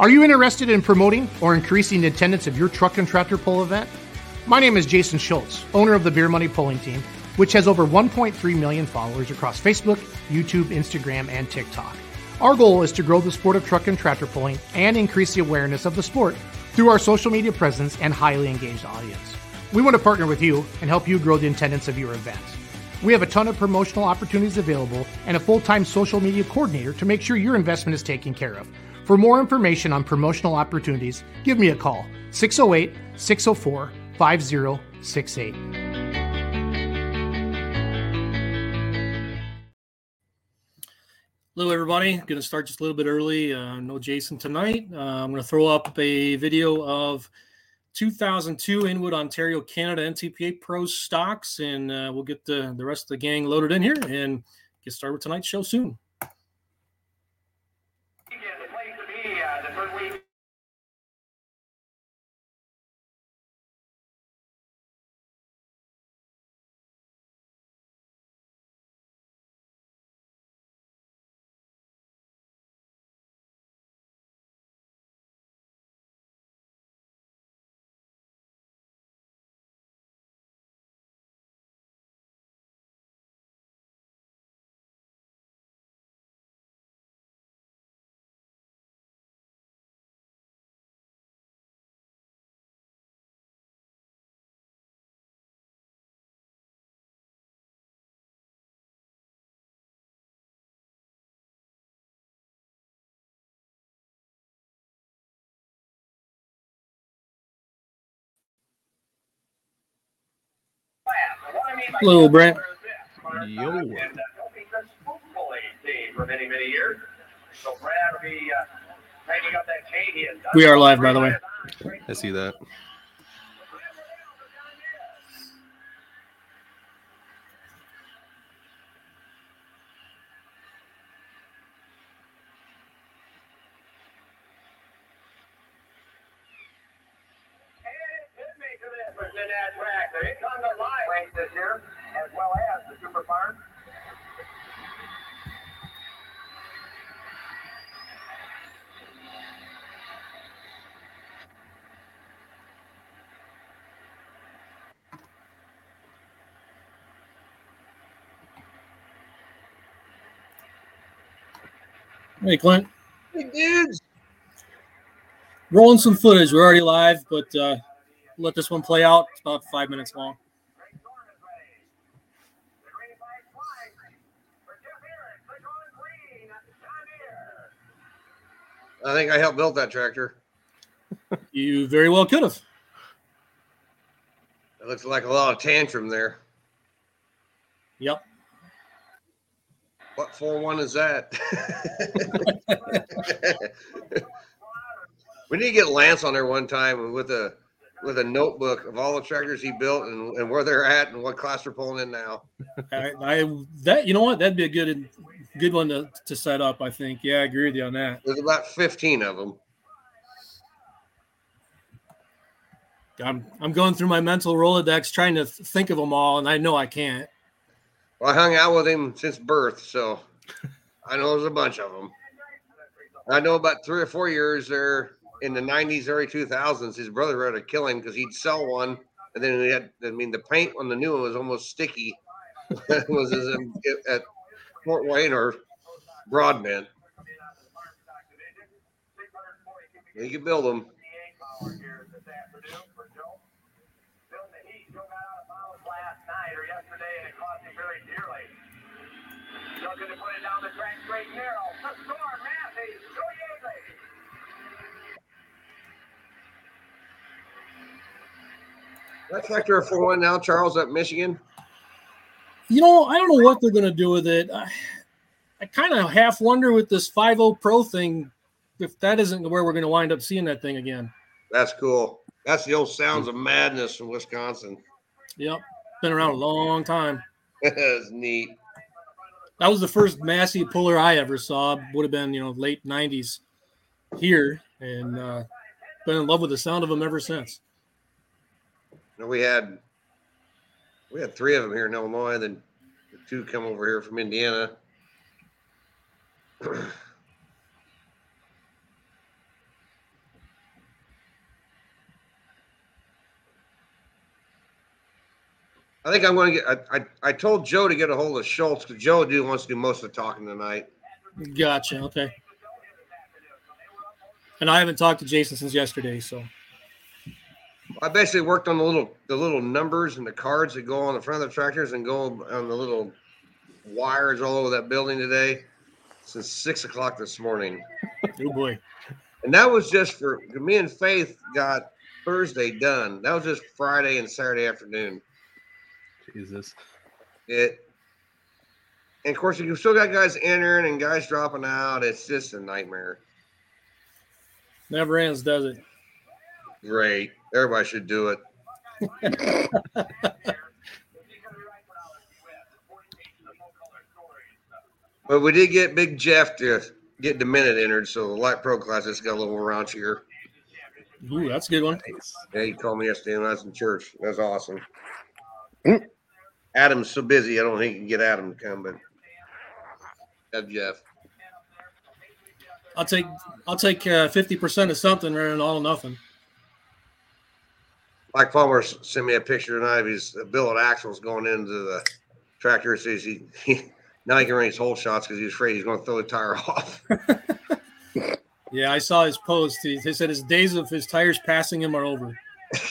Are you interested in promoting or increasing the attendance of your truck and tractor pull event? My name is Jason Schultz, owner of the Beer Money Pulling Team, which has over 1.3 million followers across Facebook, YouTube, Instagram, and TikTok. Our goal is to grow the sport of truck and tractor pulling and increase the awareness of the sport through our social media presence and highly engaged audience. We want to partner with you and help you grow the attendance of your event. We have a ton of promotional opportunities available and a full time social media coordinator to make sure your investment is taken care of. For more information on promotional opportunities, give me a call 608 604 5068. Hello, everybody. Going to start just a little bit early. Uh, no Jason tonight. Uh, I'm going to throw up a video of 2002 Inwood, Ontario, Canada NTPA Pro stocks, and uh, we'll get the, the rest of the gang loaded in here and get started with tonight's show soon. He has done We are live, by the way. I see that. Here comes the live race this year, as well as the Super Farm. Hey, Clint. Hey, dudes. Rolling some footage. We're already live, but uh, let this one play out. It's about five minutes long. I think I helped build that tractor. You very well could have. It looks like a lot of tantrum there. Yep. What 4 1 is that? we need to get Lance on there one time with a with a notebook of all the tractors he built and, and where they're at and what class they're pulling in now. I, I that you know what that'd be a good good one to, to set up. I think. Yeah, I agree with you on that. There's about 15 of them. I'm I'm going through my mental rolodex trying to think of them all, and I know I can't. Well, I hung out with him since birth, so I know there's a bunch of them. I know about three or four years there in the 90s, early 2000s, his brother had to kill him because he'd sell one. And then he had, I mean, the paint on the new one was almost sticky. it was as- at Fort Wayne or Broadbent. You can build them. Looking to put it down the track straight and narrow. The score, Matthews, go Yeagley. That tractor for one now, Charles, at Michigan. You know, I don't know what they're going to do with it. I, I kind of half wonder with this 5.0 Pro thing if that isn't where we're going to wind up seeing that thing again. That's cool. That's the old sounds of madness from Wisconsin. Yep. Been around a long time. That's neat. That was the first Massey puller I ever saw. Would have been, you know, late 90s here. And uh, been in love with the sound of them ever since. Know, we had we had three of them here in Illinois, then the two come over here from Indiana. I think I'm going to get. I, I, I, told Joe to get a hold of Schultz because Joe do wants to do most of the talking tonight. Gotcha. Okay. And I haven't talked to Jason since yesterday, so. I basically worked on the little the little numbers and the cards that go on the front of the tractors and go on the little wires all over that building today since six o'clock this morning. oh boy. And that was just for me and Faith got Thursday done. That was just Friday and Saturday afternoon. Jesus. It and of course you still got guys entering and guys dropping out. It's just a nightmare. Never ends, does it? Great. Everybody should do it. But we did get Big Jeff to get the minute entered, so the light pro class just got a little raunchier. Ooh, that's a good one. Yeah, he called me yesterday when I was in church. That's awesome. Adam's so busy, I don't think he can get Adam to come, but have Jeff. I'll take I'll take uh, fifty percent of something rather than all or nothing. Mike Palmer sent me a picture tonight of his uh, billet axles going into the tractor. Says he, he now he can run his whole shots because he's afraid he's going to throw the tire off. Yeah, I saw his post. He, he said his days of his tires passing him are over.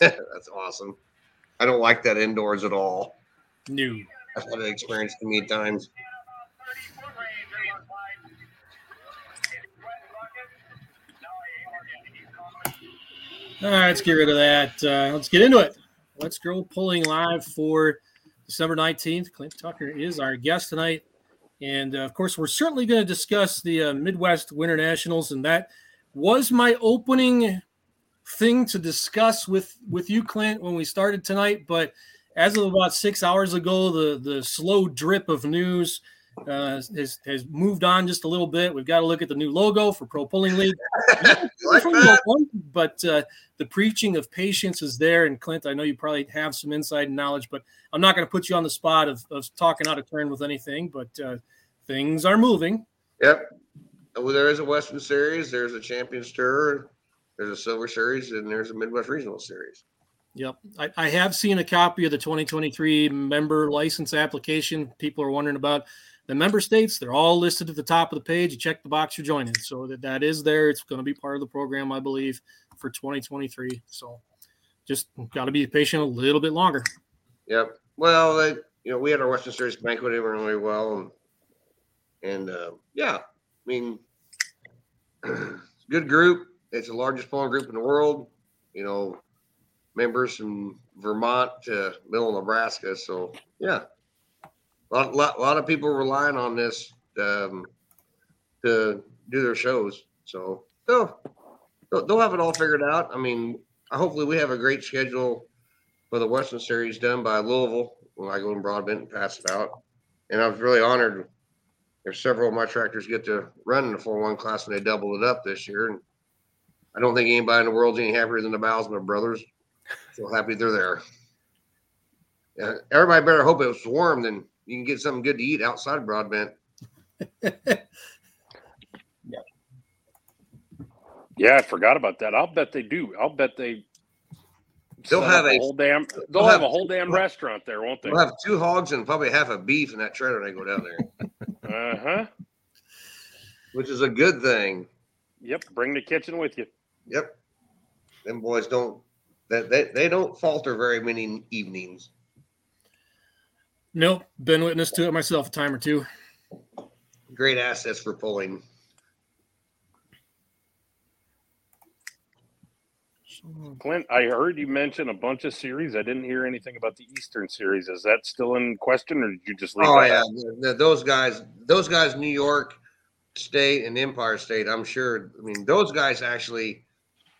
That's awesome. I don't like that indoors at all. New. I've had that experience too many times. All right, let's get rid of that. Uh, let's get into it. Let's go pulling live for December 19th. Clint Tucker is our guest tonight. And uh, of course, we're certainly going to discuss the uh, Midwest Winter Nationals. And that was my opening thing to discuss with, with you, Clint, when we started tonight. But as of about six hours ago, the, the slow drip of news uh, has, has moved on just a little bit. We've got to look at the new logo for Pro Pulling League. Like one, but uh, the preaching of patience is there. And Clint, I know you probably have some inside knowledge, but I'm not going to put you on the spot of, of talking out of turn with anything. But uh, things are moving. Yep. Well, there is a Western Series. There's a Champions Tour. There's a Silver Series, and there's a Midwest Regional Series. Yep, I, I have seen a copy of the 2023 member license application. People are wondering about the member states. They're all listed at the top of the page. You check the box you're joining, so that that is there. It's going to be part of the program, I believe, for 2023. So just got to be patient a little bit longer. Yep. Well, you know, we had our Western Series banquet. It went really well, and and uh, yeah, I mean, good group. It's the largest pulling group in the world. You know, members from Vermont to Middle Nebraska. So yeah, a lot, lot, lot of people relying on this um, to do their shows. So they'll, they'll have it all figured out. I mean, hopefully we have a great schedule for the Western Series done by Louisville when I go in Broadbent and pass it out. And I was really honored. There's several of my tractors get to run in the 4 1 class and they doubled it up this year. And I don't think anybody in the world's any happier than the Bowsman brothers. So happy they're there. Yeah, everybody better hope it was warm, then you can get something good to eat outside Broadbent. Yeah, Yeah, I forgot about that. I'll bet they do. I'll bet they. They'll have up a- whole damn. They'll, they'll have, have- a whole damn restaurant there, won't they? We'll have two hogs and probably half a beef in that trailer they go down there, Uh huh. which is a good thing. Yep. Bring the kitchen with you. Yep. Them boys don't that they, they don't falter very many evenings. Nope, been witness to it myself a time or two. Great assets for pulling. Clint, I heard you mention a bunch of series. I didn't hear anything about the Eastern Series. Is that still in question, or did you just leave? Oh yeah, out? the- the- those guys, those guys, New York State and Empire State. I'm sure. I mean, those guys actually,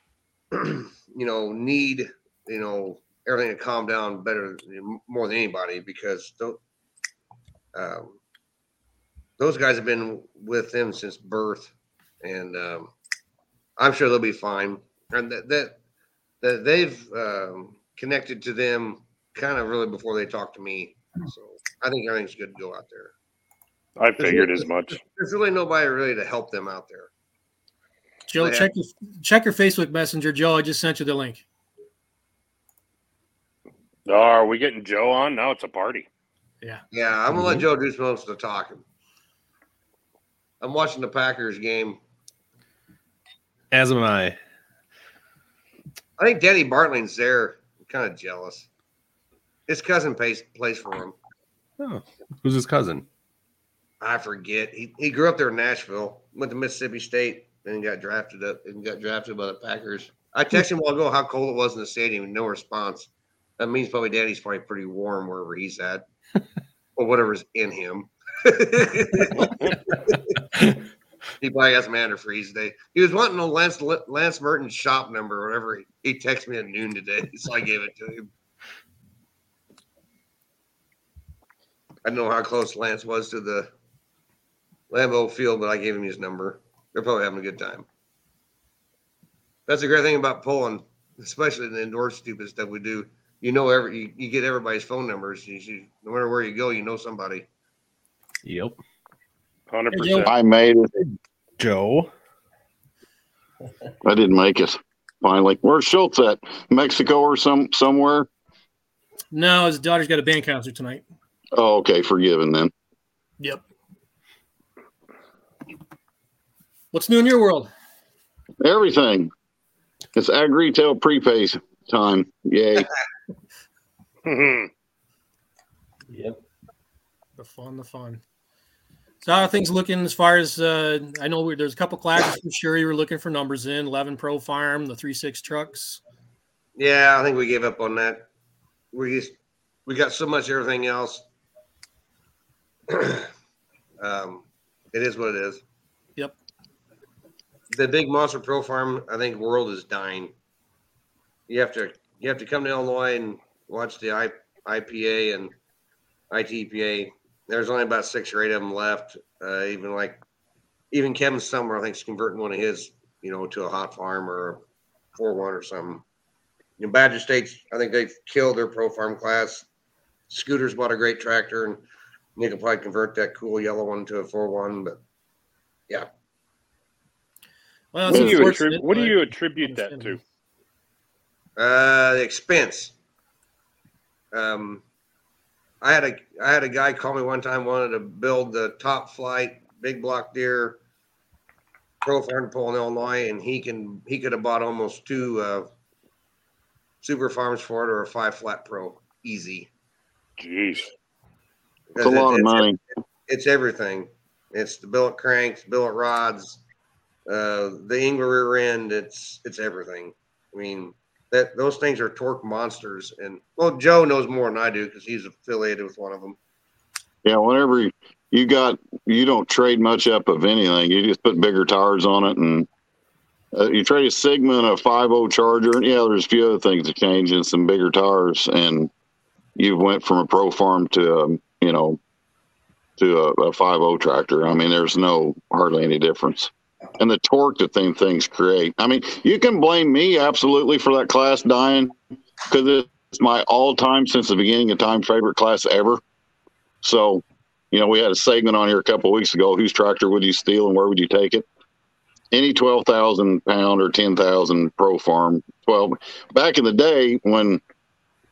you know, need you know everything to calm down better more than anybody because don't. Um, those guys have been with them since birth, and um, I'm sure they'll be fine. And that that, that they've um, connected to them kind of really before they talk to me. So I think everything's good to go out there. I figured as much. There's really nobody really to help them out there. Joe, Yeah. check your check your Facebook Messenger. Joe, I just sent you the link. Oh, are we getting Joe on? Now it's a party. Yeah, Yeah, I'm gonna let Mhm. Joe do most of the talking. I'm watching the Packers game. As am I. I think Danny Bartling's there. I'm kind of jealous. His cousin plays plays for him. Oh, who's his cousin? I forget. He he grew up there in Nashville, went to Mississippi State, then got drafted up and got drafted by the Packers. I texted him a while ago how cold it was in the stadium, no response. That means probably Danny's probably pretty warm wherever he's at, or whatever's in him. he probably has some antifreeze today. He was wanting a Lance Lance Merton's shop number, or whatever. He, he texted me at noon today, so I gave it to him. I don't know how close Lance was to the Lambeau Field, but I gave him his number. They're probably having a good time. That's a great thing about pulling, especially in the indoor stupid stuff we do. You know, every you, you get everybody's phone numbers. You, you, no matter where you go, you know somebody. Yep. Hundred percent. I made it. Joe. I didn't make it. Finally, where's Schultz at? Mexico or some somewhere? No, his daughter's got a band concert tonight. Oh, okay, forgiven then. Yep. What's new in your world? Everything. It's ag retail prepay time. Yay! Yep. The fun, the fun. So how are things looking as far as uh, I know? we there's a couple classes for sure you were looking for numbers in. Eleven Pro Farm, the three six trucks. Yeah, I think we gave up on that. We just we got so much everything else. um, it is what it is. Yep. The big monster pro farm, I think, world is dying. You have to you have to come to Illinois and watch the I, IPA and ITPA. There's only about six or eight of them left. Uh, even like even Kevin Summer, I think, is converting one of his, you know, to a hot farm or a four one or something. You know, Badger State's, I think they've killed their pro farm class. Scooters bought a great tractor, and they could probably convert that cool yellow one to a four one. But yeah. Well, What do you unfortunate, attribute? What do you attribute that to? uh, the expense. Um, I had a I had a guy call me one time wanted to build the top flight big block Deere pro farm pole in Illinois, and he can he could have bought almost two uh, super farms for it or a five flat pro easy. Jeez. It's a lot of money. it's everything. It's the billet cranks, billet rods, uh, the Engler rear end. It's it's everything. I mean that those things are torque monsters. And well, Joe knows more than I do because he's affiliated with one of them. Yeah, whenever you, got, you don't trade much up of anything. You just put bigger tires on it, and uh, you trade a Sigma and a 5.0 Charger. And yeah, there's a few other things to change and some bigger tires, and you went from a Pro Farm to, um, you know, to a, a 5.0 tractor. I mean, there's no hardly any difference. And the torque that them things create. I mean, you can blame me absolutely for that class dying because it's my all-time since the beginning of time favorite class ever. So, you know, we had a segment on here a couple weeks ago. Whose tractor would you steal and where would you take it? Any twelve thousand pound or ten thousand pro farm. Twelve back in the day when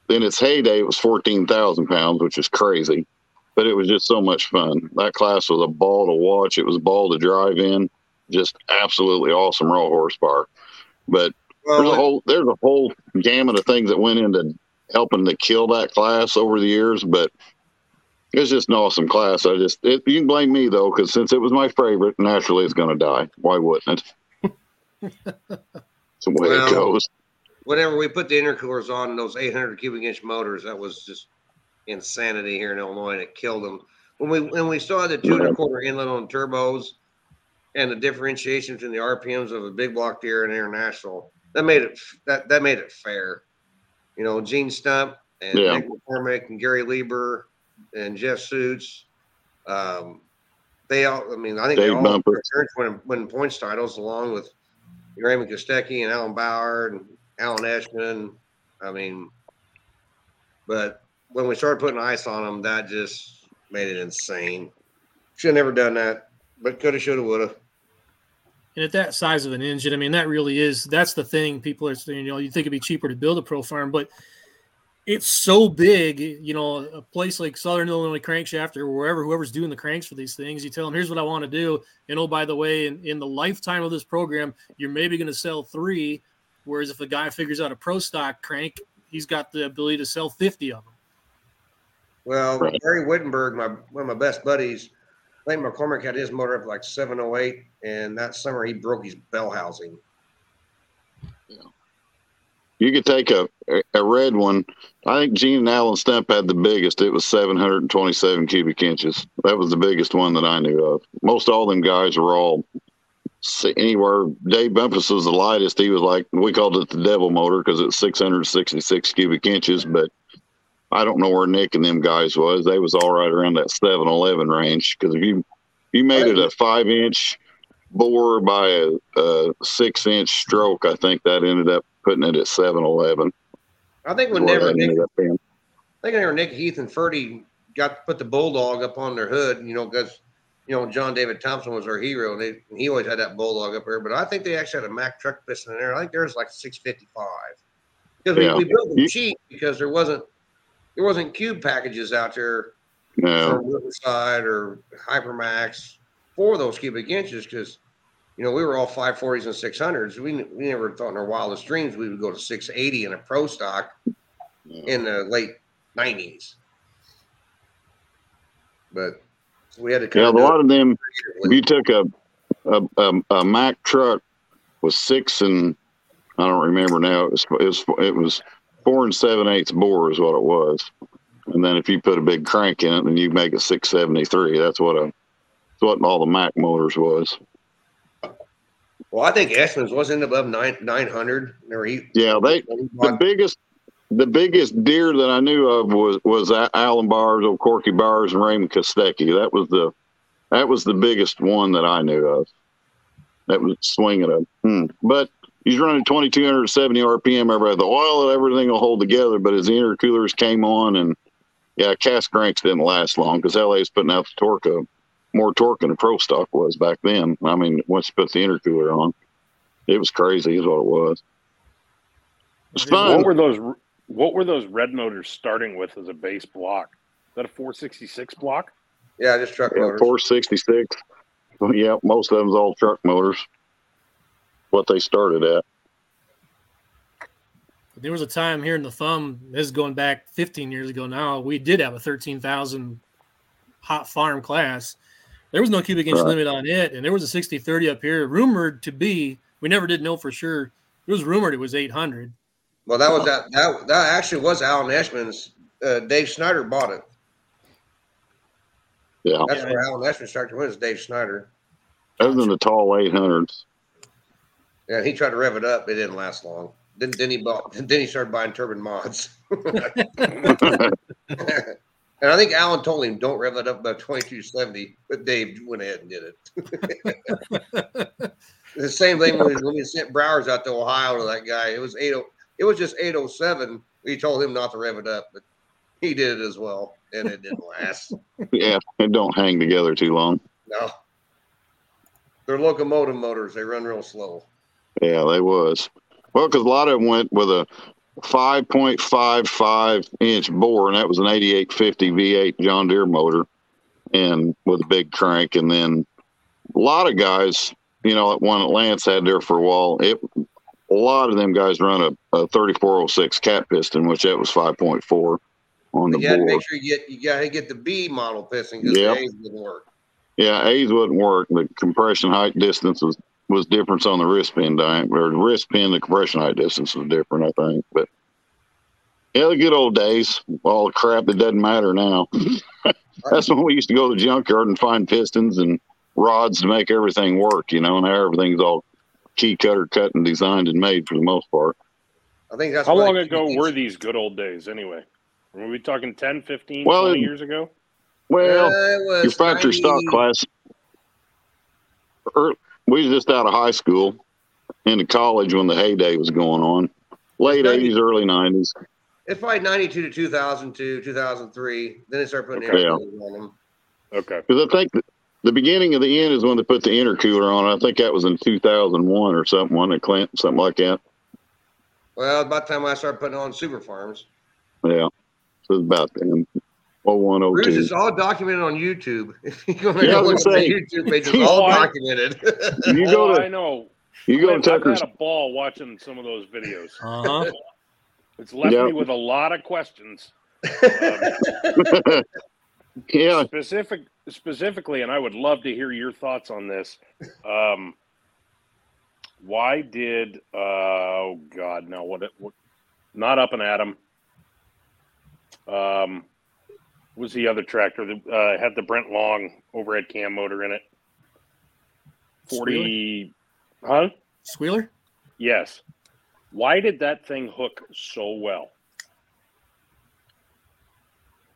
in its heyday it was fourteen thousand pounds, which is crazy. But it was just so much fun. That class was a ball to watch. It was a ball to drive in. Just absolutely awesome raw horsepower. But there's a whole there's a whole gamut of things that went into helping to kill that class over the years, but it's just an awesome class. I just it, you can blame me though, because since it was my favorite, naturally it's going to die. Why wouldn't it? it's the way Well, it goes. whenever we put the intercoolers on those 800 cubic inch motors, that was just insanity here in Illinois, and it killed them. When we when we saw the two and a quarter inlet on turbos, and the differentiation between the RPMs of a big block Deere and international, that made it that that made it fair. You know, Gene Stump and Yeah. Nick McCormick and Gary Lieber and Jeff Suits. Um, they all, I mean, I think they Dave all Bumper. returned winning, winning points titles along with Raymond Kostecki and Alan Bauer and Alan Eshman. I mean, but when we started putting ice on them, that just made it insane. Should have never done that, but could have, should have, would have. And at that size of an engine, I mean, that really is that's the thing. People are saying, you know, you think it'd be cheaper to build a pro farm, but it's so big, you know, a place like Southern Illinois Crankshaft or wherever, whoever's doing the cranks for these things, you tell them, here's what I want to do. And oh, by the way, in, in the lifetime of this program, you're maybe going to sell three. Whereas if a guy figures out a pro stock crank, he's got the ability to sell 50 of them. Well, Right. Barry Wittenberg, my one of my best buddies, Lane McCormick had his motor up like 708, and that summer he broke his bell housing. You could take a a red one. I think Gene and Alan Stemp had the biggest. It was 727 cubic inches. That was the biggest one that I knew of. Most all them guys were all anywhere. Dave Bumpus was the lightest. He was like we called it the devil motor because it's 666 cubic inches. But I don't know where Nick and them guys was. They was all right around that 711 range. Because if you you made it a five inch bore by a, a six inch stroke, I think that ended up putting it at 711. I think whenever Nick, ended up being. I think whenever Nick Heath and Ferdy got to put the bulldog up on their hood, you know, because you know John David Thompson was our hero, and they, he always had that bulldog up there. But I think they actually had a Mack truck piston in there. I think there was like 655 because Yeah. we, we built them cheap because there wasn't there wasn't cube packages out there No, Riverside or Hypermax for those cubic inches because you know we were all 540s and 600s. We, we never thought in our wildest dreams we would go to 680 in a pro stock in the late 90s. But we had to yeah, a lot of them. If you took a a, a, a Mack truck with six and I don't remember now. It was it was, it was four and seven eighths bore is what it was, and then if you put a big crank in it, then you make it six seventy three. That's what a that's what all the Mack motors was. Well, I think Eshman's wasn't above nine 900. Or he, Yeah, they the biggest the biggest Deere that I knew of was was Alan Bars, old Corky Bars, and Raymond Kostecki. That was the that was the biggest one that I knew of. That was swinging a. Hmm. But he's running 2270 RPM. Everybody thought, well, everything will hold together. But his the intercoolers came on, and yeah, cast cranks didn't last long because LA was putting out the torque of more torque than a pro stock was back then. I mean, once you put the intercooler on, it was crazy, is what it was. It's fun. What were those? What were those red motors starting with as a base block? Is that a 466 block? yeah, just truck Yeah, motors. 466. Well, yeah, most of them's all truck motors. What they started at. There was a time here in the thumb, this is going back 15 years ago now, we did have a 13,000 hot farm class. There was no cubic inch Right. limit on it, and there was a 60 30 up here, rumored to be, we never did know for sure. It was rumored it was 800. Well, that was that. That that actually was Alan Eshman's. Uh, Dave Snyder bought it. Yeah, That's Yeah. where Alan Eshman started to win. Is Dave Snyder. other than the tall 800s. Yeah, he tried to rev it up. It didn't last long. Then then he bought. Then he started buying turbine mods. and I think Alan told him don't rev it up two seventy, but Dave went ahead and did it. the same thing when, when we sent Browers out to Ohio to that guy. It was eight oh. It was just eight oh seven. We told him not to rev it up, but he did it as well, and it didn't last. yeah, it don't hang together too long. No. They're locomotive motors. They run real slow. Yeah, they was. Well, because a lot of them went with a 5.55 inch bore, and that was an 8850 V8 John Deere motor, and with a big crank. And then a lot of guys, you know, that one that Lance had there for a while, it a lot of them guys run a, a 3406 cat piston, which that was 5.4 on the You got to bore. make sure you get you got to get the B model piston because Yep. the A's didn't work. Yeah, A's wouldn't work. The compression height distance was was difference on the wrist pin diameter. Or the wrist pin, the compression height distance was different, I think. But yeah, the good old days. All the crap that doesn't matter now. That's when we used to go to the junkyard and find pistons and rods to make everything work. You know, and now everything's all key cutter cut and designed and made for the most part. I think that's How long they- ago were these good old days anyway? Were we talking 10, 15, Well, 20 it- years ago? Well, Uh, your factory 90 stock class we was just out of high school into college when the heyday was going on, late eighties, early nineties. It's probably ninety two to two thousand two, two thousand three. Then they start putting okay. air on them. Okay. Because I think the beginning of the end is when they put the intercooler on. I think that was in two thousand one or something. One at Clint, something like that. Well, by the time I started putting on Super Farms. Yeah, so it's about then. 0102. Bruce, it's all documented on YouTube. If you're to yeah, YouTube page, it's all documented. you go oh, to, I know. You go I, to Tucker's. I had a ball watching some of those videos. Uh-huh. It's left yep. me with a lot of questions. Um, yeah. Specific, specifically, and I would love to hear your thoughts on this. Um, why did uh, oh god, no, what, what not up and Adam? Um, was the other tractor that uh, had the Brent Long overhead cam motor in it? Forty, huh? Squealer? Yes. Why did that thing hook so well?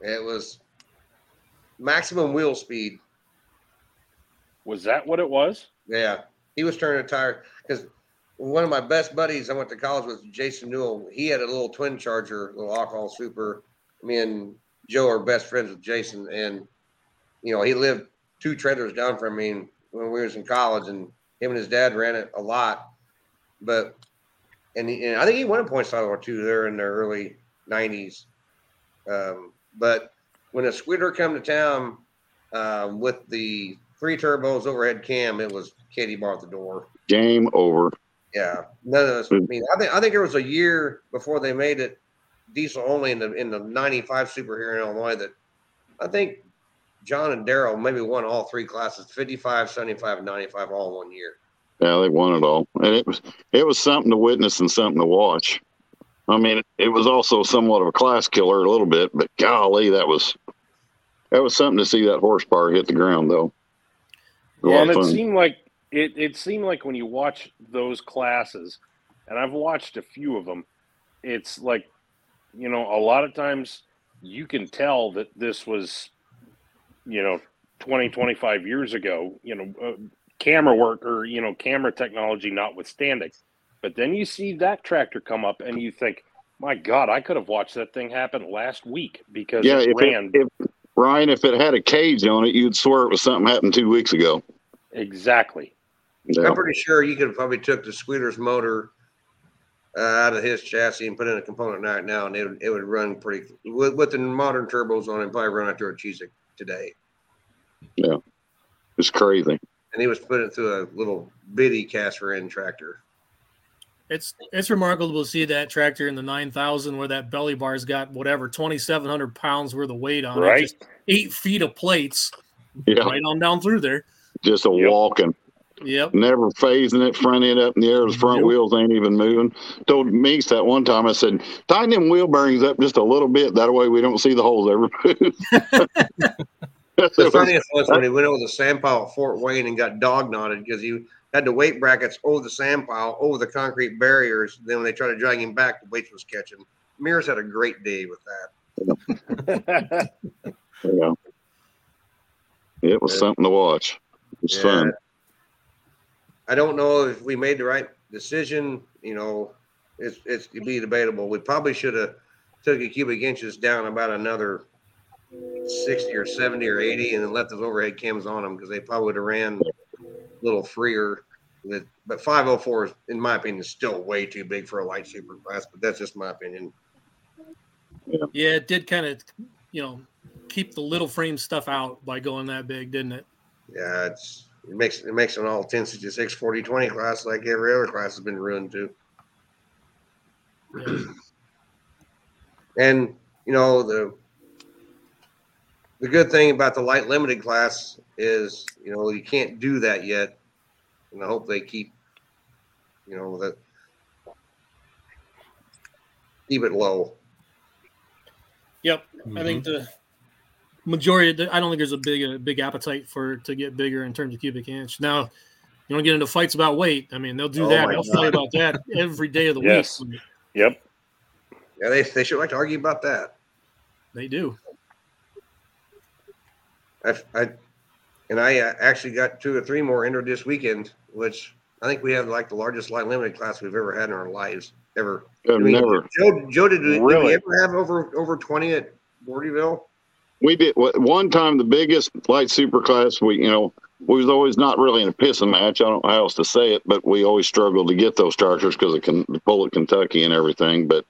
it was maximum wheel speed. Was that what it was? Yeah, he was turning a tire because one of my best buddies I went to college with, Jason Newell. He had a little twin charger, little alcohol super. Me and Joe are best friends with Jason, and you know he lived two trailers down from me when we was in college, and him and his dad ran it a lot. But and, he, and I think he won a points title or two there in the early '90s. Um, but when a squidder come to town um, with the three turbos overhead cam, it was Katie bar at the door. Game over. Yeah, none of us. I mean, I think I think there was a year before they made it diesel only in the in the '95 Super here in Illinois that I think John and Daryl maybe won all three classes 55, 75, 95 all in one year. Yeah, they won it all, and it was it was something to witness and something to watch. I mean, it, it was also somewhat of a class killer a little bit, but golly, that was that was something to see that horsepower hit the ground, though. A lot Well, and it fun. seemed like it, it seemed like when you watch those classes, and I've watched a few of them, it's like, you know, a lot of times you can tell that this was, you know, 20, 25 years ago, you know, uh, camera work or, you know, camera technology notwithstanding. But then you see that tractor come up and you think, my God, I could have watched that thing happen last week because yeah, it ran it, if Ryan, if it had a cage on it, you'd swear it was something happened two weeks ago. exactly. Yeah. I'm pretty sure you could have probably took the Squealer's motor uh, out of his chassis and put in a component right now, and it would, it would run pretty with, with the modern turbos on it. Probably run out to a Cheesick today. Yeah, it's crazy. And he was putting it through a little bitty caster end tractor. It's it's remarkable to see that tractor in the 9000 where that belly bar's got whatever 2700 pounds worth of weight on it. Right. Just eight feet of plates Yeah, right on down through there. just a Yep. walking, Yep. never phasing it, front end up in the air. The front Nope. wheels ain't even moving. Told Meeks that one time. I said, tighten them wheel bearings up just a little bit. That way we don't see the holes ever move. The funniest was when he went over the sand pile at Fort Wayne and got dog knotted because he had the weight brackets over the sand pile, over the concrete barriers. Then when they tried to drag him back, the weights was catching. Mears had a great day with that. yeah. It was Yeah. something to watch. It was Yeah. fun. I don't know if we made the right decision. You know, it's it's to be debatable. We probably should have took the cubic inches down about another sixty or seventy or eighty, and then left those overhead cams on them because they probably would have ran a little freer. But five hundred four is, in my opinion, is still way too big for a light super class. But that's just my opinion. Yeah, it did kind of, you know, keep the little frame stuff out by going that big, didn't it? Yeah, it's it makes it makes an all 10 66 40 20 class like every other class has been ruined too. Yeah. And you know the the good thing about the light limited class is you know you can't do that yet, and I hope they keep you know that keep it low. Yep. I think mm-hmm. the majority. Of the, I don't think there's a big a big appetite for to get bigger in terms of cubic inch. Now, you don't get into fights about weight. I mean, they'll do Oh that. my They'll God. fight about that every day of the Yes. week. yep. Yeah, they they should like to argue about that. They do. I, I and I uh, actually got two or three more entered this weekend, which I think we have like the largest light limited class we've ever had in our lives ever. I've I mean, never. Joe, Joe, did, we- did we ever have over over twenty at Gordyville? We did one time the biggest light super class. We, you know, we was always not really in a pissing match. I don't know how else to say it, but we always struggled to get those starters because of Ken- Bullet Kentucky and everything. But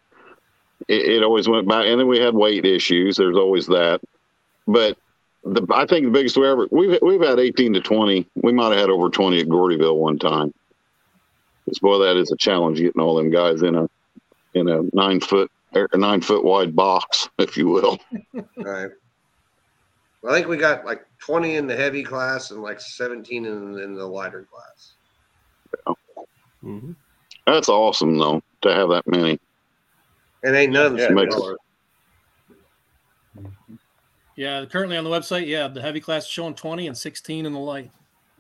it, it always went back, and then we had weight issues. There's always that, but the I think the biggest we ever we've we've had 18 to 20. We might have had over 20 at Gordyville one time. 'Cause, boy, that is a challenge getting all them guys in a in a nine foot nine foot wide box, if you will. Right. Well, I think we got like 20 in the heavy class and like 17 in, in the lighter class. Mhm. That's awesome though to have that many. And ain't none of Yeah, them makes- smaller. Yeah, currently on the website, yeah, the heavy class is showing 20 and 16 in the light.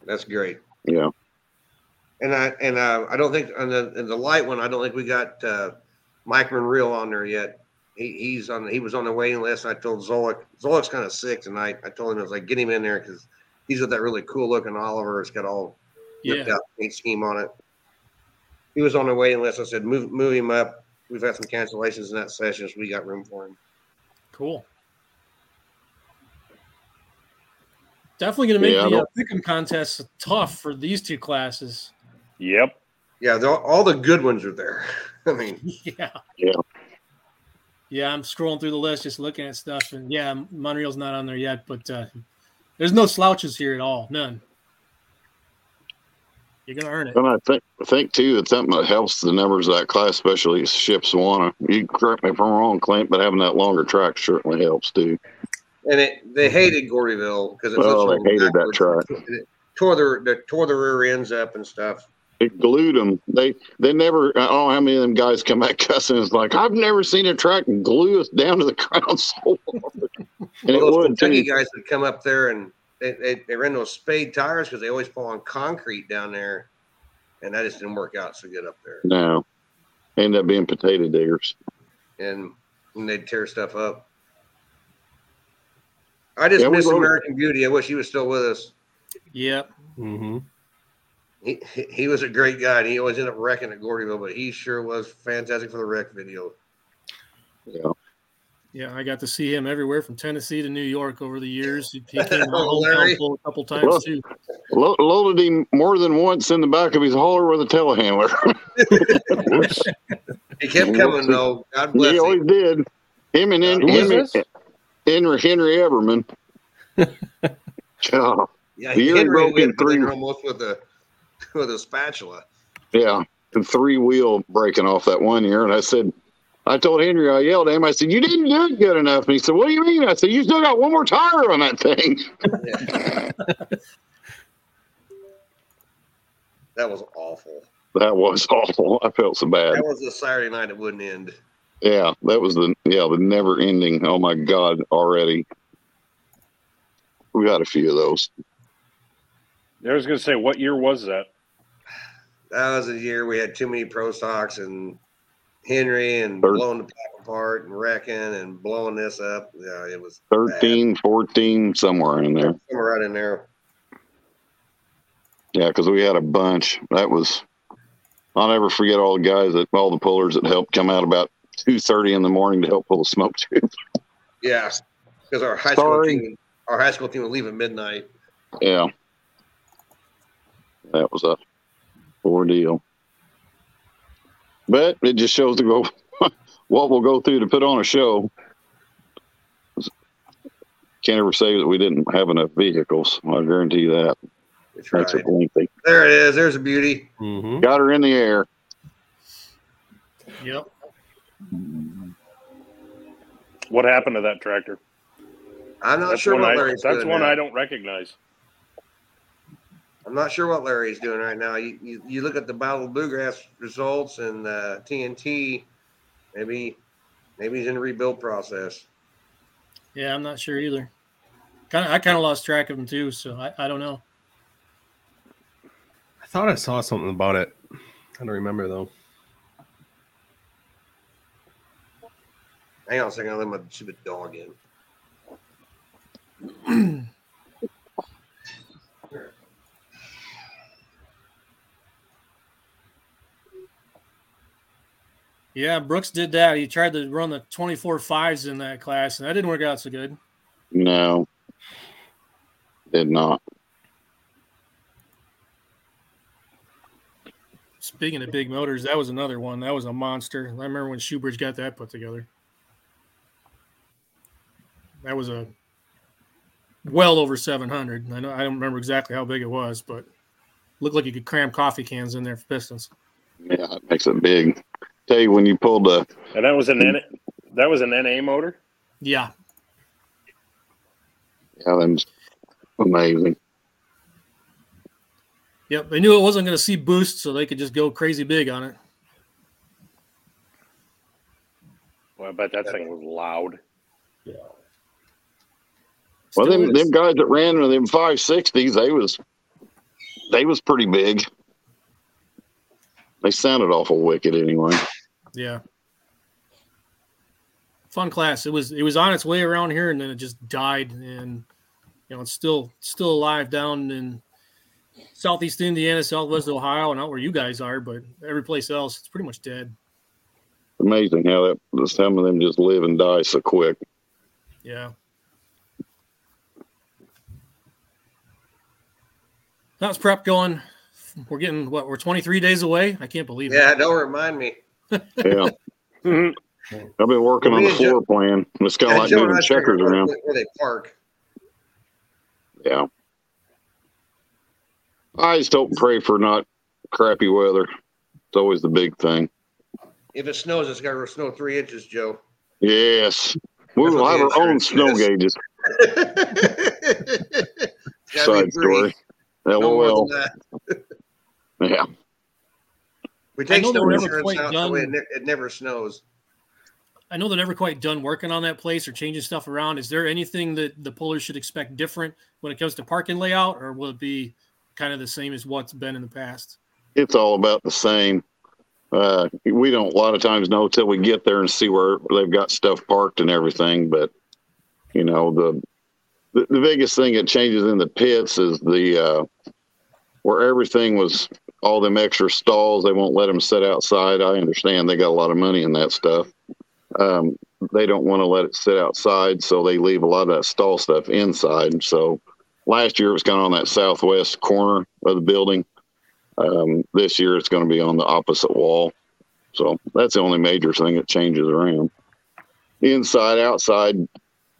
That's great. Yeah. And I and uh, I don't think on the in the light one, I don't think we got uh, Mike Monreal on there yet. He, he's on. He was on the waiting list. I told Zolik. Zolik's kind of sick tonight. I told him I was like, get him in there because he's got that really cool looking Oliver. It's got all ripped Yeah. out paint scheme on it. He was on the waiting list. I said, move move him up. We've had some cancellations in that session, so we got room for him. Cool. Definitely going to make Yeah, the uh, don't- pick'em contest tough for these two classes. Yep. Yeah, all the good ones are there. I mean, Yeah. Yeah. Yeah, I'm scrolling through the list, just looking at stuff, and yeah, Monreal's not on there yet, but uh, there's no slouches here at all, none. You're gonna earn it. And I think I think too that something that helps the numbers of that class, especially ships wanna. You correct me if I'm wrong, Clint, but having that longer track certainly helps too. and it, they hated Gordyville because it Oh, looks they hated that backwards. track. It tore their they tore the rear ends up and stuff. It glued them. They they never. I don't know how many of them guys come back cussing. It's like I've never seen a track glue us down to the ground so hard. And it Well, those would Kentucky too. guys would come up there and they, they, they ran those spade tires because they always fall on concrete down there, and that just didn't work out so good up there. No, end up being potato diggers. And, and they'd tear stuff up. I just Yeah, miss American Beauty. I wish he was still with us. Yep. Mhm. He, he- he was a great guy, and he always ended up wrecking at Gordyville, but he sure was fantastic for the wreck video. Yeah, Yeah, I got to see him everywhere from Tennessee to New York over the years. He he came to my Oh, Larry. hometown full a couple times Well, too. Lo- loaded him more than once in the back of his hauler with a telehandler. He kept coming though. God bless he him. always did. Him and Who him, is him this? and Henry Henry Everman. yeah, Yeah, The he Henry broke in hit the thing three. almost with a with a spatula. yeah. The three wheel breaking off that one year, and I said, I told Henry, I yelled at him. I said, "You didn't do it good enough." And he said, "What do you mean?" I said, "You still got one more tire on that thing." That was awful. That was awful. I felt so bad. That was a Saturday night that wouldn't end. Yeah, that was the yeah the never ending. Oh my god! Already, we got a few of those. I was going to say, what year was that? That was a year we had too many pro stocks and Henry and Third- blowing the pack apart and wrecking and blowing this up. Yeah, it was 13, 14, somewhere in there. somewhere right in there. Yeah, because we had a bunch. That was. I'll never forget all the guys that all the pullers that helped come out about two thirty in the morning to help pull the smoke tube. Yeah, because our high school team, our high school team would leave at midnight. Yeah, that was a ordeal. But it just shows to go what we'll go through to put on a show. Can't ever say that we didn't have enough vehicles. I guarantee you that. We Makes tried. it lengthy. There it is. There's a beauty. Mhm. Got her in the air. Yep. What happened to that tractor? I'm not That's sure one, I, that's doing. one now. I don't recognize. I'm not sure what Larry's doing right now. You, you, you look at the Battle of Bluegrass results and uh, TNT. Maybe maybe he's in the rebuild process. Yeah, I'm not sure either. Kind of, I kind of lost track of him too, so I, I don't know. I thought I saw something about it. I don't remember though. Hang on a second. I'll let my stupid dog in. Yeah, Brooks did that. He tried to run the 24 fives in that class, and that didn't work out so good. No, did not. Speaking of big motors, that was another one. That was a monster. I remember when Shoebridge got that put together. that was a well over 700. I know I don't remember exactly how big it was, but looked like you could cram coffee cans in there for pistons. Yeah, it makes it big. Tell you when you pulled the And that was an N, that was an NA motor. Yeah, yeah, them's amazing. yep. They knew it wasn't going to see boost, so they could just go crazy big on it. Well, I bet that thing was loud. Yeah. Well, Still them is. them guys that ran with them five sixties, they was they was pretty big. They sounded awful wicked anyway. Yeah. Fun class. It was it was on its way around here and then it just died and you know it's still still alive down in southeast Indiana, southwest Ohio, and out where you guys are, but every place else it's pretty much dead. Amazing how that some of them just live and die so quick. Yeah. How's prep going? We're getting what we're 23 days away. I can't believe Yeah, it. Yeah, don't remind me. Yeah. Mhm. I've been working on the floor plan. It's kind of Yeah, like Joe moving checkers around. Where they park. Yeah. I just don't pray for not crappy weather. It's always the big thing. If it snows, it's got to snow three inches, Joe. Yes. We will have our own snow is. gauges. It's Side story. No more LOL. Than that. Yeah. We take know snow they're never insurance quite out that way it, done. ne- it never snows. I know they're never quite done working on that place or changing stuff around. Is there anything that the pullers should expect different when it comes to parking layout, or will it be kind of the same as what's been in the past? It's all about the same. Uh, we don't a lot of times know till we get there and see where they've got stuff parked and everything. But you know the the, the biggest thing that changes in the pits is the uh, where everything was all them extra stalls. They won't let them sit outside. I understand they got a lot of money in that stuff. Um, they don't want to let it sit outside, so they leave a lot of that stall stuff inside. So last year it was kind of on that southwest corner of the building. Um, this year it's going to be on the opposite wall. So that's the only major thing that changes around. Inside, outside,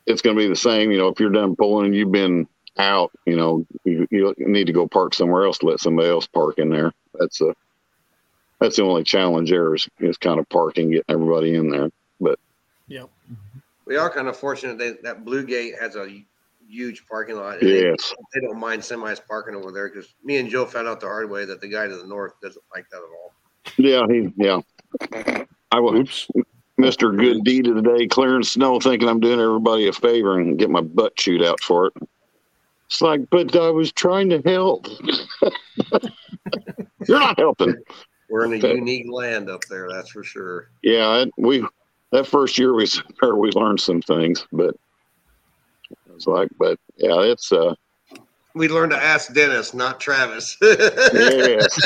it's going to be the same. You know, if you're done pulling and you've been out, you know, you, you need to go park somewhere else to let somebody else park in there. That's a that's the only challenge there is, is kind of parking, getting everybody in there. But yep. We are kind of fortunate that that Blue Gate has a huge parking lot. and They, Yes. they don't mind semis parking over there because me and Joe found out the hard way that the guy to the north doesn't like that at all. Yeah, he yeah. I will Oops. Mr. Good Deed of the Day, clearing snow, thinking I'm doing everybody a favor and get my butt chewed out for it. It's like, but I was trying to help. You're not helping. We're in a unique land up there, that's for sure. Yeah, we that first year we or we learned some things, but it's like, but yeah, it's uh, We learned to ask Dennis, not Travis. yes.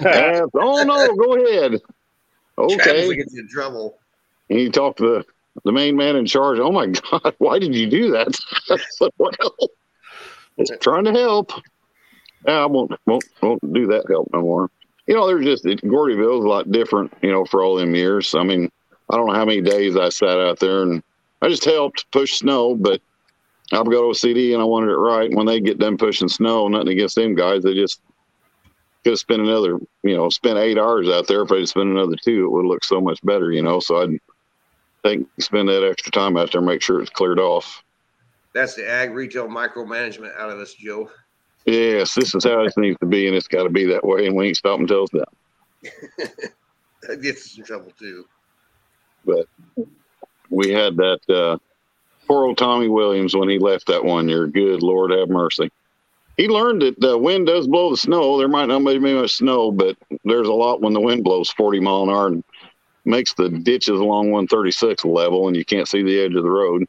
Yeah, oh no, go ahead. Travis Okay. will get you in trouble. And you talk to the, the main man in charge. Oh my God, why did you do that? I said, well, it's trying to help. I won't, won't, won't do that help no more. You know, there's just, Gordyville is a lot different, you know, for all them years. I mean, I don't know how many days I sat out there and I just helped push snow, but I would go to a CD and I wanted it right. When they get done pushing snow, nothing against them guys, they just could have spent another, you know, spent eight hours out there. If I'd spent another two, it would look so much better, you know. So I'd think spend that extra time out there, make sure it's cleared off. That's the ag retail micromanagement out of us, Joe. Yes, this is how it needs to be, and it's got to be that way, and we ain't stop until it's done. That gets us in trouble too. But we had that uh, poor old Tommy Williams when he left that one year. Good Lord, have mercy. He learned that the wind does blow the snow. There might not be much snow, but there's a lot when the wind blows 40 mile an hour and makes the ditches along 136 level, and you can't see the edge of the road.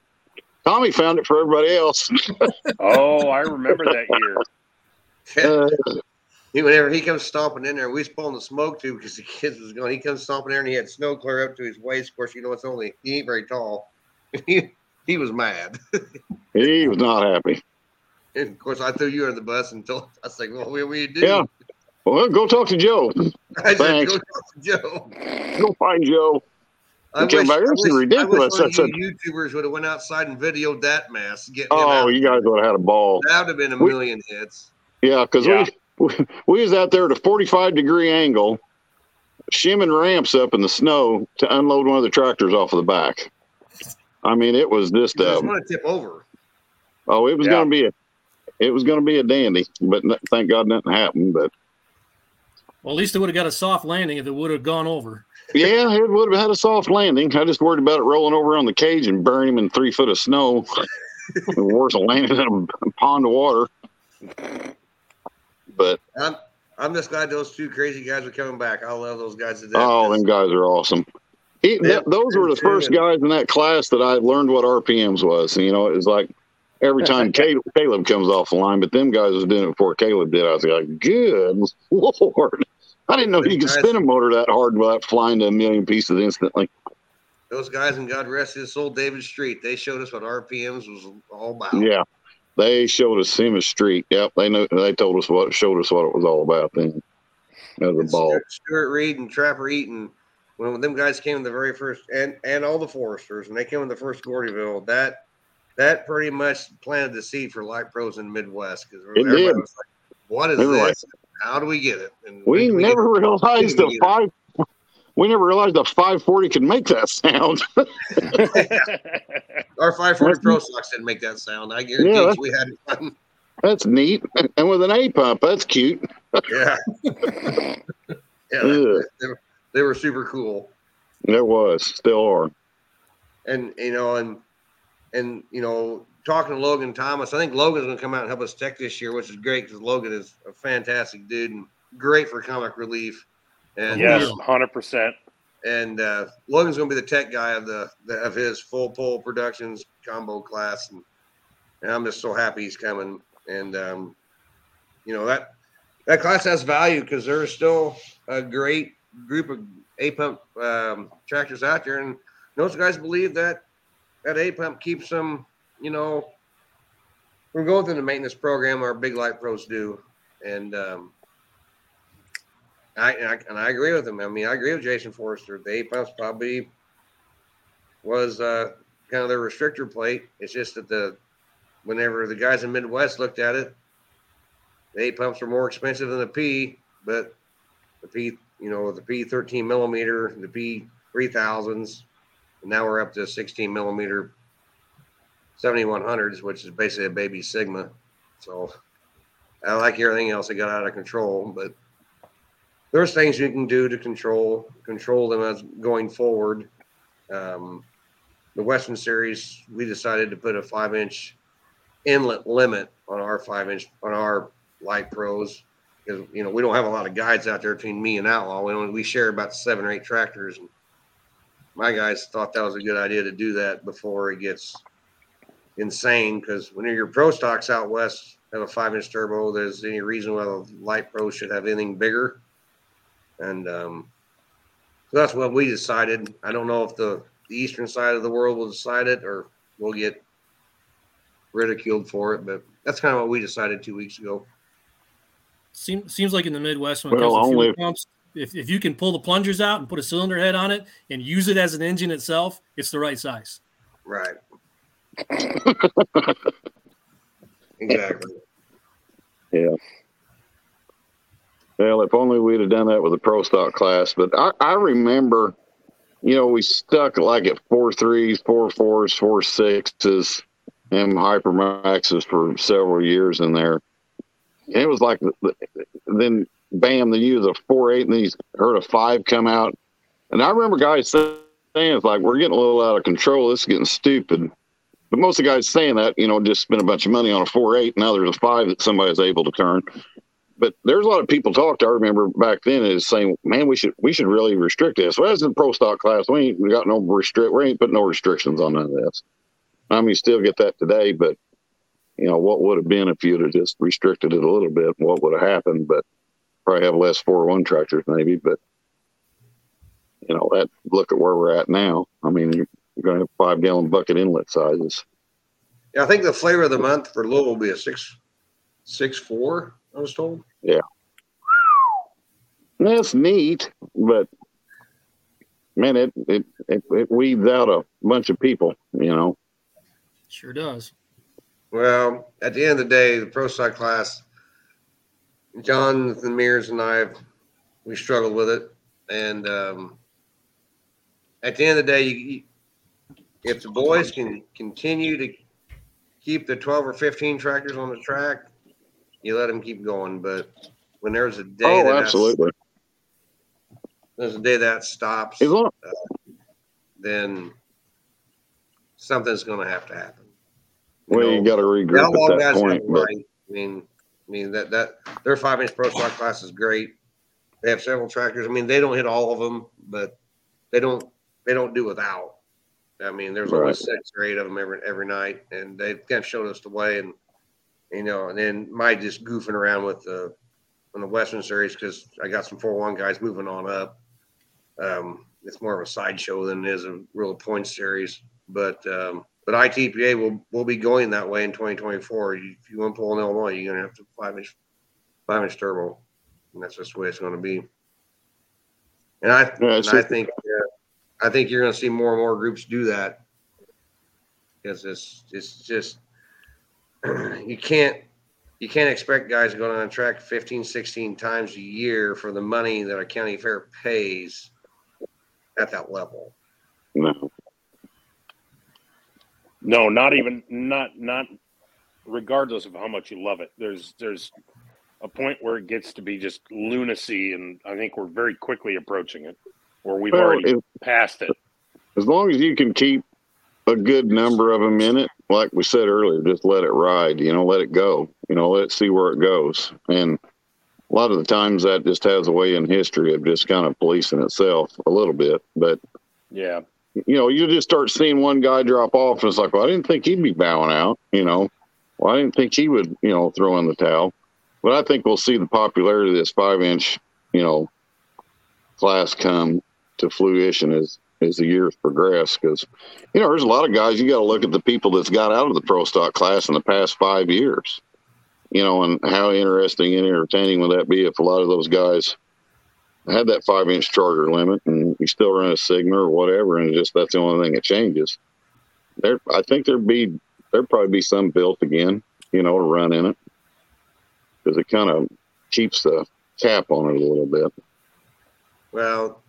Tommy found it for everybody else. Oh, I remember that year. Uh, He, whenever he comes stomping in there, we was pulling the smoke too because the kids was going. He comes stomping there and he had snow clear up to his waist. Of course, you know it's only he ain't very tall. he, he was mad. he was not happy. And of course, I threw you under the bus and told I was like, "Well, what do you do?" Yeah. Well, go talk to Joe. I said, Thanks. "Go talk to Joe." Go find Joe. I He came wish, back, I "This is wish, I wish ridiculous." one of I said- YouTubers would have went outside and videoed that mess. Get Oh, out. you guys would have had a ball. that would have been a We- million hits. Yeah, because Yeah. we, we we was out there at a 45 degree angle, shimming ramps up in the snow to unload one of the tractors off of the back. I mean, it was just You just uh, want to tip over. oh, it was Yeah. going to be a it was going to be a dandy, but thank God nothing happened. But Well, at least it would have got a soft landing if it would have gone over. Yeah, it would have had a soft landing. I just worried about it rolling over on the cage and burying him in three foot of snow. Worse than landing in a pond of water. But I'm I'm just glad those two crazy guys are coming back. I love those guys to death. Oh, them guys are awesome. He, Yeah, th- those were the first good. guys in that class that I learned what RPMs was. You know, it was like every time Caleb, Caleb comes off the line, but them guys was doing it before Caleb did. I was like, good lord. I didn't know you could Guys- spin a motor that hard without flying to a million pieces instantly. those guys and God rest his soul, David Street. They showed us what RPMs was all about. Yeah. They showed us Simmons Street. Yep, they know. They told us what showed us what it was all about. Then that was a ball. Stuart, Stuart Reed and Trapper Eaton, when them guys came in the very first, and and all the Forresters, and they came in the first Gordyville, that that pretty much planted the seed for light pros in the Midwest because everybody did. was like, "What is this? How do we get it?" And We when never realized the get it. five. We never realized the 540 could make that sound. our 540 Pro Stocks didn't make that sound. I guarantee Yeah, we had. That's neat. And with an A pump, that's cute. Yeah, yeah, Ugh. they, were- they were super cool. It was, still are. and you know, and and you know, talking to Logan Thomas, I think Logan's going to come out and help us tech this year, which is great because Logan is a fantastic dude and great for comic relief. And yes, hundred percent. and uh, Logan's going to be the tech guy of the, the of his Full Pull Productions combo class, and, and I'm just so happy he's coming. And um, you know that that class has value because there's still a great group of A pump um, tractors out there, and those guys believe that that A pump keeps them, you know, we're going through the maintenance program our big light pros do, and um, I, and I and I agree with him. I mean, I agree with Jason Forrester. The A pumps probably was uh, kind of their restrictor plate. It's just that the whenever the guys in Midwest looked at it, the A pumps were more expensive than the P, but the P, you know, the P 13 millimeter, the P 3000s, and now we're up to 16 millimeter 7100s, which is basically a baby Sigma. So I like everything else that got out of control, but there's things you can do to control control them as going forward. Um, the Western Series, we decided to put a five inch inlet limit on our five inch on our light pros because you know we don't have a lot of guides out there between me and Outlaw. We only we share about seven or eight tractors, and my guys thought that was a good idea to do that before it gets insane. Because when your pro stocks out west have a five inch turbo, there's any reason why the light pro should have anything bigger, and um, so that's what we decided. I don't know if the, the eastern side of the world will decide it or we'll get ridiculed for it, but that's kind of what we decided two weeks ago. Seems seems like in the Midwest when it Well, comes to fuel only- pumps, if, if you can pull the plungers out and put a cylinder head on it and use it as an engine itself, it's the right size. Right. Exactly. Yeah. Well, if only we'd have done that with the pro stock class. But I, I remember, you know, we stuck like at four threes, four fours, four sixes, and hypermaxes for several years in there. And it was like, then bam, then you use a four eight, and then heard a five come out. And I remember guys saying, it's like, we're getting a little out of control. This is getting stupid. But most of the guys saying that, you know, just spent a bunch of money on a four eight. Now there's a five that somebody's able to turn but there's a lot of people talked. I remember back then is saying, "Man, we should we should really restrict this." Well, as in pro stock class, we ain't we got no restrict. We ain't put no restrictions on none of this. I mean, you still get that today, but you know what would have been if you'd have just restricted it a little bit? What would have happened? But probably have less four one tractors maybe. But you know that look at where we're at now. I mean, you're, you're going to have five gallon bucket inlet sizes. Yeah, I think the flavor of the month for Louisville will be a six six four. I was told. Yeah, that's neat, but man, it it, it it weeds out a bunch of people. You know. Sure does. Well, at the end of the day, the pro side class, John and Mears and I, we struggled with it, and um, at the end of the day, you, you, if the boys can continue to keep the twelve or fifteen tractors on the track, you let them keep going. But when there's a day, Oh, that absolutely. there's a day that stops, long, uh, then something's going to have to happen. well, you got to regroup at that point. But. I mean, I mean that that their five inch pro stock class is great. They have several tractors. I mean, they don't hit all of them, but they don't they don't do without. I mean, there's Right. always six or eight of them every every night, and they kind of showed us the way. And you know, and then my just goofing around with the on the Western Series because I got some four one guys moving on up. Um, it's more of a sideshow than it is a real point series, but um, but ITPA will will be going that way in 2024. If you want to pull in Illinois, you're gonna have to five inch five inch turbo, and that's just the way it's going to be. And I Yeah, and I think I think you're going to see more and more groups do that. Because it's it's just you can't you can't expect guys to go on track 15 16 times a year for the money that a county fair pays at that level. No, No, not even not not regardless of how much you love it. There's there's a point where it gets to be just lunacy and I think we're very quickly approaching it where we've Well, already if- passed it. as long as you can keep a good number of them in it, like we said earlier, just let it ride. You know, let it go. You know, let it see where it goes. And a lot of the times that just has a way in history of just kind of policing itself a little bit. But Yeah. you know, you just start seeing one guy drop off, and it's like, well, I didn't think he'd be bowing out. You know, well, I didn't think he would, you know, throw in the towel. But I think we'll see the popularity of this five inch, you know, class come to fruition as as the years progress. Because you know, there's a lot of guys. You got to look at the people that's got out of the pro stock class in the past five years. You know, and how interesting and entertaining would that be if a lot of those guys had that five inch charger limit and you still run a Sigma or whatever, and just that's the only thing that changes. There, I think there'd be there'd probably be some built again, you know, to run in it because it kind of keeps the cap on it a little bit. well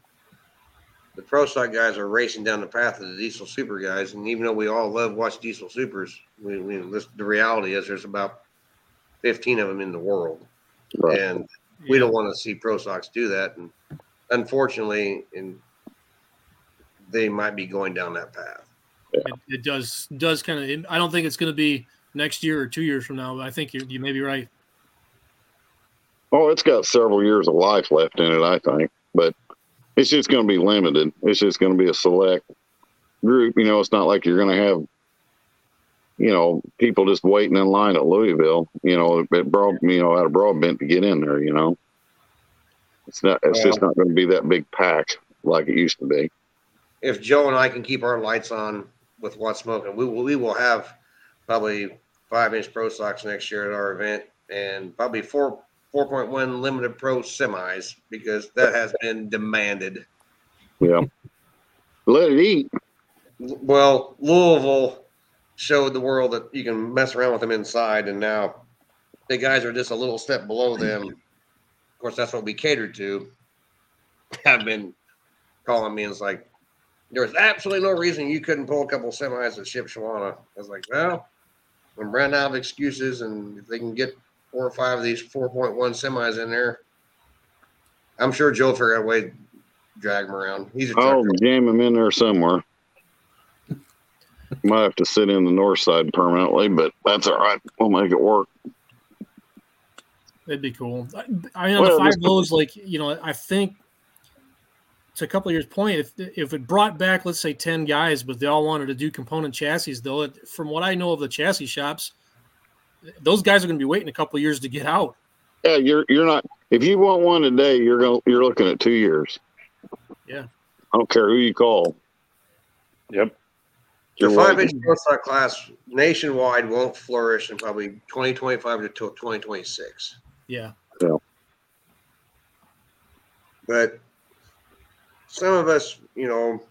the pro stock guys are racing down the path of the diesel super guys and even though we all love watch diesel supers we, we this, the reality is there's about 15 of them in the world Right. and we don't want to see pro stocks do that and unfortunately and they might be going down that path It, it does does kind of. I don't think it's going to be next year or two years from now. But I think you you may be right. Oh, it's got several years of life left in it, I think, but it's just going to be limited. It's just going to be a select group. You know, it's not like you're going to have, you know, people just waiting in line at Louisville. You know, at broad, you know, out of Broadbent to get in there. You know, it's not. It's just not going to be that big pack like it used to be. if Joe and I can keep our lights on with what's smoking, we will we will have probably five inch pro socks next year at our event and probably four four point one limited pro semis because that has been demanded. Yeah. Let it eat. Well, Louisville showed the world that you can mess around with them inside, and now the guys are just a little step below them. Of course, that's what we catered to. Have been calling me and it's like, there's absolutely no reason you couldn't pull a couple semis at Shipshewana. I was like, well, I'm running out of excuses, and if they can get four or five of these 4.1 semis in there, I'm sure Joe figured out a way to drag them around. He's a truck I'll jam him in there somewhere. Might have to sit in the north side permanently, but that's all right. We'll make it work. It'd be cool. I, I mean, on Well, the five this- lows, like you know, I think to a couple of years' point, if if it brought back, let's say, ten guys, but they all wanted to do component chassis, though, it, from what I know of the chassis shops, those guys are going to be waiting a couple of years to get out. Yeah, you're you're not. If you want one today, you're going. You're looking at two years. Yeah. I don't care who you call. Yep. The You're five waiting. inch pro stock class nationwide won't flourish in probably 2025 to 2026. Yeah, But some of us, you know,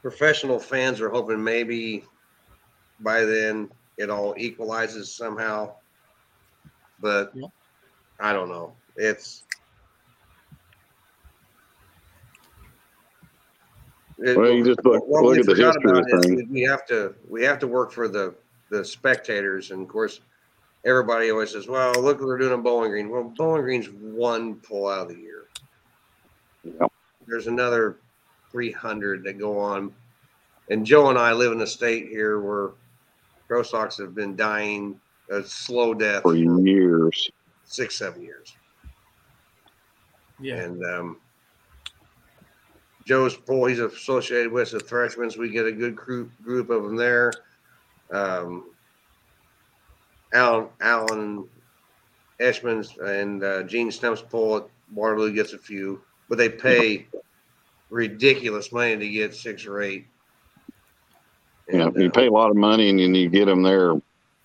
professional fans are hoping maybe by then it all equalizes somehow. But Yeah. I don't know. It's it- Well, you just look- what look we at the forgot history of about is things. we have to we have to work for the the spectators, and of course, everybody always says, "Well, look what they're doing in Bowling Green." Well, Bowling Green's one pull out of the year. Yep. There's another 300 that go on, and Joe and I live in a state here where pro stocks have been dying a slow death for years. six, seven years. Yeah. And um, Joe's pool, he's associated with the Threshermans. We get a good group group of them there. Um, Alan Alan Eshman's and uh, Gene Stump's pool at Waterloo gets a few, but they pay ridiculous money to get six or eight. You know, you pay a lot of money and then you get them there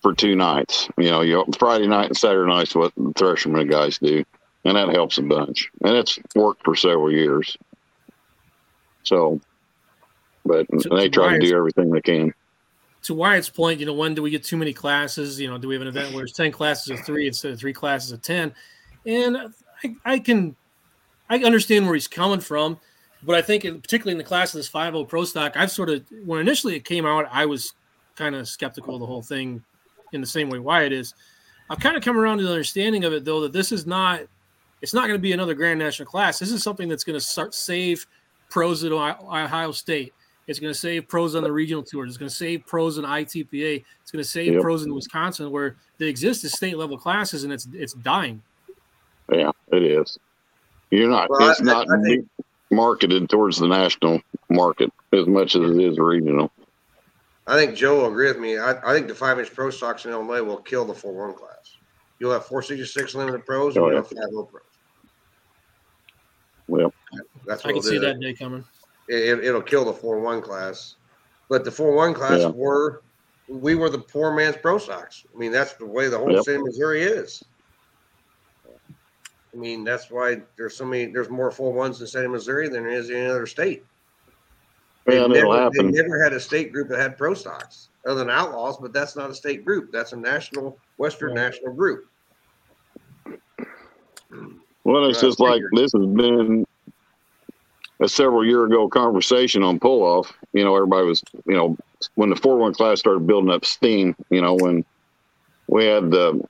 for two nights. You know, you Friday night and Saturday night's what the Thresherman guys do, and that helps a bunch. And it's worked for several years. So, but To- they to try to do everything they can. to Wyatt's point, you know, when do we get too many classes? You know, do we have an event where it's 10 classes of three instead of three classes of 10? And I, I can, I understand where he's coming from, but I think in- particularly in the class of this 5 Pro stock, I've sort of, when initially it came out, I was kind of skeptical of the whole thing in the same way Wyatt is. I've kind of come around to the understanding of it though, that this is not, it's not going to be another Grand National class. This is something that's going to start save pros at Ohio Ohio State. It's going to save pros on the regional tours. It's going to save pros in ITPA. It's going to save Yep. pros in Wisconsin, where they exist as state level classes, and it's it's dying. Yeah, it is. You're not. Well, it's I- not I think- marketed towards the national market as much as it is regional. I think Joe will agree with me. I, I think the five inch pro stocks in Illinois will kill the four one class. You'll have four sixty six limited pros and Oh, you'll yeah. have five O pros. Well, That's I can see do. that day coming. It, it'll kill the four one class. But the four one class Yeah. were we were the poor man's pro stocks. I mean, that's the way the whole Yep. state of Missouri is. I mean, that's why there's so many there's more four ones in the state of Missouri than there is in any other state. They and it'll never, they never had a state group that had pro stocks other than outlaws, but that's not a state group. That's a national Western Right. national group. Well, it's Yeah, just like this has been a several year ago conversation on pull off. You know, everybody was, you know, when the 4 1 class started building up steam, you know, when we had the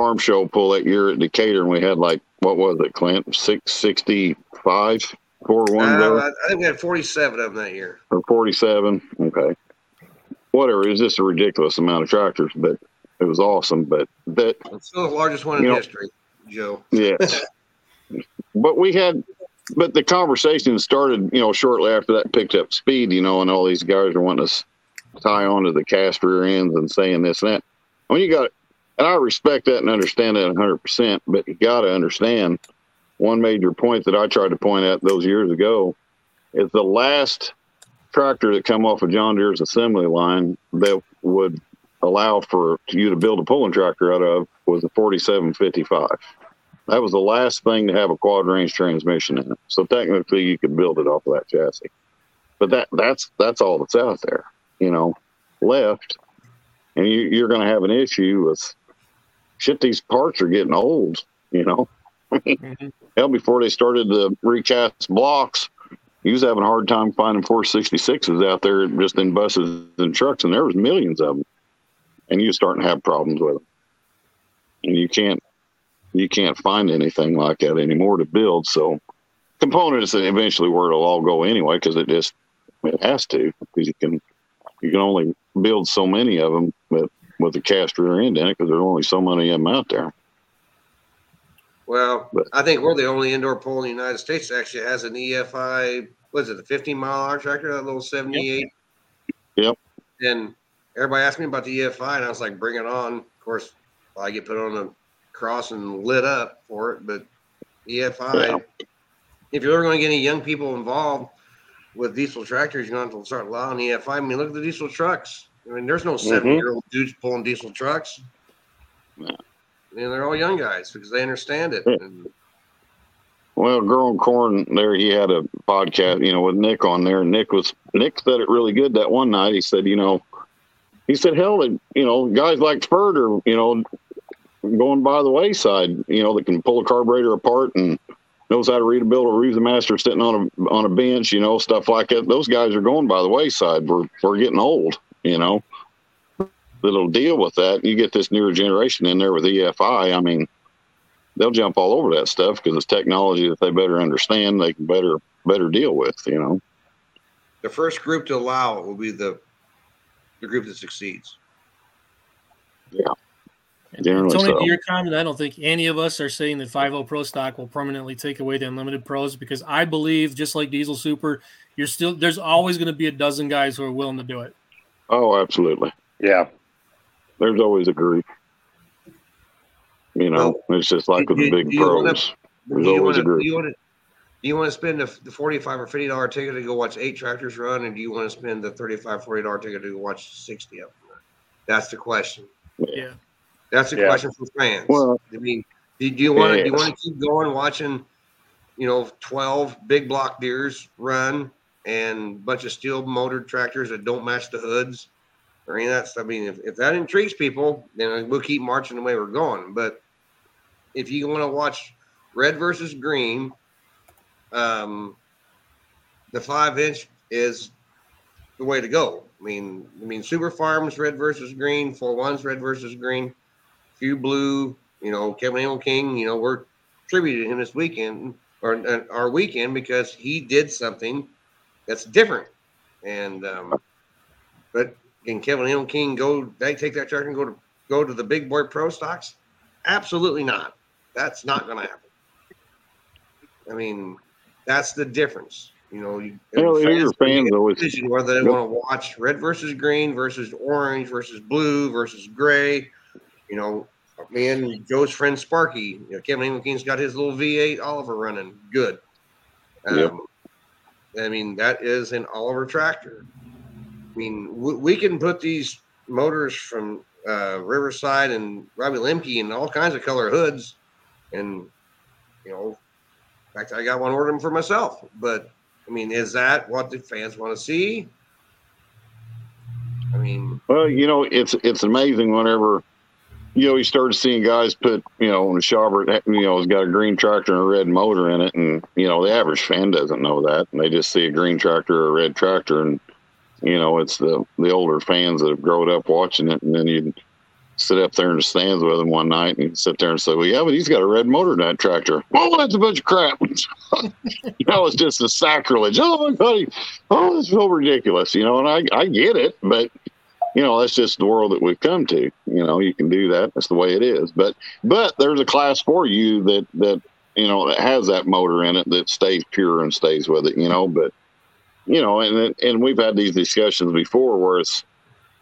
farm show pull that year at Decatur and we had like, what was it, Clint? 665 4 1 Uh, I I think we had 47 of them that year. or 47. Okay. Whatever. It was just a ridiculous amount of tractors, but it was awesome. But that, It's still the largest one in know- history, Joe. Yeah. but we had, but the conversation started, you know, shortly after that picked up speed, you know, and all these guys are wanting to tie onto the cast rear ends and saying this and that. When you got, and I respect that and understand that 100%, but you got to understand one major point that I tried to point out those years ago is the last tractor that come off of John Deere's assembly line that would allow for you to build a pulling tractor out of was a 4755. That was the last thing to have a quad range transmission in it. So technically, you could build it off of that chassis. But that that's that's all that's out there, you know, left, and you, you're going to have an issue with shit. These parts are getting old, you know. Mhm. Hell, before they started the recast blocks, you was having a hard time finding 466s out there just in buses and trucks, and there was millions of them, and you're starting to have problems with them, and you can't you can't find anything like that anymore to build. So components eventually where it'll all go anyway, because it just it has to, because you can you can only build so many of them with with the cast rear end in it, because there's only so many of them out there. Well, But- I think we're the only indoor pool in the United States that actually has an EFI. What is it, the 15 mile hour tractor? That little 78. Yep. And everybody asked me about the EFI, and I was like, bring it on. Of course, I get put on a cross and lit up for it, but EFI. Yeah. If you're ever going to get any young people involved with diesel tractors, you're going to have to start allowing EFI. I mean, look at the diesel trucks. I mean, there's no mm-hmm. 70 year old dudes pulling diesel trucks. No. And they're all young guys because they understand it. And Well, growing corn there, he had a podcast, you know, with Nick on there. And Nick was Nick said it really good that one night. He said, you know, he said, hell, you know, guys like Ferd are, you know, going by the wayside. You know, that can pull a carburetor apart and knows how to read a bill of Ruth master sitting on a on a bench. You know, stuff like that. Those guys are going by the wayside. We're we're getting old. You know, that'll deal with that. You get this newer generation in there with EFI. I mean they'll jump all over that stuff because it's technology that they better understand. They can better better deal with. You know, The first group to allow it will be the the group that succeeds. Yeah. Generally Tony, so. to your comment, I don't think any of us are saying that 5.0 Pro Stock will permanently take away the Unlimited Pros because I believe, just like Diesel Super, you're still there's always going to be a dozen guys who are willing to do it. Oh, absolutely. Yeah. There's always a group. You know, it's just like with the big do you wanna- pros. There's you always want a to group. do you want to do you want to spend the, the 45 or 50 dollar ticket to go watch eight tractors run and do you want to spend the 35 40 dollar ticket to go watch 60 of them that's the question Yeah. that's the Yeah. question for fans Well- i mean do do you want to do you Yes. want to keep going watching you know 12 big block Deeres run and bunch of steel motored tractors that don't match the hoods or any of that stuff i mean if, if that intrigues people then we'll keep marching the way we're going but if you want to watch red versus green, um, the five inch is the way to go. I mean, I mean, Super Farms red versus green, four ones red versus green, few blue. You know, Kevin Hill King. You know, we're tributing him this weekend or uh, our weekend because he did something that's different. And um, but can Kevin Hill King go? They take that tractor and go to go to the big boy pro stocks? Absolutely not. That's not going to happen. I mean, that's the difference. You know, you, your fans always decision whether they want to watch red versus green versus orange versus blue versus gray. You know, me and Joe's friend Sparky, you know, Kevin England King's got his little V8 Oliver running good. Um, Yep. I mean, that is an Oliver tractor. I mean, we, can put these motors from uh, Riverside and Robbie Lemke and all kinds of color hoods, and you know, in fact, I got one ordered for myself. But I mean, is that what the fans want to see? I mean, Well, you know, it's it's amazing whenever you know he started seeing guys put you know on a Schaubert, you know, has got a green tractor and a red motor in it, and you know the average fan doesn't know that, and they just see a green tractor or a red tractor, and you know it's the the older fans that have grown up watching it, and then you sit up there in the stands with them one night and sit there and say, "Well, yeah, but he's got a red motor in that tractor." Oh, that's a bunch of crap. you know, it's just a sacrilege. Oh my god, oh, it's so ridiculous. You know, and I I get it, but you know that's just the world that we've come to. You know you can do that. That's the way it is. But but there's a class for you that that you know that has that motor in it that stays pure and stays with it you know. But you know and and we've had these discussions before where it's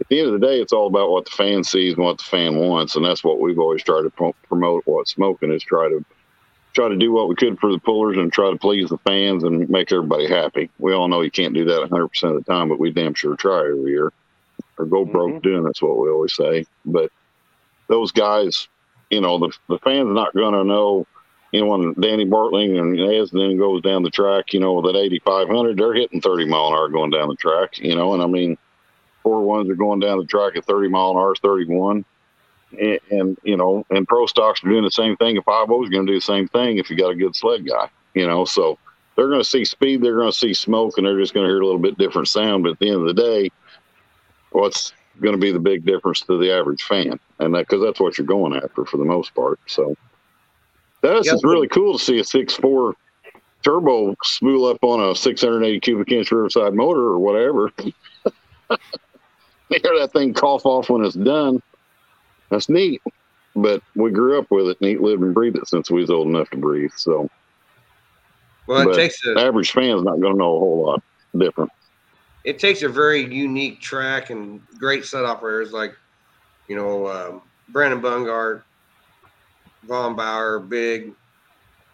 at the end of the day it's all about what the fan sees and what the fan wants. And that's what we've always tried to promote what smoking is try to try to do what we could for the pullers and try to please the fans and make everybody happy. We all know you can't do that 100% of the time but we damn sure try every year or go broke Mhm. doing. That's what we always say. But those guys, you know, the the fans not going to know. You know, when Danny Bartling and Esden goes down the track, you know, with that 8500, they're hitting 30 mile an hour going down the track. You know, and I mean, four ones are going down the track at 30 mile an hour, 31. And, and you know, and pro stocks are doing the same thing. If five is going to do the same thing if you got a good sled guy, you know, so they're going to see speed, they're going to see smoke, and they're just going to hear a little bit different sound. But at the end of the day, what's going to be the big difference to the average fan, and that because that's what you're going after for the most part. So that's Yep. really cool to see a six four turbo spool up on a 680 cubic inch Riverside motor or whatever. Hear that thing cough off when it's done. That's neat. But we grew up with it, and eat, lived, and breathed it since we was old enough to breathe. So well, it But takes a the average fan's not going to know a whole lot different. It takes a very unique track and great set operators like, you know, um, Brandon Bungard, Von Bauer, Big,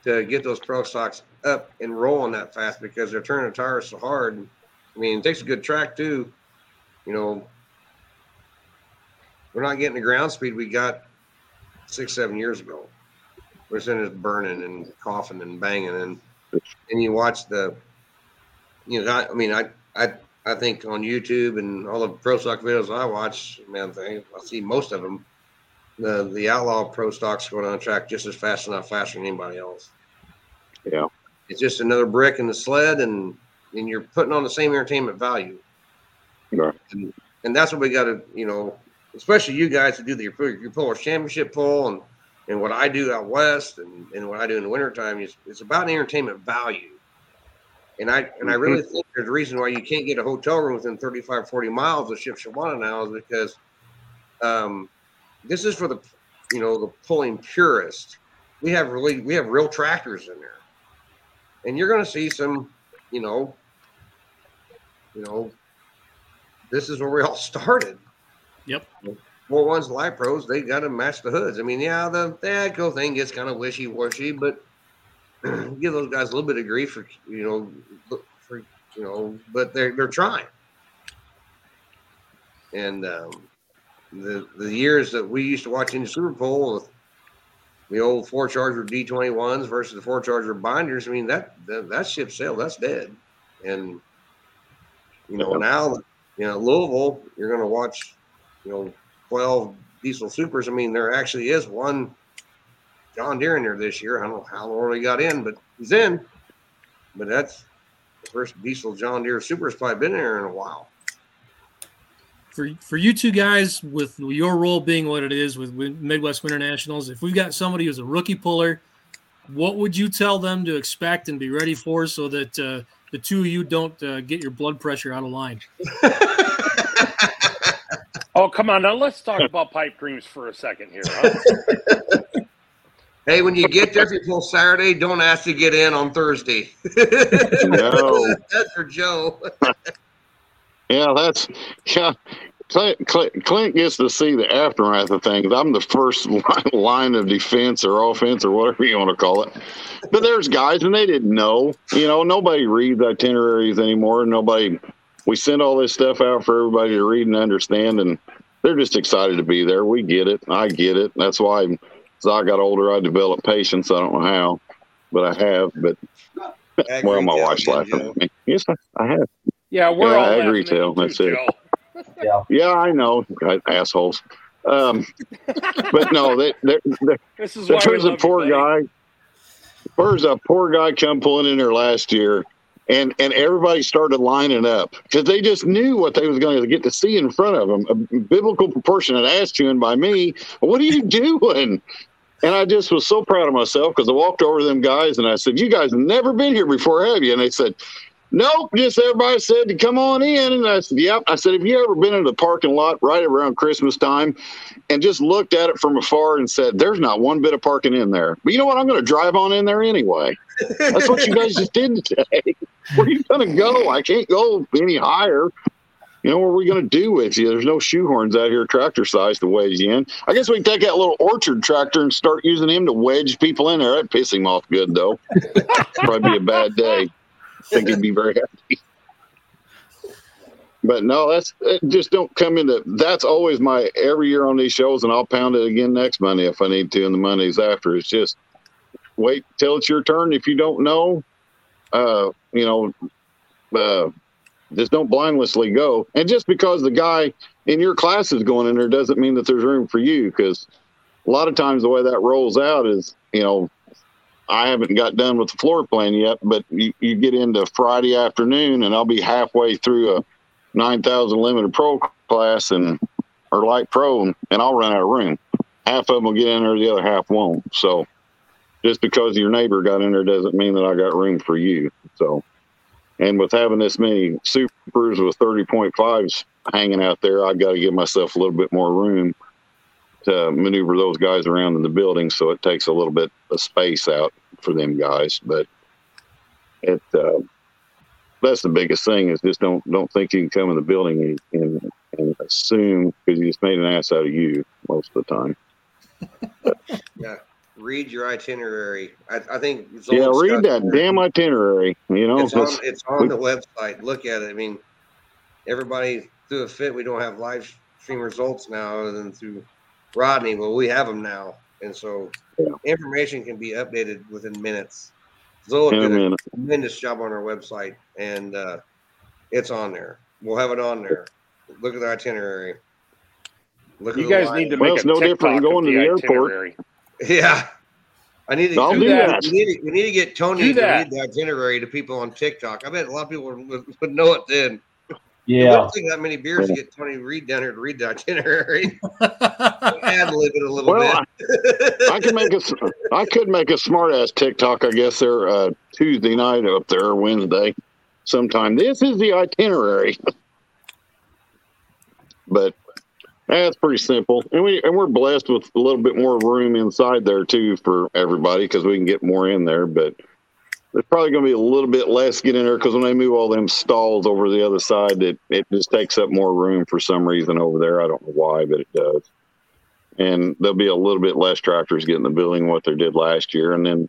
to get those pro stocks up and rolling that fast because they're turning the tires so hard. I mean, it takes a good track too. You know, we're not getting the ground speed we got six, seven years ago. we're sitting there burning and coughing and banging and and you watch the you know I, I mean I I I think on YouTube and all the pro stock videos I watch, man, I see most of them. The the outlaw pro stocks going on track just as fast, and not faster than anybody else. Yeah. It's just another brick in the sled, and and you're putting on the same entertainment value. Right. And, and that's what we got to, you know, especially you guys who do the your, your Polish Championship pull and and what I do out west and, and what I do in the wintertime is it's about entertainment value. And I and I really think there's a reason why you can't get a hotel room within 35, 40 miles of Shipshewana now is because um, this is for the you know the pulling purist. We have really we have real tractors in there, and you're going to see some you know you know this is where we all started. Yep. Four ones live pros, they got to match the hoods. I mean, yeah, the the AGCO thing gets kind of wishy washy, but give those guys a little bit of grief for you know for you know, but they're they're trying. And um, the the years that we used to watch in the Super Bowl with the old four charger D twenty ones versus the four charger binders, I mean that that, that ship sailed, that's dead. And you know now, you know Louisville, you're going to watch, you know, twelve diesel supers. I mean, there actually is one John Deere in there this year. I don't know how long he got in, but he's in. But that's the first diesel John Deere super has probably been there in a while. For, for you two guys, with your role being what it is with Midwest Winter Nationals, if we've got somebody who's a rookie puller, what would you tell them to expect and be ready for so that uh, the two of you don't uh, get your blood pressure out of line? oh, come on. Now let's talk about pipe dreams for a second here. Huh? Hey, when you get there, if you pull Saturday, don't ask to get in on Thursday. No. that's for Joe. Yeah, that's yeah. Clint, Clint, Clint gets to see the aftermath of things. I'm the first line, line of defense or offense or whatever you want to call it. But there's guys, and they didn't know. You know, nobody reads itineraries anymore. Nobody. We send all this stuff out for everybody to read and understand, and they're just excited to be there. We get it. I get it. That's why, as I got older, I developed patience. I don't know how, but I have. But well, my wife's laughing at me. Yes, I, I have. Yeah, we're Yeah, all I laughing agree, at Tail. you too, That's it. Joe. Yeah, I know, guys, assholes. Um, but no, they, they, they, This is why we there's a poor you, guy. There's a poor guy come pulling in there last year, and and everybody started lining up because they just knew what they was going to get to see in front of them. A biblical proportionate ass chewing by me. What are you doing? And I just was so proud of myself because I walked over to them guys and I said, "You guys never been here before, have you?" And they said, Nope, just everybody said to come on in. And I said, Yep. I said, Have you ever been in the parking lot right around Christmas time and just looked at it from afar and said, There's not one bit of parking in there. But you know what? I'm going to drive on in there anyway. That's what you guys just did today. Where are you going to go? I can't go any higher. You know, what are we going to do with you? There's no shoehorns out here tractor size to wedge you in. I guess we can take that little orchard tractor and start using him to wedge people in there. That'd piss him off good, though. Probably be a bad day. I think he'd be very happy. But no, that's just don't come into. That's always my every year on these shows, and I'll pound it again next Monday if I need to, and the Mondays after. It's just wait till it's your turn. If you don't know, uh, you know, uh, just don't blindlessly go. And just because the guy in your class is going in there doesn't mean that there's room for you. Because a lot of times the way that rolls out is, you know, I haven't got done with the floor plan yet, but you, you get into Friday afternoon and I'll be halfway through a 9,000 limited pro class and or light pro and, and I'll run out of room. Half of them will get in there, the other half won't. So just because your neighbor got in there doesn't mean that I got room for you. So, and with having this many supers with 30.5s hanging out there, I've got to give myself a little bit more room to maneuver those guys around in the building. So it takes a little bit of space out for them guys. But it, uh, that's the biggest thing is just don't don't think you can come in the building and, and, and assume because you just made an ass out of you most of the time. Yeah. Read your itinerary. I, I think Yeah, read got- that damn itinerary. You know, It's on, it's- it's on the website. Look at it. I mean, everybody through a fit. We don't have live stream results now other than through Rodney. Well, we have them now, and so information can be updated within minutes. Zola In a did a minute. tremendous job on our website, and uh, it's on there. We'll have it on there. Look at the itinerary. Look You guys need to Well, make it's a no TikTok different than going to the airport. itinerary. Yeah. I need to I'll do do that. that. We need, to, we need to get Tony Do to that. read the itinerary to people on TikTok. I bet a lot of people would, would know it then. It Yeah. wouldn't think that many beers to get Tony Reed down here to read the itinerary. Ad lib it a little Well, bit. I, I can make a, s- I could make a smart ass TikTok. I guess there uh, Tuesday night up there, or Wednesday, sometime. This is the itinerary, but that's pretty simple, and we and we're blessed with a little bit more room inside there too for everybody because we can get more in there. But there's probably going to be a little bit less get in there because when they move all them stalls over the other side, it it just takes up more room for some reason over there. I don't know why, but it does and there'll be a little bit less tractors getting the building what they did last year. And then,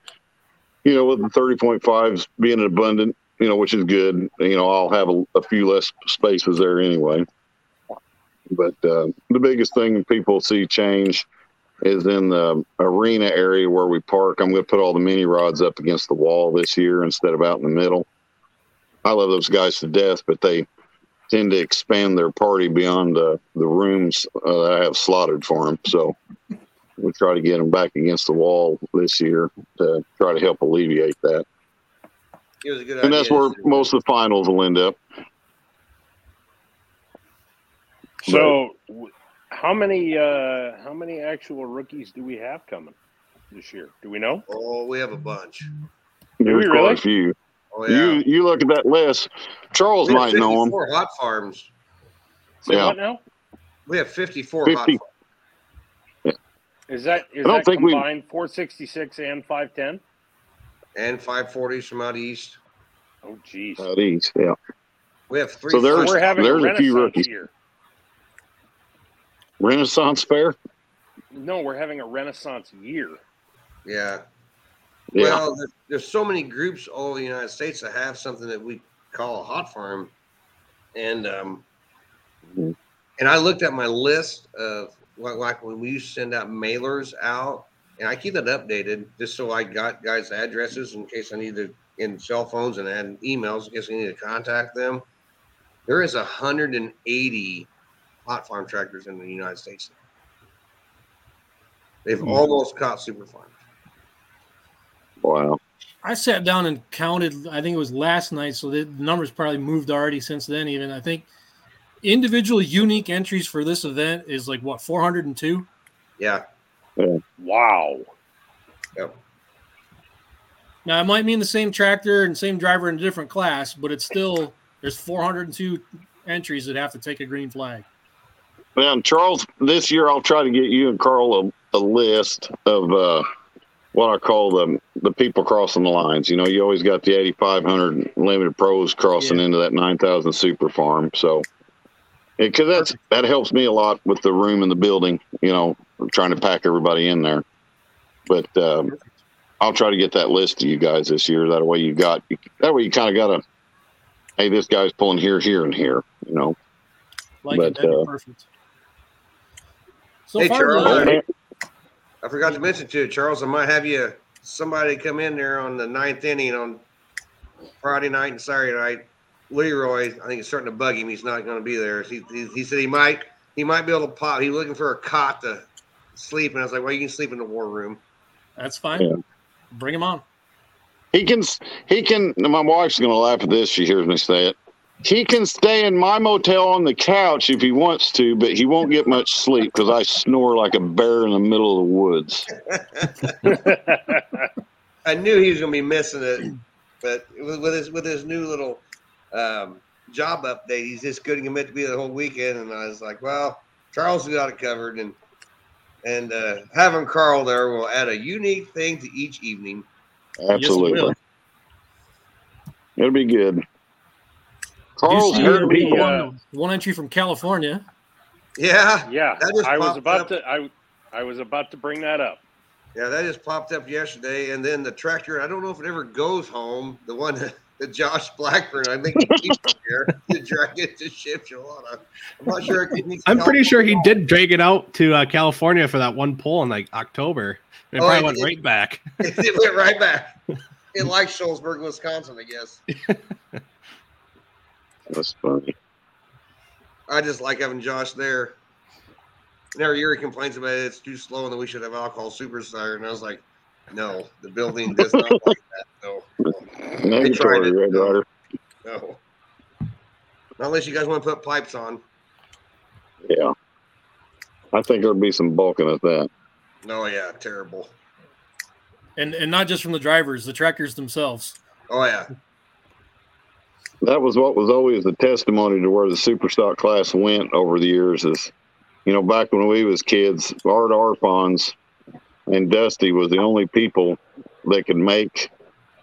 you know, with the 30.5s being abundant, you know, which is good, you know, I'll have a, a few less spaces there anyway. But uh, the biggest thing people see change is in the arena area where we park. I'm going to put all the mini rods up against the wall this year instead of out in the middle. I love those guys to death, but they tend to expand their party beyond uh, the rooms uh, that I have slotted for them. So we'll try to get them back against the wall this year to try to help alleviate that. It was a good And that's where most of the finals will end up. So, w- how many uh, how many actual rookies do we have coming this year? Do we know? Oh, we have a bunch. There's we quite a few. Oh yeah. You you look at that list. Charles might know them. 54 hot farms. Say Yeah. what now? We have 54 hot 50. farms Is that is I don't that think we- combined 466 and 510? and 540s from out east. Oh, geez. Out east, yeah. We have three. So there's- first- We're having a there's a few rookies. year. Renaissance Fair. No, we're having a renaissance year. yeah. Yeah. Well, there's, there's so many groups all over the United States that have something that we call a hot farm, and um, Mhm. and I looked at my list of like, like when we used to send out mailers out, and I keep that updated just so I got guys' addresses in case I need to in cell phones and add emails in case I need to contact them. There is 180 hot farm tractors in the United States. They've Hmm. almost caught super farms. Wow. I sat down and counted. I think it was last night, so the numbers probably moved already since then. Even I think individual unique entries for this event is like what 402. Yeah. Wow. Yep. Now it might mean the same tractor and same driver in a different class, but it's still there's 402 entries that have to take a green flag. And Charles, this year I'll try to get you and Carl a, a list of uh, what I call the the people crossing the lines. You know, you always got the 8,500 limited pros crossing into that 9,000 super farm. So, because that's that helps me a lot with the room in the building. You know, trying to pack everybody in there. But um, I'll try to get that list to you guys this year. That way you got that way you kind of got a hey, this guy's pulling here, here, and here. You know. Like But, it, that'd be uh, perfect. So Hey, far, Charles, I, I forgot to mention to you, Charles. I might have you somebody come in there on the ninth inning on Friday night and Saturday night. Leroy, I think it's starting to bug him. He's not going to be there. He, he, he said he might he might be able to pop. He's looking for a cot to sleep, and I was like, "Well, you can sleep in the war room." that's fine. Yeah. Bring him on. He can, he can. My wife's going to laugh at this. She hears me say it. He can stay in my motel on the couch if he wants to, but he won't get much sleep because I snore like a bear in the middle of the woods. I knew he was going to be missing it, but with, with his with his new little um, job update, he's just couldn't commit to be the whole weekend. And I was like, "Well, Charles has got it covered," and and uh, having Carl there will add a unique thing to each evening. Absolutely, will. it'll be good. You Carl's see heard the people. one, one entry from California. Yeah, yeah, That just I was about up. to I I was about to bring that up. yeah, that just popped up yesterday, and then the tractor. I don't know if it ever goes home. The one that the Josh Blackburn. I think he keeps it here. The drag it to Shipshewana. I'm not sure. If he I'm pretty sure he did drag it out to uh, California for that one pull in like October. It Oh, probably he went did? right back. it went right back. It likes Shullsburg, Wisconsin, I guess. That's funny. I just like having Josh there. And every year he complains about it, it's too slow and that we should have alcohol super stock. And I was like, no, the building does not like that. No, no, Negatory, it. Red Rider. no. Not unless you guys want to put pipes on. Yeah. I think there'll be some bulking at that. No, yeah, terrible. and and not just from the drivers, the trackers themselves. Oh yeah. That was what was always the testimony to where the superstock class went over the years is you know back when we was kids Art Arfons and dusty was the only people that could make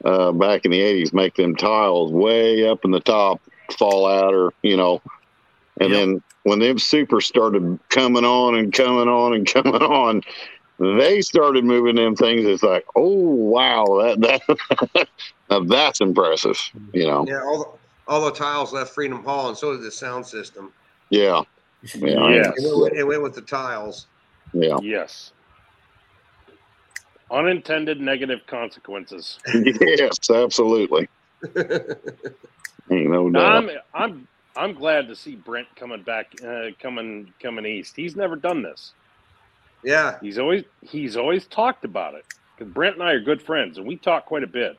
uh, back in the 80s make them tiles way up in the top fall out or you know and Yep. then when them super started coming on and coming on and coming on they started moving them things it's like oh wow that that that's impressive you know Yeah, all all the tiles left Freedom Hall and so did the sound system. Yeah. Yeah. Yes. It went, with- it went with the tiles. Yeah. Yes. Unintended negative consequences. yes, absolutely. Ain't no No, doubt. I'm I'm I'm glad to see Brent coming back, uh, coming coming east. He's never done this. yeah. He's always he's always talked about it. Because Brent and I are good friends, and we talk quite a bit.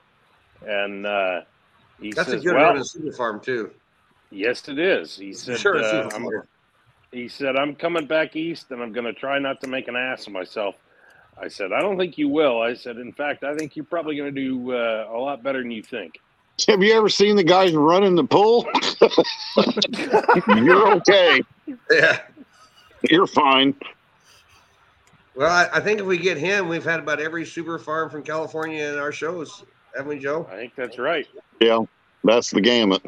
And uh, he That's says, a good "Well, run in Super Farm too. yes, it is." He said, Sure, uh, I'm, "He said I'm coming back east, and I'm going to try not to make an ass of myself." I said, "I don't think you will." I said, "In fact, I think you're probably going to do uh, a lot better than you think." Have you ever seen the guys running the pool? You're okay. Yeah. You're fine. Well, I, I think if we get him, we've had about every super farm from California in our shows, haven't we, Joe? I think that's right. Yeah. That's the gamut.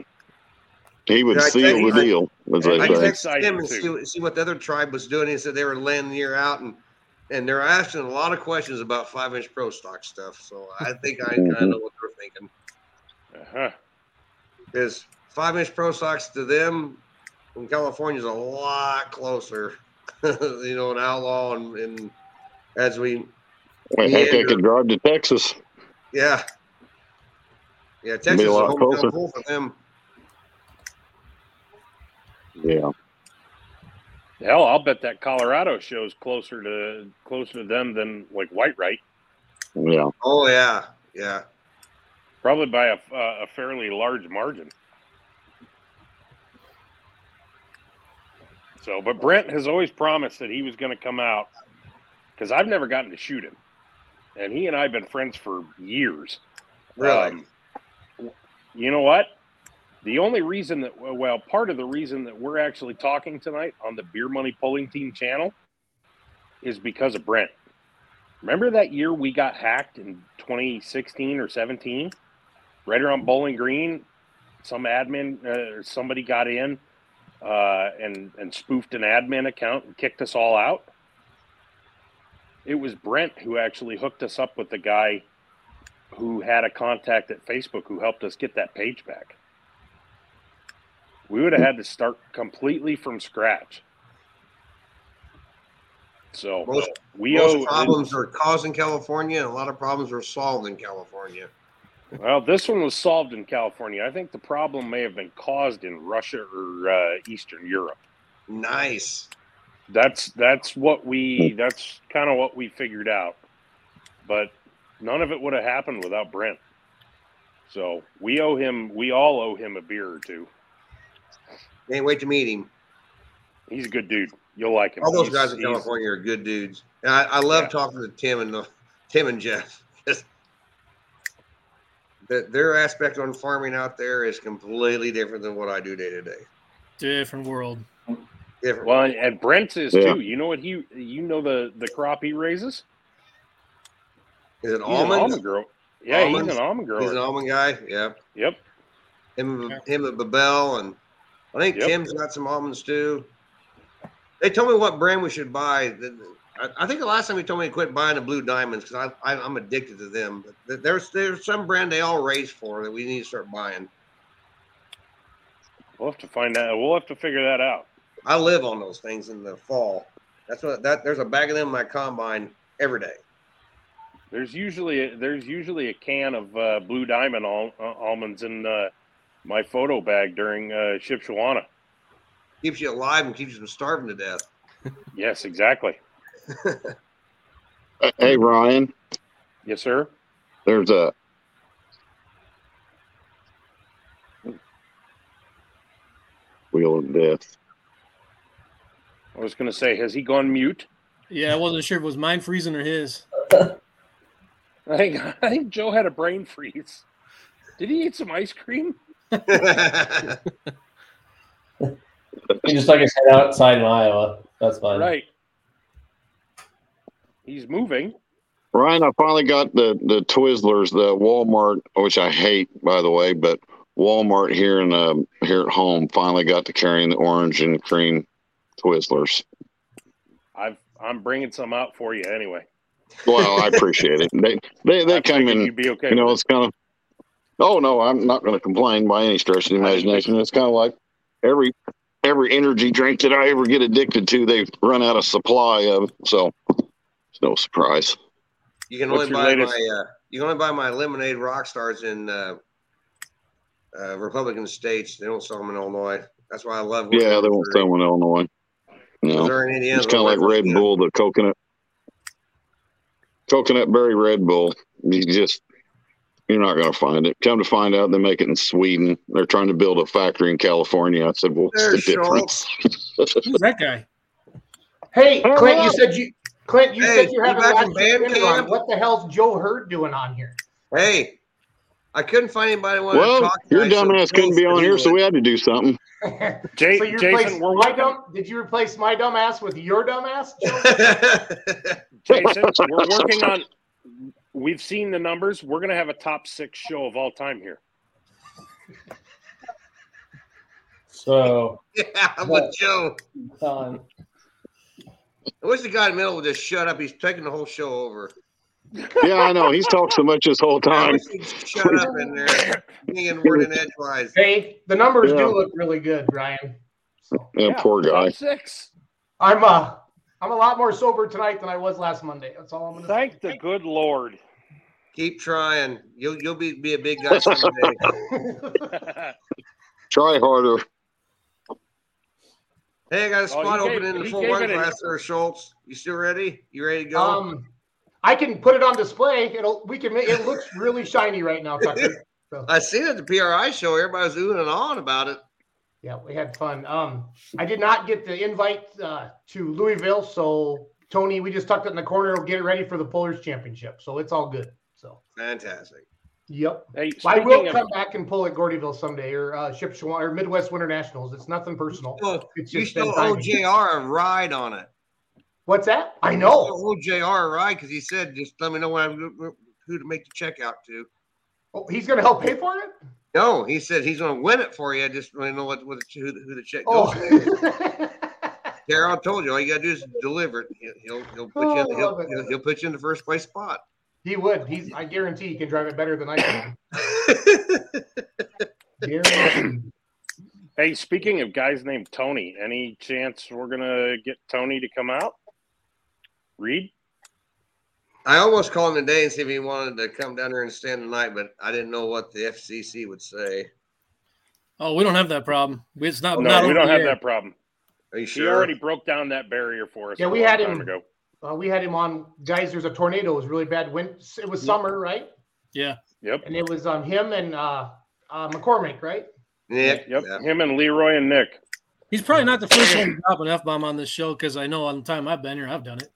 He would Yeah, I seal think- the deal, as I That's texted him and see, what- see what the other tribe was doing. He said they were laying the year out and and they're asking a lot of questions about five inch pro stock stuff. So I think I kind of know what they're thinking. Uh-huh. Because five inch pro stocks to them in California is a lot closer. you know, an outlaw and, and as we Well, heck, they could drive to Texas. yeah. Yeah, Texas is a lot closer. pool for them. Yeah. Hell, I'll bet that Colorado show's closer to closer to them than like White Right. Yeah. Oh yeah, yeah. probably by a, uh, a fairly large margin. So, but Brent has always promised that he was going to come out because I've never gotten to shoot him, and he and I have been friends for years. Really? Um, you know what? The only reason that, well, part of the reason that we're actually talking tonight on the Beer Money Pulling Team channel is because of Brent. Remember that year we got hacked in 2016 or 17? Right around Bowling Green, some admin, uh, somebody got in uh, and, and spoofed an admin account and kicked us all out. It was Brent who actually hooked us up with the guy who had a contact at Facebook who helped us get that page back. We would have had to start completely from scratch. So Most- we Most owe problems are caused in California, and a lot of problems are solved in California. well. This one was solved in California. I think the problem may have been caused in Russia or uh, Eastern Europe. Nice. That's that's what we that's kind of what we figured out. But none of it would have happened without Brent. So we owe him. We all owe him a beer or two. Can't wait to meet him. He's a good dude. You'll like him. All those He's- guys in California are good dudes. And I, I love Yeah. talking to Tim and the, Tim and Jeff. That their aspect on farming out there is completely different than what I do day to day. Different world. Different. Well, and Brent's is Yeah. too. You know what he? You know the the crop he raises. Is it He's an almond girl. Yeah, Almonds? he's an almond girl. He's an almond guy. Yeah. Yep. Him, him and Babel, and I think Yep. Tim's got some almonds too. They told me what brand we should buy. I, I think the last time he told me to quit buying the blue diamonds because I, I I'm addicted to them. But there's there's some brand they all race for that we need to start buying. We'll have to find out. We'll have to figure that out. I live on those things in the fall. That's what that there's a bag of them in my combine every day. There's usually there's usually a can of uh, blue diamond al- uh, almonds in uh, my photo bag during uh, Shipshewana. Keeps you alive and keeps you from starving to death. Yes, exactly. Hey Ryan, Yes, sir. there's a wheel of death. I was going to say, has he gone mute? Yeah, I wasn't sure if it was mine freezing or his. I think I think Joe had a brain freeze. Did he eat some ice cream? He just like his head outside in Iowa. That's fine. Right. He's moving. Ryan, I finally got the the Twizzlers, the Walmart, which I hate, by the way, but Walmart here in uh, here at home finally got to carrying the orange and cream Twizzlers. I've I'm bringing some out for you anyway. Well, I appreciate it. They they they I come in. You'd be okay. You know, it's kind of. Oh no, I'm not going to complain by any stretch of the imagination. It's kind of like every every energy drink that I ever get addicted to, they've run out of supply of. So it's no surprise. You can What's only buy latest- my uh, you can only buy my lemonade rock stars in uh, uh, Republican states. They don't sell them in Illinois. That's why I love. Yeah, they won't sell them in Illinois. No. They're in Indiana. It's kind of like Red Bull, the coconut, coconut berry Red Bull. You just, you're not going to find it. Come to find out, they make it in Sweden. They're trying to build a factory in California. I said, what's There's the difference? Who's that guy? Hey, Clint, you said you Clint, you Hey, said you're you having back from band camp? What the hell's Joe Hurd doing on here? Hey, I couldn't find anybody wanted to well, talk. your tonight, so dumbass couldn't be on here, so we had to do something. Jay, so you Jason, replaced we're my working, dumb? Did you replace my dumbass with your dumbass? Joe? Jason, we're working on. We've seen the numbers. We're going to have a top six show of all time here. So, yeah, I'm with Joe. um, I wish the guy in the middle would just shut up. He's taking the whole show over. Yeah, I know. He's talked so much this whole time. shut up in there, being word in edgewise. hey, the numbers Yeah. do look really good, Ryan. So Yeah, poor guy. Six. I'm uh I'm a lot more sober tonight than I was last Monday. That's all I'm gonna Thank the good Lord. Keep trying. You'll you'll be be a big guy someday. Try harder. hey, I got a Oh, spot he open gave- in the full gave one it class there, Schultz. You still ready? You ready to go? um, I can put it on display. It'll we can make it looks really shiny right now, Tucker. So I seen it at the PRI show. Everybody's was oohing and on about it. yeah, we had fun. Um, I did not get the invite uh, to Louisville, so Tony, we just tucked it in the corner. We'll get it ready for the Pullers Championship, so it's all good. So Fantastic. yep. Hey, I will speaking of- come back and pull at Gordyville someday or uh, Shipshewana or Midwest Winter Nationals. It's nothing personal. Oh, It's you just still been owe timing. JR a ride on it. What's that? I know. still owe JR a ride because he said, just let me know when I'm, who to make the check out to. Oh, he's going to help pay for it. No, he said he's going to win it for you. I just want to know what, what the, who, the, who the check Oh. goes to. Daryl told you all you got to do is deliver it. He'll, he'll, he'll put you in, Oh, he'll, it. he'll, he'll put you in the first place spot. he would. He's. I guarantee he can drive it better than I can. Hey, speaking of guys named Tony, any chance we're gonna get Tony to come out? Reed? I almost called him today and see if he wanted to come down here and stand tonight, but I didn't know what the FCC would say. Oh, we don't have that problem. It's not. No, not we don't have here. that problem. Are you sure? He already broke down that barrier for us. Yeah, a we long had time him- ago. Uh, we had him on. Guys, there's a tornado. It was really bad. Wind. It was summer, right? Yeah. Yep. And it was um him and uh, uh McCormick, right? Nick. Yep. yeah. Him and Leroy and Nick. He's probably not the first one to drop an F bomb on this show because I know on the time I've been here, I've done it.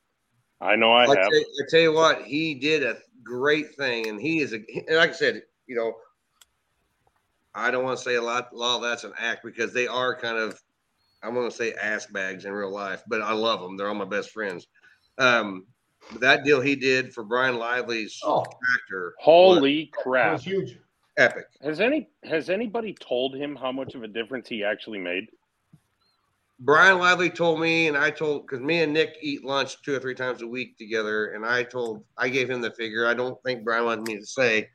I know I I have. tell, I tell you what, he did a great thing, and he is a. and Like I said, you know, I don't want to say a lot. A lot of that's an act because they are kind of, I'm going to say ass bags in real life, but I love them. They're all my best friends. Um, but that deal he did for Brian Lively's Oh, tractor, Holy it crap. was huge. epic. Has any has anybody told him how much of a difference he actually made? Brian Lively told me, and I told because me and Nick eat lunch two or three times a week together, and I told I gave him the figure. I don't think Brian wanted me to say,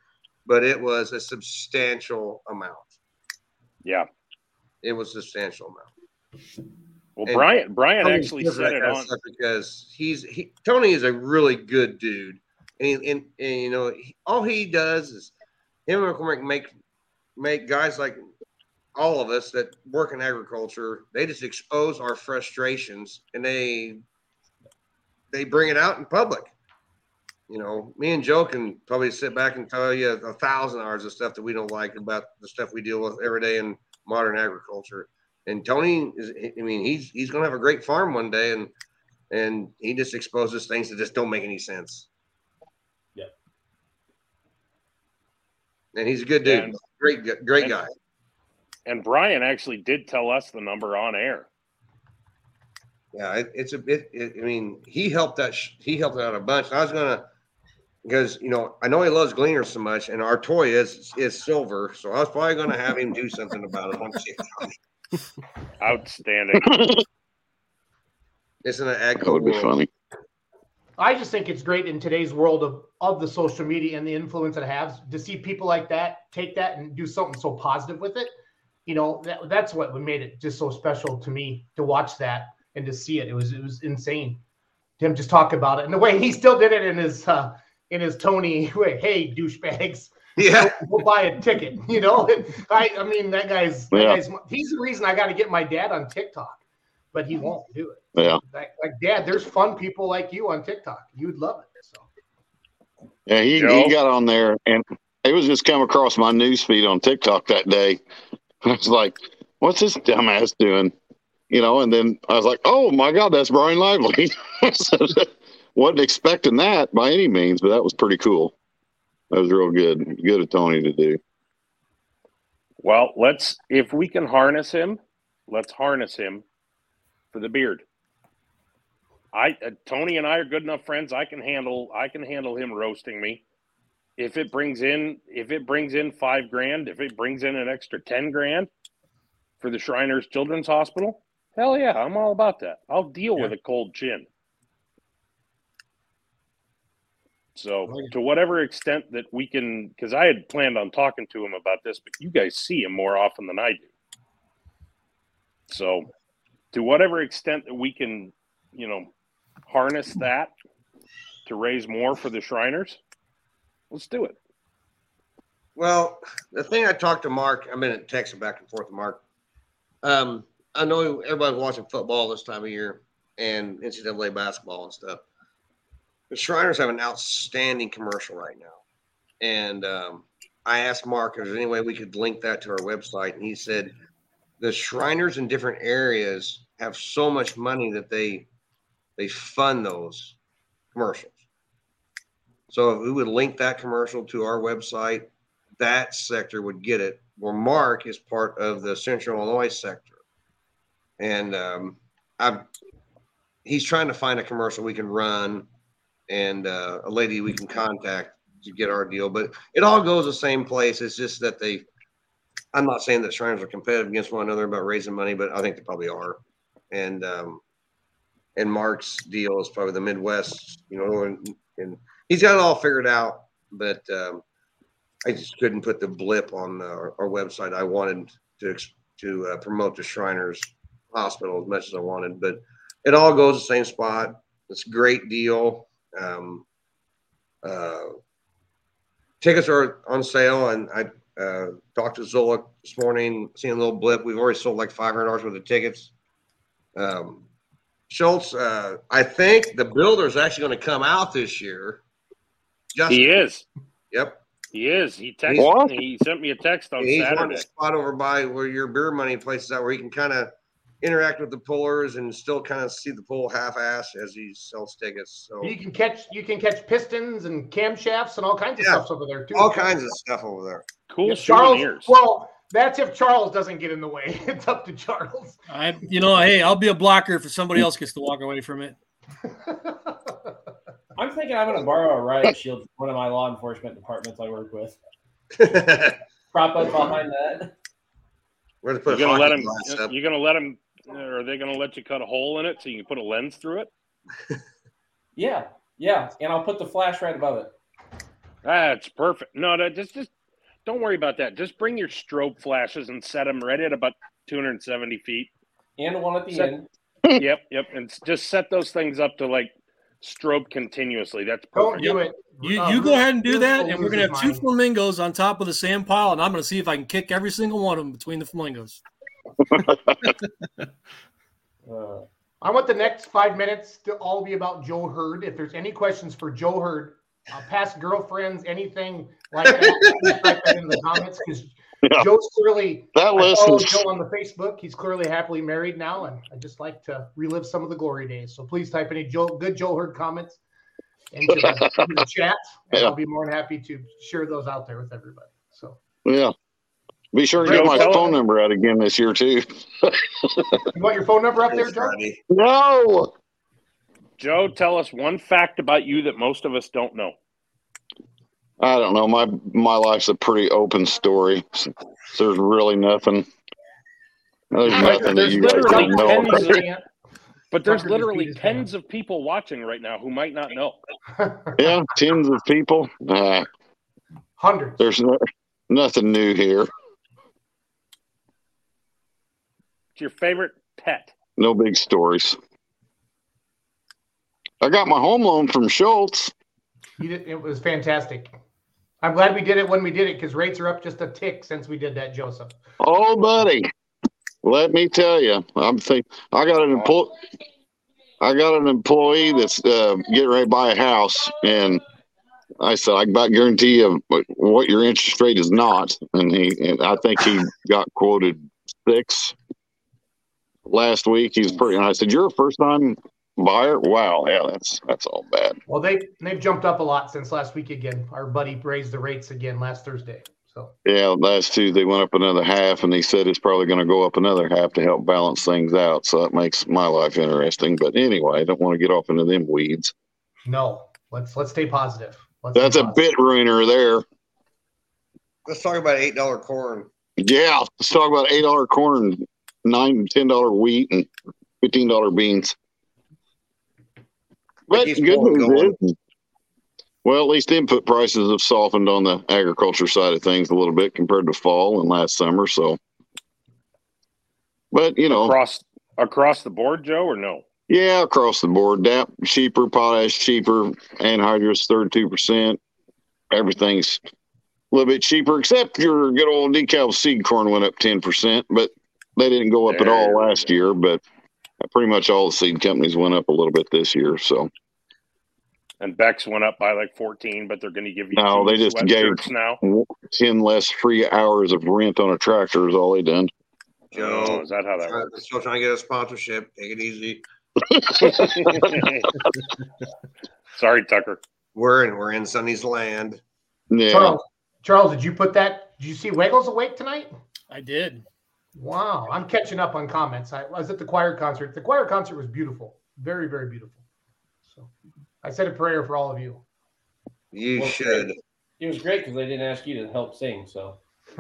but it was a substantial amount. Yeah. It was a substantial amount. Well, And Brian Brian Tony's actually said it on. because he's he, Tony is a really good dude, and, he, and, and you know he, all he does is him and McCormick make make guys like all of us that work in agriculture. They just expose our frustrations and they they bring it out in public. You know, me and Joe can probably sit back and tell you a thousand hours of stuff that we don't like about the stuff we deal with every day in modern agriculture. And Tony is, I mean, he's he's gonna have a great farm one day, and and he just exposes things that just don't make any sense. Yeah. And he's a good dude, And- great great guy. And Brian actually did tell us the number on air. Yeah, it, it's a bit. It, I mean, he helped that. Sh- he helped out a bunch. I was gonna because you know I know he loves gleaners so much, and our toy is is silver, so I was probably gonna have him do something about it. Once Outstanding. It's in an ag That would be world. funny. I just think it's great in today's world of, of the social media and the influence it has to see people like that take that and do something so positive with it. You know, that, that's what made it just so special to me to watch that and to see it. It was it was insane. Him just talk about it and the way he still did it in his uh, in his Tony way. Hey, douchebags, Yeah, we'll buy a ticket. You know, I I mean that guy's, that Yeah. guy's he's the reason I got to get my dad on TikTok, but he won't do it. Yeah. Like, like dad, there's fun people like you on TikTok. You'd love it. So Yeah, he, Joe? he got on there and it was just come across my news feed on TikTok that day. I was like, what's this dumbass doing? You know, and then I was like, oh my God, that's Brian Lively. Wasn't expecting that by any means, but that was pretty cool. That was real good. Good of Tony to do. Well, let's if we can harness him, let's harness him for the beard. I uh, Tony and I are good enough friends. I can handle I can handle him roasting me. If it brings in if it brings in 5 grand, if it brings in an extra 10 grand for the Shriners Children's Hospital, hell yeah, I'm all about that. I'll deal with a cold chin. So, to whatever extent that we can, because I had planned on talking to him about this, but you guys see him more often than I do. So, to whatever extent that we can, you know, harness that to raise more for the Shriners, let's do it. Well, the thing I talked to Mark, I've been texting back and forth with Mark. Um, I know everybody's watching football this time of year and NCAA basketball and stuff. The Shriners have an outstanding commercial right now. And um, I asked Mark if there's any way we could link that to our website. And he said the Shriners in different areas have so much money that they they fund those commercials. So if we would link that commercial to our website, that sector would get it. Where Mark is part of the Central Illinois sector, and um, I've he's trying to find a commercial we can run, and uh, a lady we can contact to get our deal. But it all goes the same place. It's just that they. I'm not saying that Shriners are competitive against one another about raising money, but I think they probably are. And um, and Mark's deal is probably the Midwest, you know, and, and he's got it all figured out. But um, I just couldn't put the blip on uh, our, our website. I wanted to to uh, promote the Shriners Hospital as much as I wanted, but it all goes the same spot. It's a great deal. Um, uh, tickets are on sale, and I uh, talked to Zola this morning, seen a little blip. We've already sold like five hundred dollars worth of tickets. Um, Schultz, uh, I think the builder is actually going to come out this year. Just, He is. Yep. He is. He texted What? me. He sent me a text on And he's wanting Saturday. a spot over by where your beer money places is at, where he can kind of interact with the pullers and still kind of see the pull half-ass as he sells tickets. So you can catch you can catch pistons and camshafts and all kinds of Yeah. stuff over there too. all kinds of stuff over there. Cool Yeah, Charles. Well, that's if Charles doesn't get in the way. It's up to Charles. I, you know, hey, I'll be a blocker if somebody else gets to walk away from it. I'm thinking I'm going to borrow a riot shield from one of my law enforcement departments I work with. Prop up behind that. going to put You're gonna let hockey him. glass up. You're gonna let him Are they going to let you cut a hole in it so you can put a lens through it? Yeah, yeah, and I'll put the flash right above it. That's perfect. No, that just just don't worry about that. Just bring your strobe flashes and set them right at about 270 feet. And one at the Set- end. yep, yep, and just set those things up to like strobe continuously. That's Don't perfect. do it. You, Uh, you go ahead and do that, and we're gonna have two mind. flamingos on top of the sand pile, and I'm gonna see if I can kick every single one of them between the flamingos. Uh, I want the next five minutes to all be about Joe Hurd. If there's any questions for Joe Hurd, uh, past girlfriends, anything like that, that in the comments because Yeah. Joe's clearly. That I follow listens. Joe on the Facebook. He's clearly happily married now, and I just like to relive some of the glory days. So please type any Joe, good Joe Hurd comments into the, into the chat, and Yeah. I'll be more than happy to share those out there with everybody. So Yeah. Be sure to Joe, get my phone number out again this year too. you want your phone number up there, Joe? No. Joe, tell us one fact about you that most of us don't know. I don't know. My my life's a pretty open story. There's really nothing. There's Right, nothing that you guys don't know. tens of- But there's literally beat his pants. tens of people watching right now who might not know. Yeah, tens of people. Nah, Hundreds. there's no, nothing new here. It's your favorite pet. No big stories. I got my home loan from Schultz. You did, it was fantastic. I'm glad we did it when we did it because rates are up just a tick since we did that, Joseph. Oh, buddy, let me tell you, I'm think I got an employee. I got an employee that's uh, getting ready to buy a house, and I said I about guarantee you what your interest rate is not, and he and I think he got quoted six last week. He's pretty. And I said, "You're a first time buyer? Wow, yeah, that's that's all bad." Well, they they've jumped up a lot since last week again. Our buddy raised the rates again last Thursday. So Yeah, last Tuesday went up another half, and he said it's probably going to go up another half to help balance things out. So that makes my life interesting. But anyway, I don't want to get off into them weeds. no, let's let's stay positive. Let's stay That's a positive. bit ruiner there. Let's talk about eight dollar corn. Yeah, let's talk about eight dollar corn, nine ten dollar wheat, and fifteen dollar beans. But good news is, well, at least input prices have softened on the agriculture side of things a little bit compared to fall and last summer. So, but you know, Across across the board, Joe, or no? yeah, across the board, DAP cheaper, potash cheaper, anhydrous thirty two percent. Everything's a little bit cheaper, except your good old DeKalb seed corn went up ten percent, but they didn't go up at all last year. But pretty much all the seed companies went up a little bit this year. So And Beck's went up by like 14, but they're going to give you No, they just gave- now. ten less free hours of rent on a tractor is all they done. Oh, Joe, is that how that try- works? still trying to get a sponsorship. Take it easy. Sorry, Tucker. We're in we're in Sonny's land. Yeah, Charles, Charles, did you put that? Did you see Wiggles awake tonight? I did. Wow, I'm catching up on comments. I was at the choir concert. The choir concert was beautiful, very very beautiful. So I said a prayer for all of you. You Well, should. it was great because they didn't ask you to help sing. So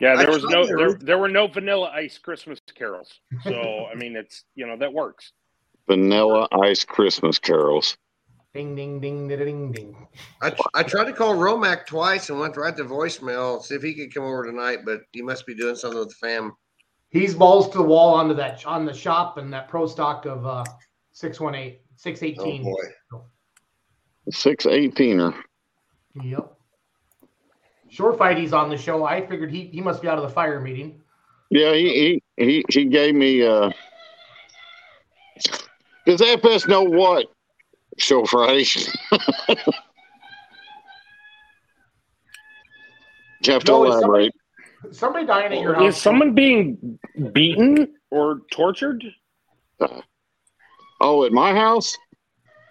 Yeah, I there was no there, there were no vanilla ice Christmas carols. So I mean, it's you know that works. vanilla ice Christmas carols. Ding ding ding ding ding ding. I, I tried to call Romac twice and went right to voicemail, see if he could come over tonight, but he must be doing something with the fam. He's balls to the wall onto that on the shop and that pro stock of uh 618, Oh 618. boy. Six eighteener. Yep. Short fight, he's on the show. I figured he, he must be out of the fire meeting. Yeah, he, he he he gave me. uh Does FS know what? Show Friday. you have to No, is somebody- elaborate. Somebody dying at your house. Is someone being beaten or tortured? Oh, at my house?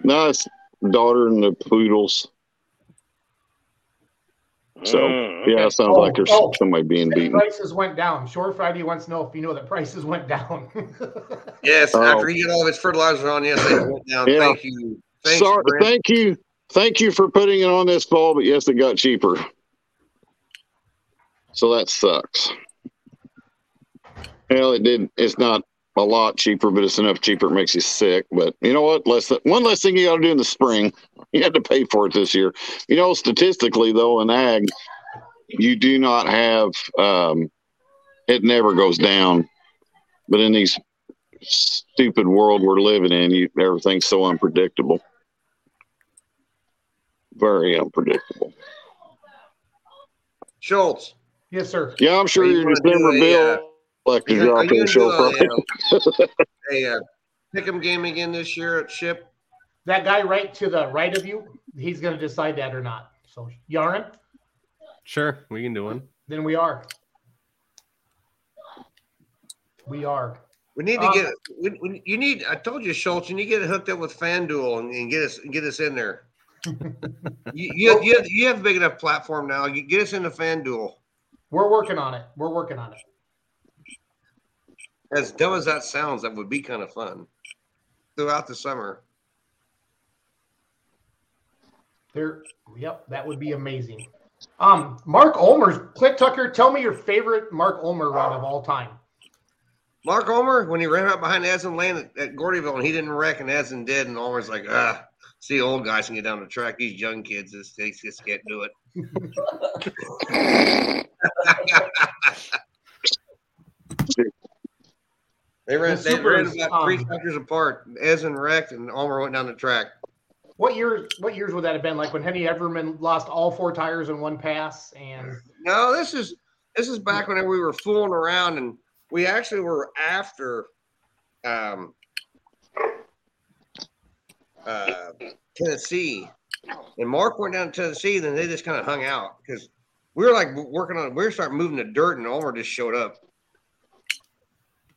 No, it's daughter and the poodles. So Mm, okay. yeah, it sounds Oh, like there's oh. somebody being beaten. prices went down. Shore Friday wants to know if you know that prices went down. Yes, Oh. after he got all of his fertilizer on, yes, they went down. Yeah. Thank you. Thanks, Sorry, Brent. thank you, thank you for putting it on this fall, but yes, it got cheaper. So that sucks. Well, it did. It's not a lot cheaper, but it's enough cheaper. It makes you sick. But you know what? Less than, one less thing you got to do in the spring. You had to pay for it this year. You know, statistically though, in ag, you do not have. Um, it never goes down. But in these stupid world we're living in, you everything's so unpredictable. Very unpredictable. Schultz. Yes, sir. Yeah, I'm sure Are you your gonna do December a, bill uh, collector Are drop you in gonna show do for a, uh, a uh, pick'em game again this year at Ship? That guy right to the right of you, he's going to decide that or not. So, Yarn, Sure, we can do one. then we are. We are. We need to Um, get we, we, you need. I told you, Schultz. You need to get hooked up with FanDuel and, and get us get us in there. You, you, you, have, you have a big enough platform now. You get us into FanDuel. We're working on it. We're working on it. As dumb as that sounds, that would be kind of fun throughout the summer. There. Yep, that would be amazing. Um, Mark Olmer's Clint Tucker. Tell me your favorite Mark Olmer run of all time. Mark Omer, when he ran out behind Essen Lane at, at Gordyville and he didn't wreck and Essen did, and Omer's like, ah, see, old guys can get down the track. These young kids just, they just can't do it. they ran, The they ran Supers, about three sectors apart. Essen wrecked and Omer went down the track. What years? What years would that have been? Like when Henny Everman lost all four tires in one pass, and No, this is this is back when we were fooling around and we actually were after um uh Tennessee. And Mark went down to Tennessee, then they just kind of hung out because we were like working on we were starting moving the dirt and Omer just showed up.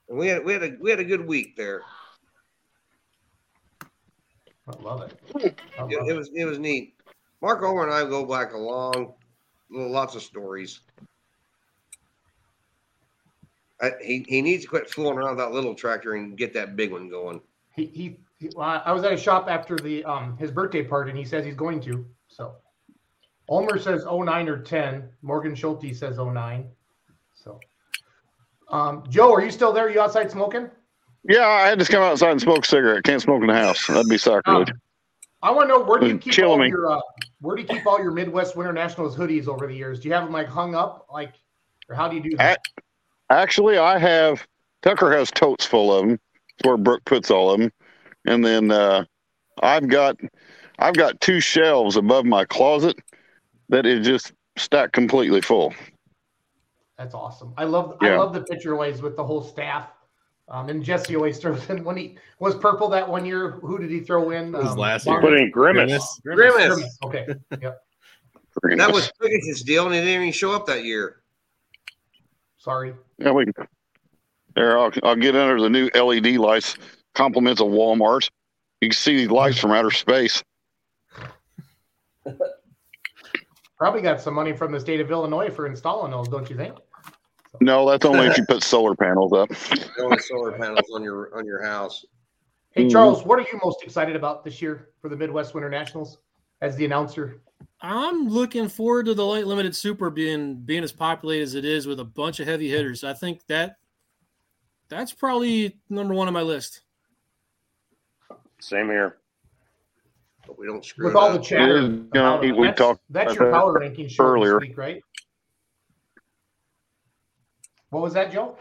And we had we had a we had a good week there. I love it. I love It, it was it was neat. Mark Omer and I go back a long lots of stories. I, he, he needs to quit fooling around with that little tractor and get that big one going. He, he, he well, I was at a shop after the um his birthday party, and he says he's going to. So, Ulmer says 09 or 10. Morgan Schulte says 09. So, um, Joe, are you still there? you outside smoking? Yeah, I had to come outside and smoke a cigarette. Can't smoke in the house. That'd be Um, sacrilege. I want to know where do you keep all me. your uh, where do you keep all your Midwest Winter Nationals hoodies over the years? Do you have them like hung up, like, or how do you do that? Actually, I have Tucker has totes full of them. It's where Brooke puts all of them, and then uh, I've got I've got two shelves above my closet that is just stacked completely full. That's awesome. I love I love the picture ways with the whole staff. Um, and Jesse always throws in when he was purple that one year. Who did he throw in? It was Um, last year. Barnes? Put in Grimace. Grimace. Grimace. Grimace. Okay. Yep. That was Piggitt's deal, and he didn't even show up that year. Sorry. Yeah, we. There, I'll, I'll get under the new LED lights. Compliments of Walmart. You can see these lights from outer space. Probably got some money from the state of Illinois for installing those, don't you think? No, that's only if you put solar panels up. Only solar panels on your on your house. Hey Mhm. Charles, what are you most excited about this year for the Midwest Winter Nationals as the announcer? I'm looking forward to the light limited super being being as populated as it is with a bunch of heavy hitters. I think that that's probably number one on my list. Same here. But we don't screw With all up. the chatter, Yeah, you know, about we that's, talked that's about your that power ranking show earlier. this week, right? What was that, Joe?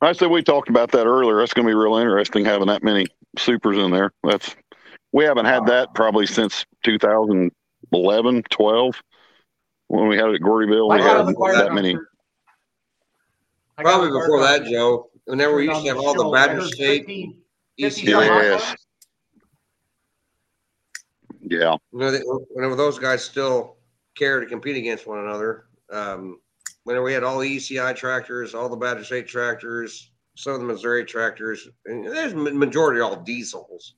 I said we talked about that earlier. That's going to be real interesting having that many supers in there. That's we haven't had that probably since 2011, 12 when we had it at Gordyville. We had on the fire that many. doctor. I got Probably before that. Joe. Whenever we used to have all the show. Badger heard State 50 ECI. 50 Yes. Yeah. whenever those guys still care to compete against one another. Um, whenever we had all the ECI tractors, all the Badger State tractors, some of the Missouri tractors, and there's majority all diesels.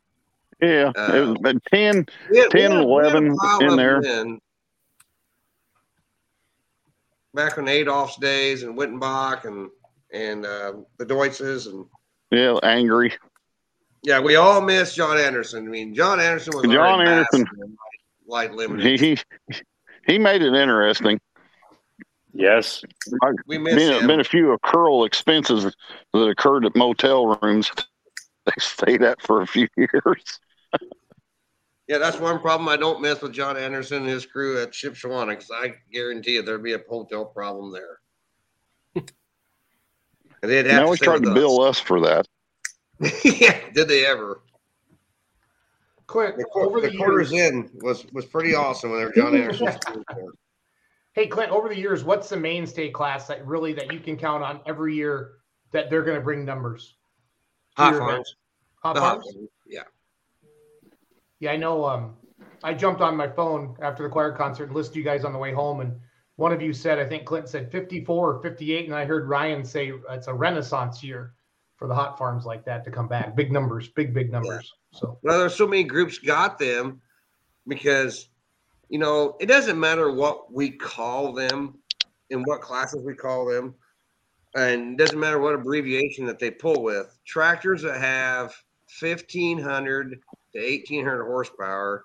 Yeah. Uh, it was about 10. Had, 10 and had 11 in there. men Back in Adolf's days and Wittenbach and and uh, the Deutzes and Yeah. Angry. Yeah, we all miss John Anderson. I mean, John Anderson was John our Anderson. ambassador in light, light limited. He, he, he made it interesting. Yes. We miss Been, him. been a few accrual expenses that occurred at motel rooms. They stayed at for a few years. Yeah, that's one problem I don't miss with John Anderson and his crew at Shipshewana because I guarantee you there'd be a hotel problem there. and they'd have always to stay tried to with bill us for that. yeah, did they ever? Clint, The, over the the quarters years, in was was pretty awesome whenever John Anderson hey Clint, over the years, what's the mainstay class that really that you can count on every year that they're going to bring numbers? Hot farms. Hot farms. Yeah. Yeah, I know. Um, I jumped on my phone after the choir concert and listened to you guys on the way home, and one of you said, I think Clint said 54 or 58, and I heard Ryan say it's a renaissance year for the hot farms like that to come back. Big numbers, big big numbers. So Well, there's so many groups got them because you know it doesn't matter what we call them and what classes we call them, and it doesn't matter what abbreviation that they pull with. Tractors that have 1500 to 1800 horsepower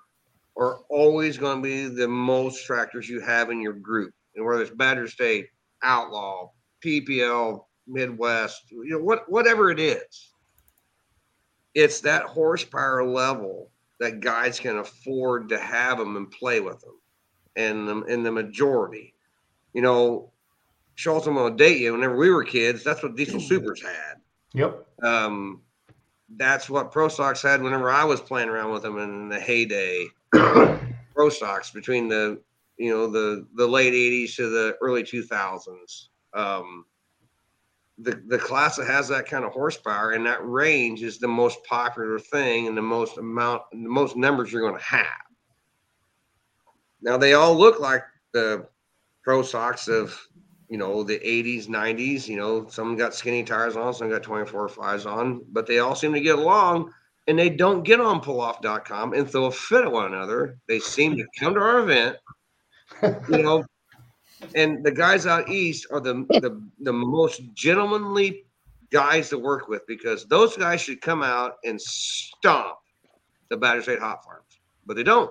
are always going to be the most tractors you have in your group, and whether it's Badger State, Outlaw, PPL, Midwest, you know what, whatever it is it's that horsepower level that guys can afford to have them and play with them. And the, in the majority, you know, Schultz, I'm going to date you. Whenever we were kids, that's what Diesel Supers had. yep. Um, that's what Pro Stocks had whenever I was playing around with them in the heyday. Pro Stocks between the, you know, the the late 80s to the early 2000s. Um, the the class that has that kind of horsepower and that range is the most popular thing and the most amount the most numbers you're going to have. Now they all look like the pro stocks of you know the 80s 90s you know some got skinny tires on some got 24 fives on but they all seem to get along and they don't get on pulloff.com and throw a fit at one another. They seem to come to our event you know and the guys out east are the, the the most gentlemanly guys to work with because those guys should come out and stomp the Badger State Hot Farms, but they don't.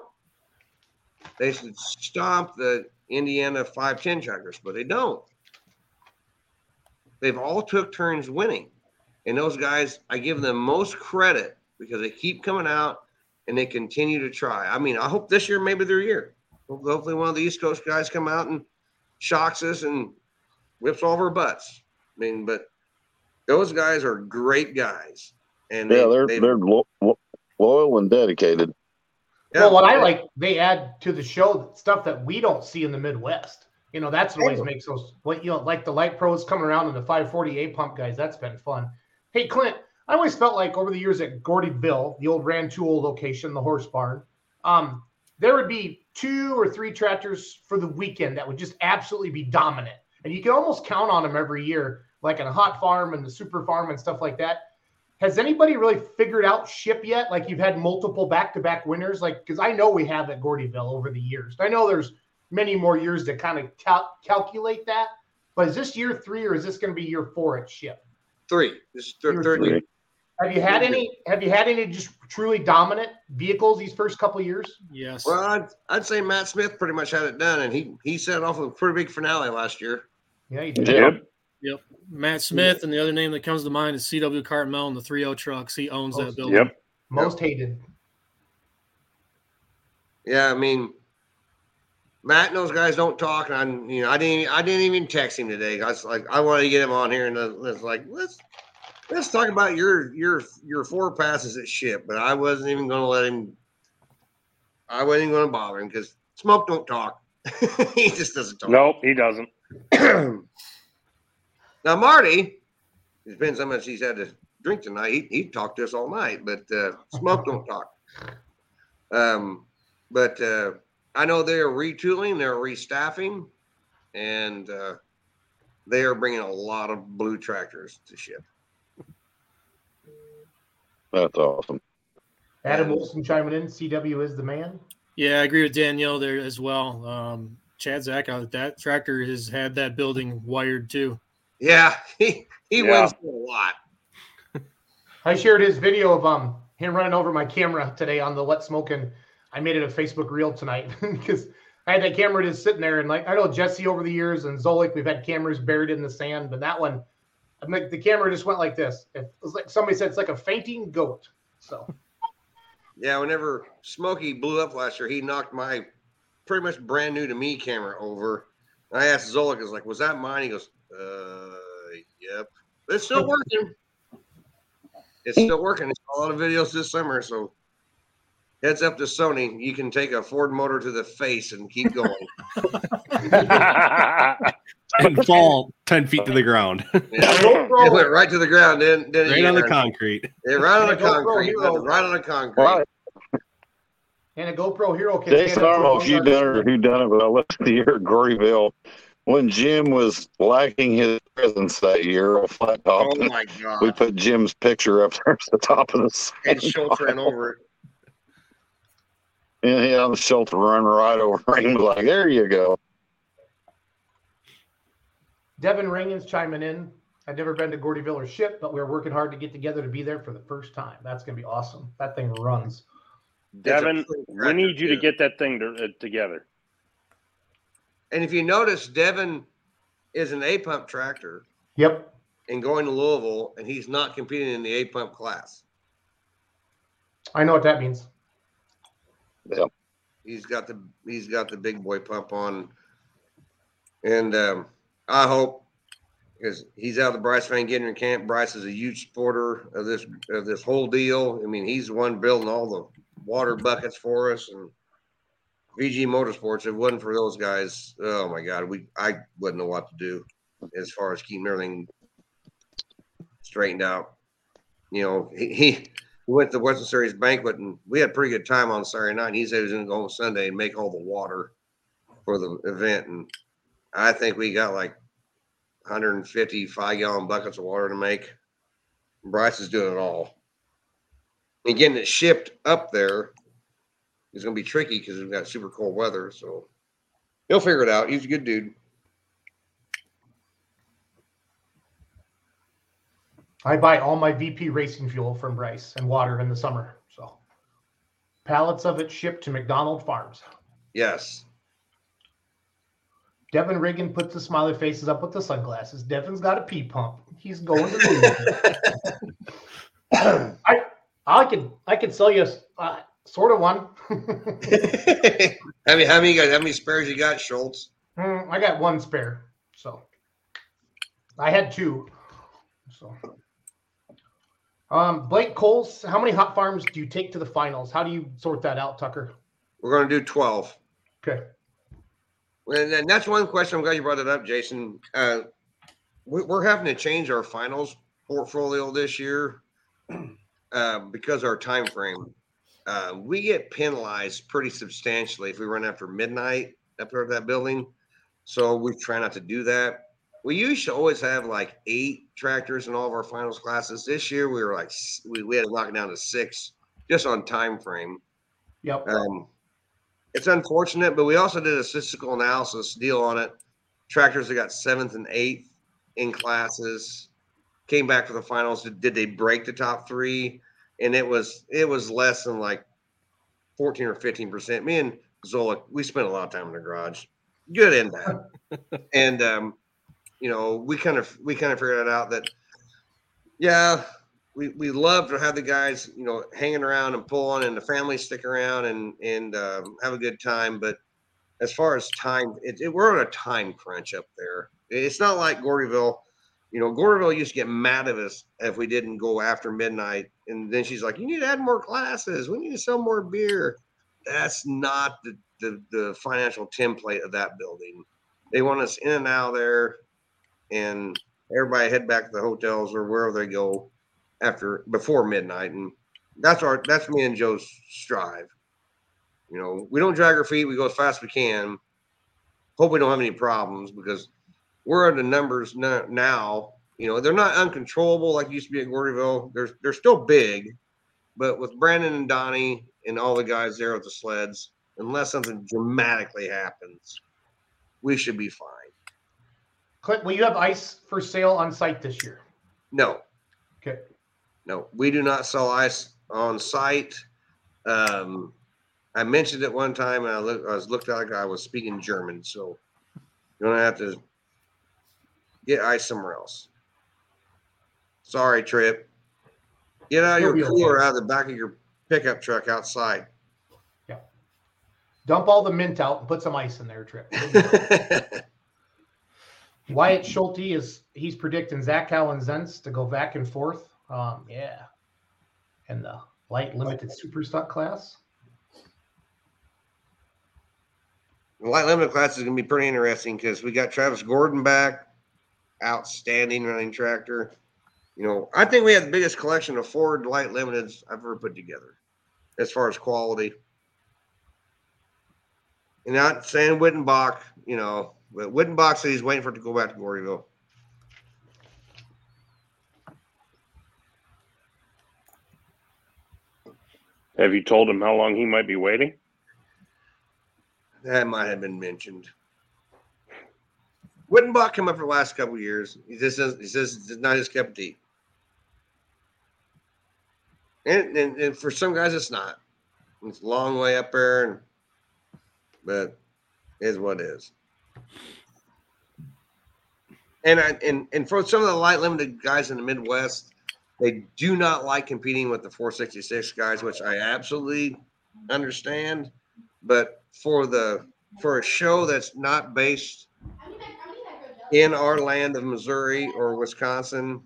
They should stomp the Indiana 510 tractors, but they don't. They've all took turns winning, and those guys, I give them most credit because they keep coming out and they continue to try. I mean, I hope this year maybe their year. Hopefully, one of the East Coast guys come out and shocks us and whips all of our butts. I mean, but those guys are great guys, and Yeah, they, they're they- they're lo- lo- loyal and dedicated. yeah, well, what I like, they add to the show stuff that we don't see in the Midwest. You know, that's what always makes those. What you know, like the light pros coming around and the 540A pump guys. That's been fun. Hey, Clint, I always felt like over the years at Gordyville, the old Rantoul location, the horse barn, um, there would be two or three tractors for the weekend that would just absolutely be dominant, and you can almost count on them every year, like in a hot farm and the super farm and stuff like that. Has anybody really figured out ship yet? Like you've had multiple back-to-back winners, like because I know we have at Gordyville over the years. I know there's many more years to kind of cal- calculate that. But is this year three or is this going to be year four at ship? three. This is Year third year. Have you had any? Have you had any just truly dominant vehicles these first couple of years? Yes. Well, I'd, I'd say Matt Smith pretty much had it done, and he he set off with a pretty big finale last year. Yeah, you did. Yeah. Yep. Matt Smith, and the other name that comes to mind is CW Cartmel and the 3 trucks. He owns Oh, that building. Yep. Most hated. Yeah, I mean, Matt and those guys don't talk, and I, you know, I didn't, I didn't even text him today. I was like, I wanted to get him on here, and it's like, let's, let's talk about your, your, your four passes at ship. But I wasn't even going to let him. I wasn't even going to bother him because smoke don't talk. he just doesn't talk. Nope, he doesn't. now, Marty, it depends how much he's had to drink tonight. He, he talked to us all night, but uh, Smoke don't talk. Um, but uh, I know they're retooling, they're restaffing, and uh, they are bringing a lot of blue tractors to ship. That's awesome. Adam Wilson chiming in. CW is the man. Yeah, I agree with Danielle there as well. Um, Chad Zach that tractor has had that building wired too. Yeah, he, he Yeah. wins a lot. I shared his video of um him running over my camera today on the Let Smoking. I made it a Facebook reel tonight because I had that camera just sitting there, and like I know Jesse over the years and Zolik, we've had cameras buried in the sand, but that one, I mean, the camera just went like this. It was like somebody said it's like a fainting goat. So Yeah, whenever Smokey blew up last year, he knocked my pretty much brand new to me camera over. And I asked Zolik, I was like, was that mine? He goes, uh, yep. But it's still working. It's still working. It's a lot of videos this summer. So heads up to Sony. You can take a Ford motor to the face and keep going. and fall ten feet to the ground, It went right to the ground. Then, then right on the concrete. Yeah, right on the concrete. Right on the concrete. And a GoPro Hero kit. Jason, I don't know if you done it or who done it, but I looked at the year at Gordyville when Jim was lacking his presence that year on flat top. Oh my god! we put Jim's picture up there at the top of the sign. And Schultz ran over it. And he had the shelter run right over him. Like, there you go. Devin Ringens chiming in. I've never been to Gordyville or ship, but we're working hard to get together to be there for the first time. That's gonna be awesome. That thing runs. Devin, we need you to get that thing to, uh, together. And if you notice, Devin is an A pump tractor Yep. and going to Louisville, and he's not competing in the A pump class. I know what that means. He's got the he's got the big boy pump on, and um, I hope because he's out of the Bryce Van Genderen camp. Bryce is a huge supporter of this of this whole deal. I mean, he's the one building all the water buckets for us and VG Motorsports. If it wasn't for those guys, oh my God, we I wouldn't know what to do as far as keeping everything straightened out. You know, he, he went to the Western Series banquet and we had a pretty good time on Saturday night. He said he was going to go on Sunday and make all the water for the event. And I think we got like 150 five gallon buckets of water to make. Bryce is doing it all. And getting it shipped up there is going to be tricky because we've got super cold weather. So he'll figure it out. He's a good dude. I buy all my VP racing fuel from Bryce and water in the summer. So pallets of it shipped to McDonald Farms. Yes. Devin Riggin puts the smiley faces up with the sunglasses. Devin's got a P pump. He's going to Louisville. I I could I could sell you uh, sort of one. how many how many guys how many spares you got, Schultz? Hmm, I got one spare. So I had two. So um Blake Coles, how many hot farms do you take to the finals? How do you sort that out, Tucker? We're going to do 12. Okay. And, that's one question. I'm glad you brought it up, Jason. Uh, we, we're having to change our finals portfolio this year uh, because our time frame. Uh, we get penalized pretty substantially if we run after midnight up there at that building. So we try not to do that. We used to always have like eight tractors in all of our finals classes. This year we were like we, we had to knock it down to six just on time frame. Yep. Um, it's unfortunate, but we also did a statistical analysis deal on it. Tractors that got seventh and eighth in classes came back for the finals. Did, they break the top three? And it was it was less than like fourteen or fifteen percent. Me and Zola, we spent a lot of time in the garage, good and bad. and um, you know, we kind of we kind of figured it out that yeah, we, we love to have the guys, you know, hanging around and pulling and the family stick around and, and um, have a good time. But as far as time, it, it, we're on a time crunch up there. It's not like Gordyville. You know, Gordyville used to get mad at us if we didn't go after midnight. And then she's like, you need to add more classes. We need to sell more beer. That's not the, the, the financial template of that building. They want us in and out there and everybody head back to the hotels or wherever they go after before midnight and that's our that's me and joe's strive. You know we don't drag our feet we go as fast as we can. Hope we don't have any problems because we're the numbers now. You know they're not uncontrollable like used to be at gordyville. They're, they're still big but with brandon and donnie and all the guys there with the sleds unless something dramatically happens we should be fine. Clint, will you have ice for sale on site this year? no. Okay. No, we do not sell ice on site. Um, I mentioned it one time, and I, look, I was looked like I was speaking German. So you're gonna have to get ice somewhere else. Sorry, Trip. Get out You'll your be okay. cooler out of the back of your pickup truck outside. Yeah. Dump all the mint out and put some ice in there, Trip. Wyatt Schulte is he's predicting Zach Allen Zentz to go back and forth. Um, yeah. And the light limited super stock class. The light limited class is going to be pretty interesting because we got Travis Gordon back, outstanding running tractor. You know, I think we have the biggest collection of Ford light limiteds I've ever put together, as far as quality. And not saying Wittenbach, you know, but Wittenbach said he's waiting for it to go back to Gordyville. Have you told him how long he might be waiting? That might have been mentioned. Wittenbach come up for the last couple years. He just says he says it's not his cup of tea. And, and and for some guys it's not. It's a long way up there, and but is what it is. And I and and for some of the light limited guys in the Midwest, they do not like competing with the 466 guys, which I absolutely understand. But for the for a show that's not based in our land of Missouri or Wisconsin,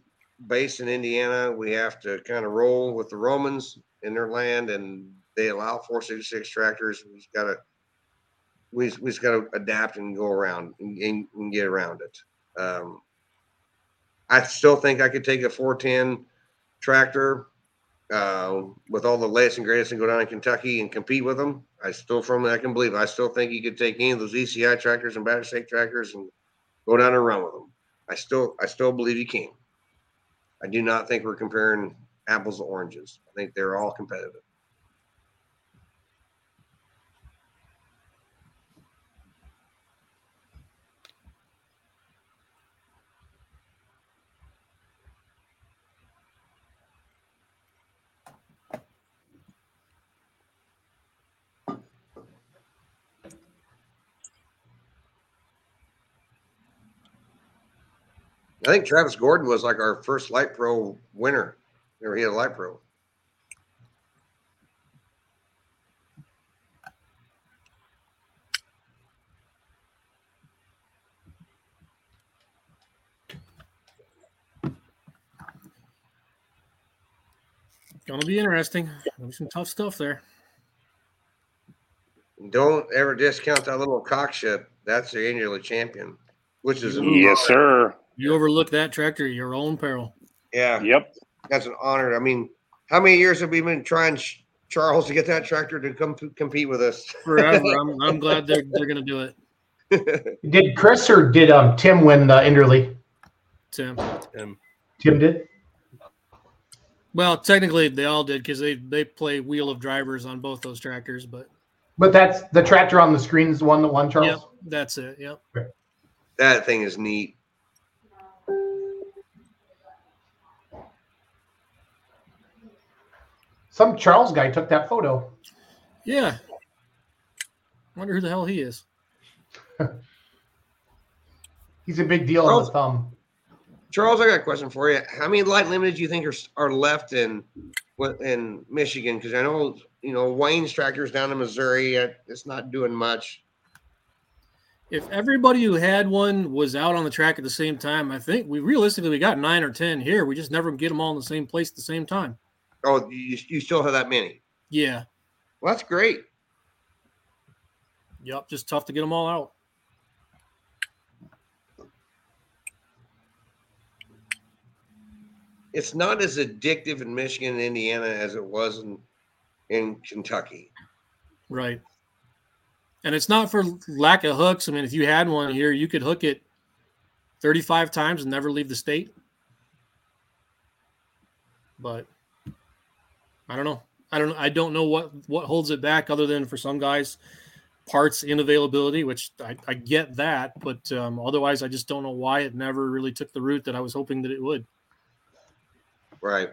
based in Indiana, we have to kind of roll with the Romans in their land, and they allow 466 tractors. We just gotta we just, we just gotta adapt and go around and, and, and get around it. Um, I still think I could take a 410 tractor uh, with all the latest and greatest and go down in Kentucky and compete with them. I still firmly I can believe. It. I still think you could take any of those ECI tractors and Badger State tractors and go down and run with them. I still I still believe you can. I do not think we're comparing apples to oranges. I think they're all competitive. I think Travis Gordon was like our first Light Pro winner. Never he had a Light Pro. Gonna be interesting. Gonna be some tough stuff there. Don't ever discount that little Cockshutt. That's the annual champion, which is Yes, sir. You overlook that tractor, at your own peril. Yeah, Yep. that's an honor. I mean, how many years have we been trying, Ch- Charles, to get that tractor to come p- compete with us? Forever. I'm, I'm glad they're they're gonna do it. Did Chris or did um Tim win the Interly? Tim. Tim did. Well, technically they all did because they they play wheel of drivers on both those tractors, but But that's the tractor on the screen is the one that won, Charles. yep, that's it. Yep. that thing is neat. Some Charles guy took that photo. Yeah. Wonder who the hell he is. He's a big deal on the thumb. Charles, I got a question for you. How many light limited do you think are are left in in Michigan? Because I know you know Wayne's tractors down in Missouri. It's not doing much. If everybody who had one was out on the track at the same time, I think we realistically we got nine or ten here. We just never get them all in the same place at the same time. Oh, you, you still have that many? Yeah. Well, that's great. Yep. Just tough to get them all out. It's not as addictive in Michigan and Indiana as it was in in Kentucky. Right. And it's not for lack of hooks. I mean, if you had one here, you could hook it 35 times and never leave the state. But I don't know. I don't I don't know what what holds it back other than for some guys parts inavailability, which I, I get that, but um, otherwise I just don't know why it never really took the route that I was hoping that it would. Right.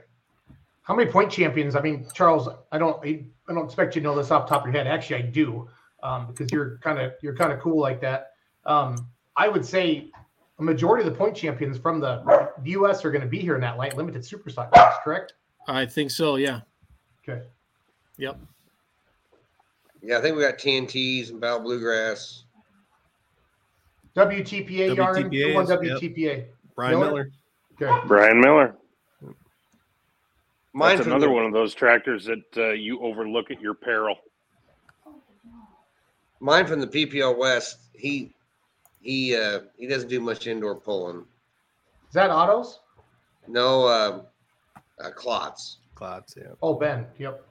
How many point champions? I mean, Charles, I don't, I don't expect you to know this off the top of your head. Actually, I do, um, because you're kind of, you're kind of cool like that. Um, I would say a majority of the point champions from the U.S. are going to be here in that light limited super stock class, correct? I think so. Yeah. Okay. Yep. Yeah, I think we got TNTs and Battle Bluegrass. WTPA, Yarn, who WTPA won is- yep. WTPA? Brian Miller? Miller. Okay. Brian Miller. Mine's That's another the, one of those tractors that uh, you overlook at your peril. mine from the PPL West. He he uh he doesn't do much indoor pulling. Is that autos? No uh, uh clots. Clots, yeah. Oh, Ben. Yep.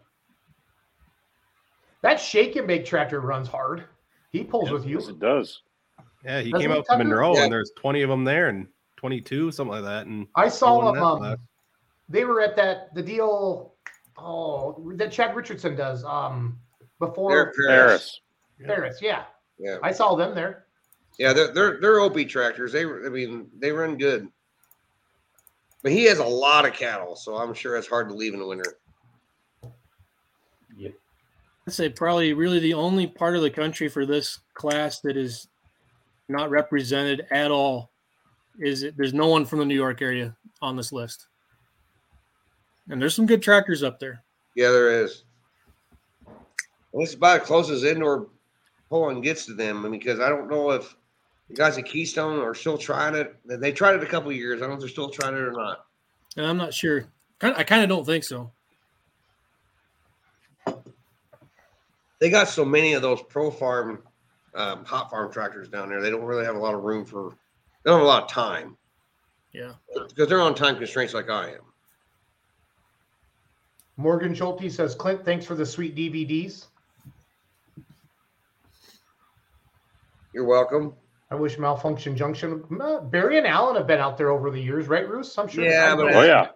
That shake and bake tractor runs hard. He pulls with you. Yes, it does. Yeah, he Doesn't came out to Monroe Yeah. and there's 20 of them there and 22, something like that. And I saw them. Um, they were at that the deal. Oh, that Chad Richardson does. Um, before They're Paris. Paris. Paris. Yeah, Yeah. I saw them there. Yeah, they're they're they're OP tractors. They I mean they run good. But he has a lot of cattle, so I'm sure it's hard to leave in the winter. Yeah. I'd say probably really the only part of the country for this class that is not represented at all is it, there's no one from the New York area on this list. And there's some good tractors up there. Yeah, there is. And this is about as close as indoor pulling gets to them. I mean, because I don't know if the guys at Keystone are still trying it. They tried it a couple of years. I don't know if they're still trying it or not. And I'm not sure. Kind I kind of don't think so. They got so many of those pro farm, um, hot farm tractors down there. They don't really have a lot of room for. They don't have a lot of time Yeah. because they're on time constraints like I am. Morgan Schulte says, Clint, thanks for the sweet DVDs. You're welcome. I wish Malfunction Junction. uh, Barry and Allen have been out there over the years, right, Roos? I'm sure. Yeah, but Oh yeah.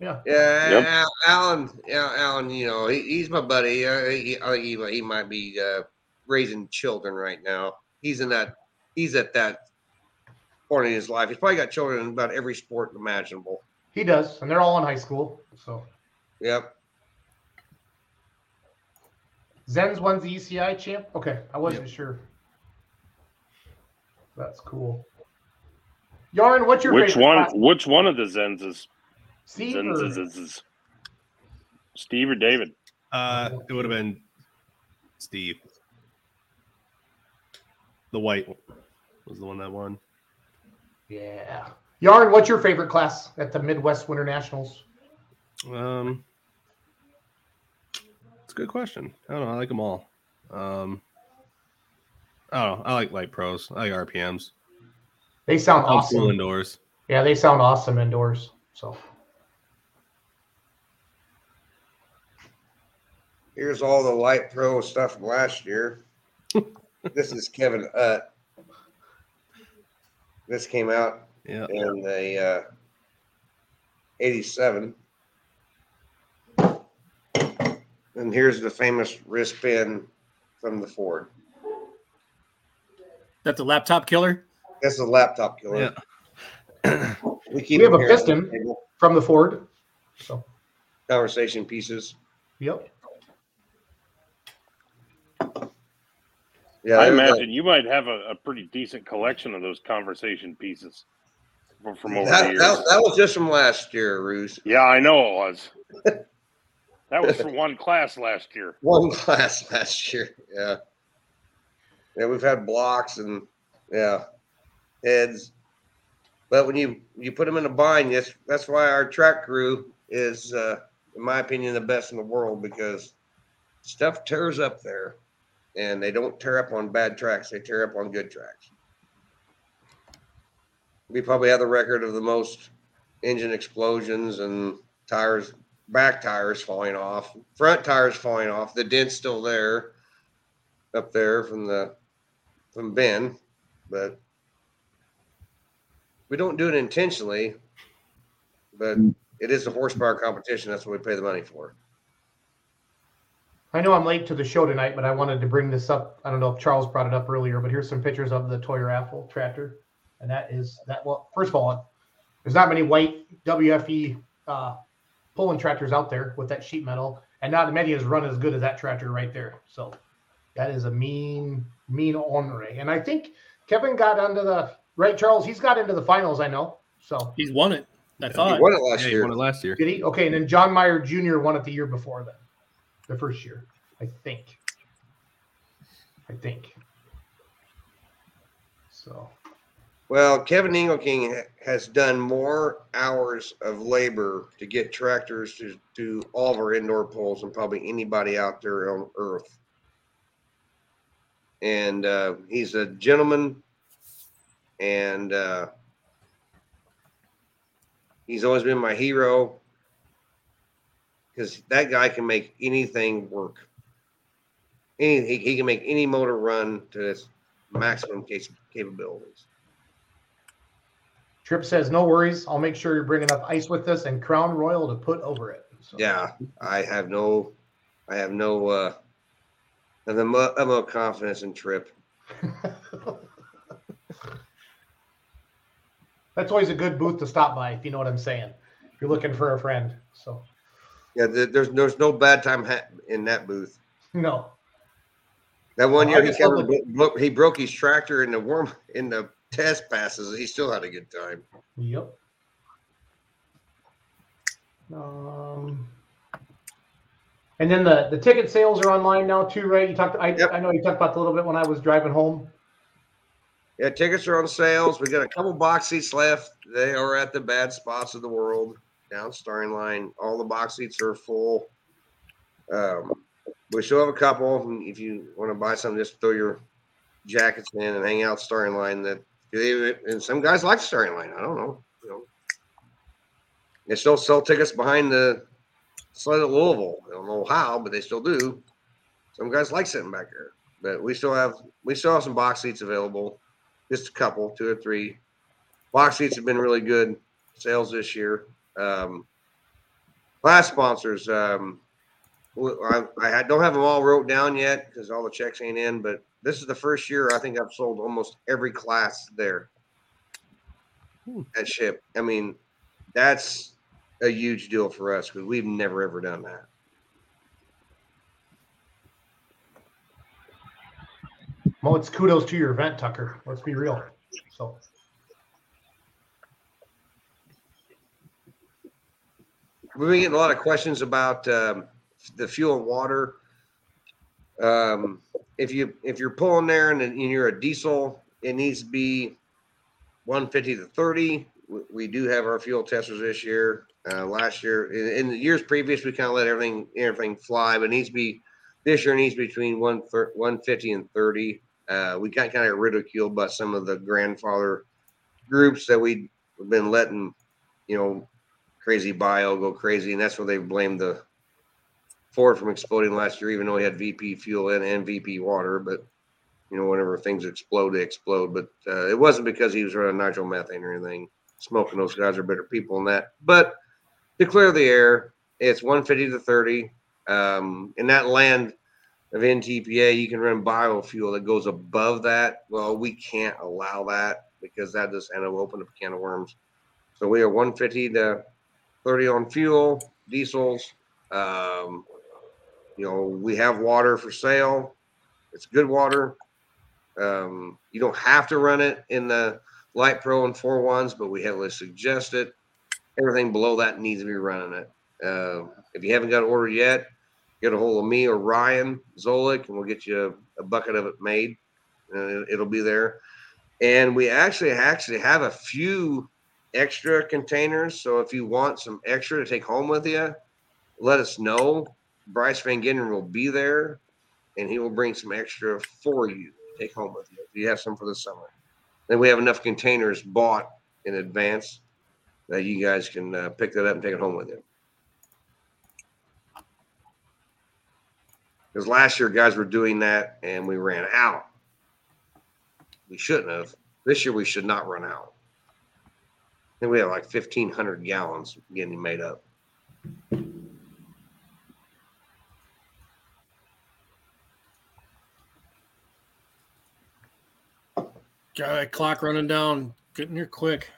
yeah. Yeah, Yep. Alan. Yeah, Alan. You know, he, he's my buddy. Uh, he, he, he might be uh, raising children right now. He's in that. He's at that point in his life. He's probably got children in about every sport imaginable. He does, and they're all in high school. So Yep. Zen's won the ECI champ. Okay, I wasn't sure. That's cool. Yarn, what's your Which favorite one? class? Which one of the Zens is Steve Zens or- is, is, is Steve or David? Uh, it would have been Steve. The white was the one that won. Yeah. Yarn, what's your favorite class at the Midwest Winter Nationals? Um, it's a good question. I don't know. I like them all. Um, I. I like light pros. I like RPMs. They sound I'm awesome. cool indoors. Yeah, they sound awesome indoors. So Here's all the light pro stuff from last year. this is Kevin Utt. This came out Yeah. in the uh, 87. And here's the famous wrist pin from the Ford. That the laptop killer? This is a laptop killer. Yeah. We keep We have a here on the piston. from the Ford. So conversation pieces. yep. Yeah, I they're- imagine you might have a, a pretty decent collection of those conversation pieces from, from over the years. that, that was just from last year, Ruse. Yeah, I know it was. that was for one class last year. One class last year. Yeah. Yeah, we've had blocks and yeah, heads. But when you you put them in a bind, yes, that's why our track crew is, uh, in my opinion, the best in the world because stuff tears up there, and they don't tear up on bad tracks; they tear up on good tracks. We probably have the record of the most engine explosions and tires, back tires falling off, front tires falling off. The dent's still there, up there from the from Ben, but we don't do it intentionally. But it is a horsepower competition. That's what we pay the money for. I know I'm late to the show tonight, but I wanted to bring this up. I don't know if Charles brought it up earlier, but here's some pictures of the Toy Raffle tractor, and that is that. Well, first of all, there's not many white WFE uh, pulling tractors out there with that sheet metal, and not many has run as good as that tractor right there. So that is a mean, mean ornery. And I think Kevin got under the right, Charles. He's got into the finals. I know. So He's won it. I He thought. won it last Yeah, he year. won it last year. did he? Okay, and then John Meyer Jr. won it the year before then, the first year, I think. I think. So Well, Kevin Engelking has done more hours of labor to get tractors to do all of our indoor polls than probably anybody out there on earth. And uh, he's a gentleman, and uh, he's always been my hero because that guy can make anything work. Any, he, he can make any motor run to its maximum case, capabilities. Trip says, no worries. I'll make sure you bring enough ice with this and Crown Royal to put over it. So, Yeah, I have no, I have no, uh, Have no utmost confidence in Trip. That's always a good booth to stop by, if you know what I'm saying. If you're looking for a friend. So Yeah, th- there's there's no bad time in that booth. no. That one Oh, year he covered, the- he broke his tractor in the warm in the test passes. He still had a good time. Yep. Um, and then the, the ticket sales are online now too, right? You talked, I, Yep. I know you talked about a little bit when I was driving home. Yeah, tickets are on sales. We got a couple box seats left. They are at the bad spots of the world down starting line. All the box seats are full. Um, we still have a couple. If you want to buy some, just throw your jackets in and hang out starting line. That and some guys like starting line. I don't know. You know, they still sell tickets behind the sled at Louisville. I don't know how, but they still do. Some guys like sitting back there. But we still have we still have some box seats available just a couple, two or three. Box seats have been really good sales this year. Um, class sponsors, um, I, I don't have them all wrote down yet because all the checks ain't in, but this is the first year I think I've sold almost every class there at ship. I mean, that's a huge deal for us because we've never ever done that. Well, it's kudos to your event, Tucker. Let's be real. So We've been getting a lot of questions about um, the fuel and water. Um, if you if you're pulling there and, and you're a diesel, it needs to be 150 to 30. We, we do have our fuel testers this year. Uh, last year, in, in the years previous, we kind of let everything everything fly, but needs to be this year needs between one 150 and 30. Uh, we got kind of ridiculed by some of the grandfather groups that we, we've been letting, you know, crazy bio go crazy, and that's where they blamed the Ford from exploding last year, even though he had VP fuel in and VP water. But you know, whenever things explode, they explode. But uh, it wasn't because he was running nitromethane or anything. Smoking those guys are better people than that. But to clear the air, it's 150 to 30. Um, in that land of NTPA, you can run biofuel that goes above that. Well, we can't allow that because that just end up opening up a can of worms. So we are 150 to 30 on fuel, diesels. Um, you know, we have water for sale. It's good water. Um, you don't have to run it in the light pro and four ones, but we heavily suggest it. Everything below that needs to be running it. Uh, if you haven't got an order yet, get a hold of me or Ryan Zolik, and we'll get you a, a bucket of it made. Uh, it, it'll be there. And we actually actually have a few extra containers. So if you want some extra to take home with you, let us know. Bryce Van Ginnen will be there, and he will bring some extra for you to take home with you. If you have some for the summer, then we have enough containers bought in advance that you guys can uh, pick that up and take it home with you. Because last year, guys were doing that and we ran out. We shouldn't have. This year, we should not run out. Think we have like 1,500 gallons getting made up. Got that clock running down. Getting here quick.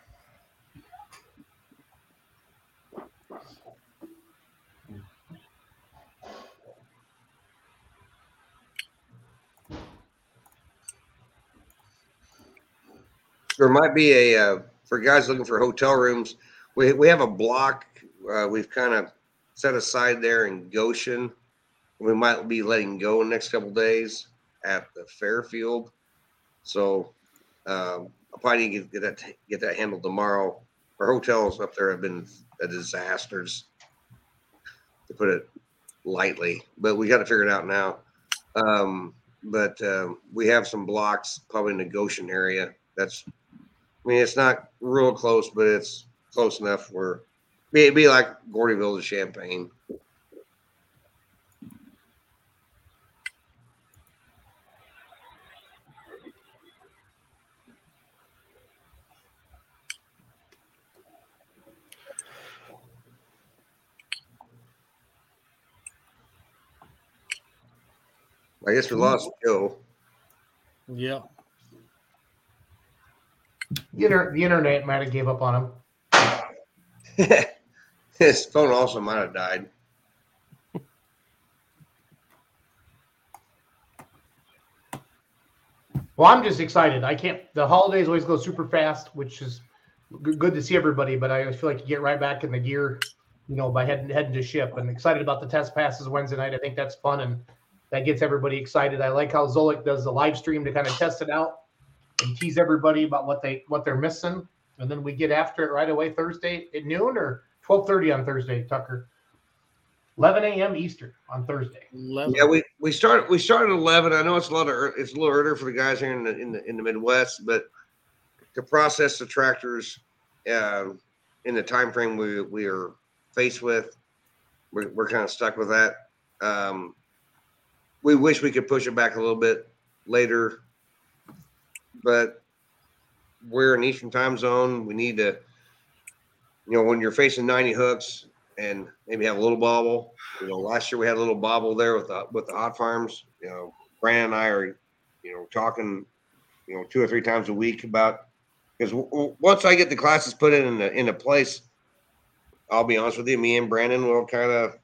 There might be a uh, for guys looking for hotel rooms. We we have a block uh, we've kind of set aside there in Goshen. We might be letting go in the next couple days at the Fairfield. So um, I'll probably need to get that get that handled tomorrow. Our hotels up there have been a disasters, to put it lightly. But we got to figure it out now. Um, but um, we have some blocks probably in the Goshen area. That's, I mean, it's not real close, but it's close enough where it'd be like Gordyville to Champaign. I guess we lost Joe. Yeah. The, inter- the internet might have gave up on him. His phone also might have died. Well, I'm just excited. I can't. The holidays always go super fast, which is good to see everybody. But I feel like you get right back in the gear, you know, by heading heading to ship. And excited about the test passes Wednesday night. I think that's fun and that gets everybody excited. I like how Zolik does the live stream to kind of test it out and tease everybody about what they what they're missing, and then we get after it right away Thursday at noon or 12:30 on Thursday, Tucker. 11 a.m. Eastern on Thursday. 11. Yeah, we we started we started at eleven. I know it's a lot of it's a little earlier for the guys here in the in the in the Midwest, but to process the tractors um, in the time frame we we are faced with, we're, we're kind of stuck with that. Um, we wish we could push it back a little bit later, but we're in Eastern time zone. We need to, you know, when you're facing 90 hooks and maybe have a little bobble. You know, last year we had a little bobble there with the with the hot farms. You know, Brandon and I are, you know, talking, you know, two or three times a week about because w- once I get the classes put in in a place, I'll be honest with you, me and Brandon will kind of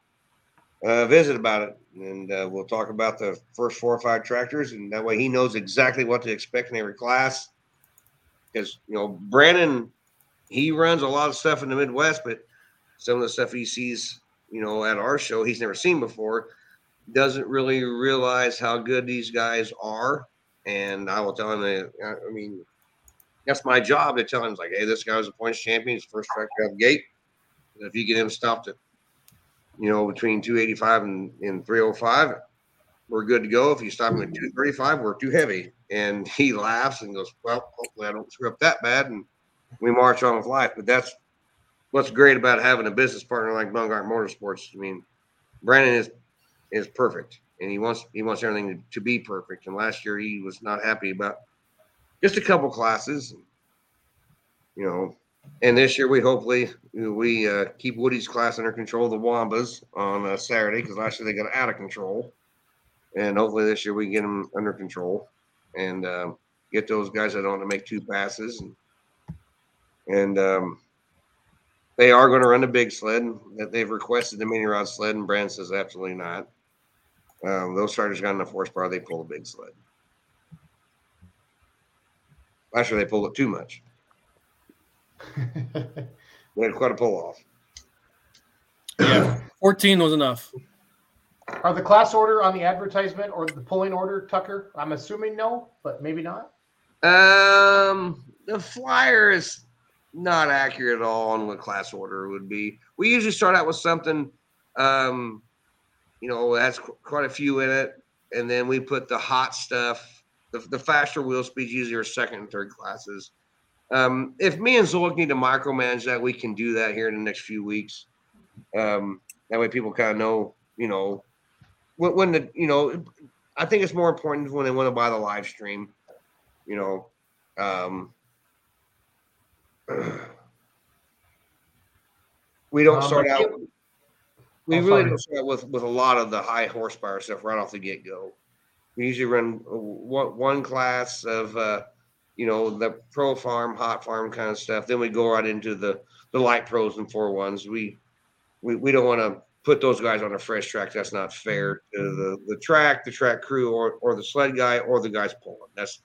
uh, visit about it, and uh, we'll talk about the first four or five tractors, and that way he knows exactly what to expect in every class. Because you know, Brandon, he runs a lot of stuff in the Midwest, but some of the stuff he sees, you know, at our show he's never seen before, doesn't really realize how good these guys are. And I will tell him that I mean, that's my job to tell him like, hey, this guy was a points champion, he's first track out of the gate. If you get him stopped at, you know, between 285 and, and 305, we're good to go. If you stop him at 235, we're too heavy. And he laughs and goes, Well, hopefully I don't screw up that bad. And we march on with life. But that's what's great about having a business partner like Bungart Motorsports. I mean, Brandon is is perfect, and he wants he wants everything to, to be perfect. And last year he was not happy about just a couple classes, you know. And this year we hopefully we uh, keep Woody's class under control. The Wambas on uh, Saturday because last year they got out of control, and hopefully this year we get them under control and um, get those guys that want to make two passes and and um, they are going to run the big sled that they've requested the mini rod sled, and Brand says absolutely not. Um, those starters got enough horsepower; they pull a big sled. Last year they pulled it too much. They had quite a pull off. Yeah. 14 was enough. Are the class order on the advertisement or the pulling order, Tucker? I'm assuming no, but maybe not. Um, the flyer is not accurate at all on what class order would be. We usually start out with something, um, you know, that's qu- quite a few in it, and then we put the hot stuff. The, the faster wheel speeds usually are second and third classes. Um, if me and Zolik need to micromanage that, we can do that here in the next few weeks. Um, that way, people kind of know, you know, when, when the, you know, I think it's more important when they want to buy the live stream you know um we don't Um, start out we Oh, really sorry. don't start out with with a lot of the high horsepower stuff right off the get-go we usually run one, one class of uh you know the pro farm hot farm kind of stuff. Then we go right into the the light pros and four ones. We we, we don't want to put those guys on a fresh track. That's not fair to the the track the track crew or or the sled guy or the guys pulling. That's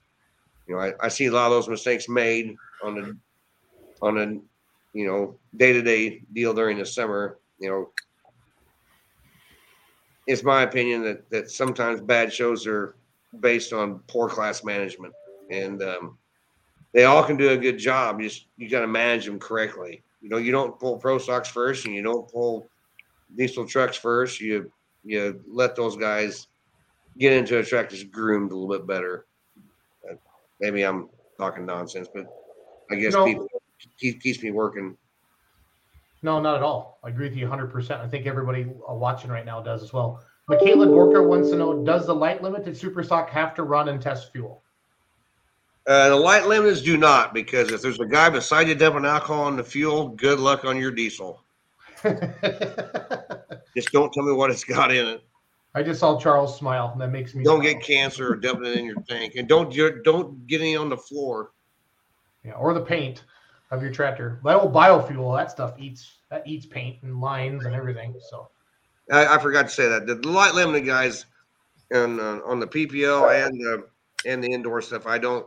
you know, I, I see a lot of those mistakes made on the on a you know day to day deal during the summer. You know, it's my opinion that that sometimes bad shows are based on poor class management, and um, they all can do a good job. You just you got to manage them correctly. You know, you don't pull pro stocks first, and you don't pull diesel trucks first. You you let those guys get into a track that's groomed a little bit better. Uh, maybe I'm talking nonsense, but I guess No. people keep, keeps me working. No, not at all. I agree with you 100%. I think everybody uh, watching right now does as well. Michaela Gorka wants to know Does the light limited super stock have to run and test fuel? Uh, the light limiteds do not, because if there's a guy beside you dumping alcohol in the fuel, good luck on your diesel. Just don't tell me what it's got in it. I just saw Charles smile. and That makes me Don't smile. get cancer or dumping it in your tank, and don't don't get any on the floor. yeah, or the paint of your tractor. That old biofuel, that stuff eats that eats paint and lines and everything. So I, I forgot to say that the, light limited guys, and uh, on the PPL and the and the indoor stuff, I don't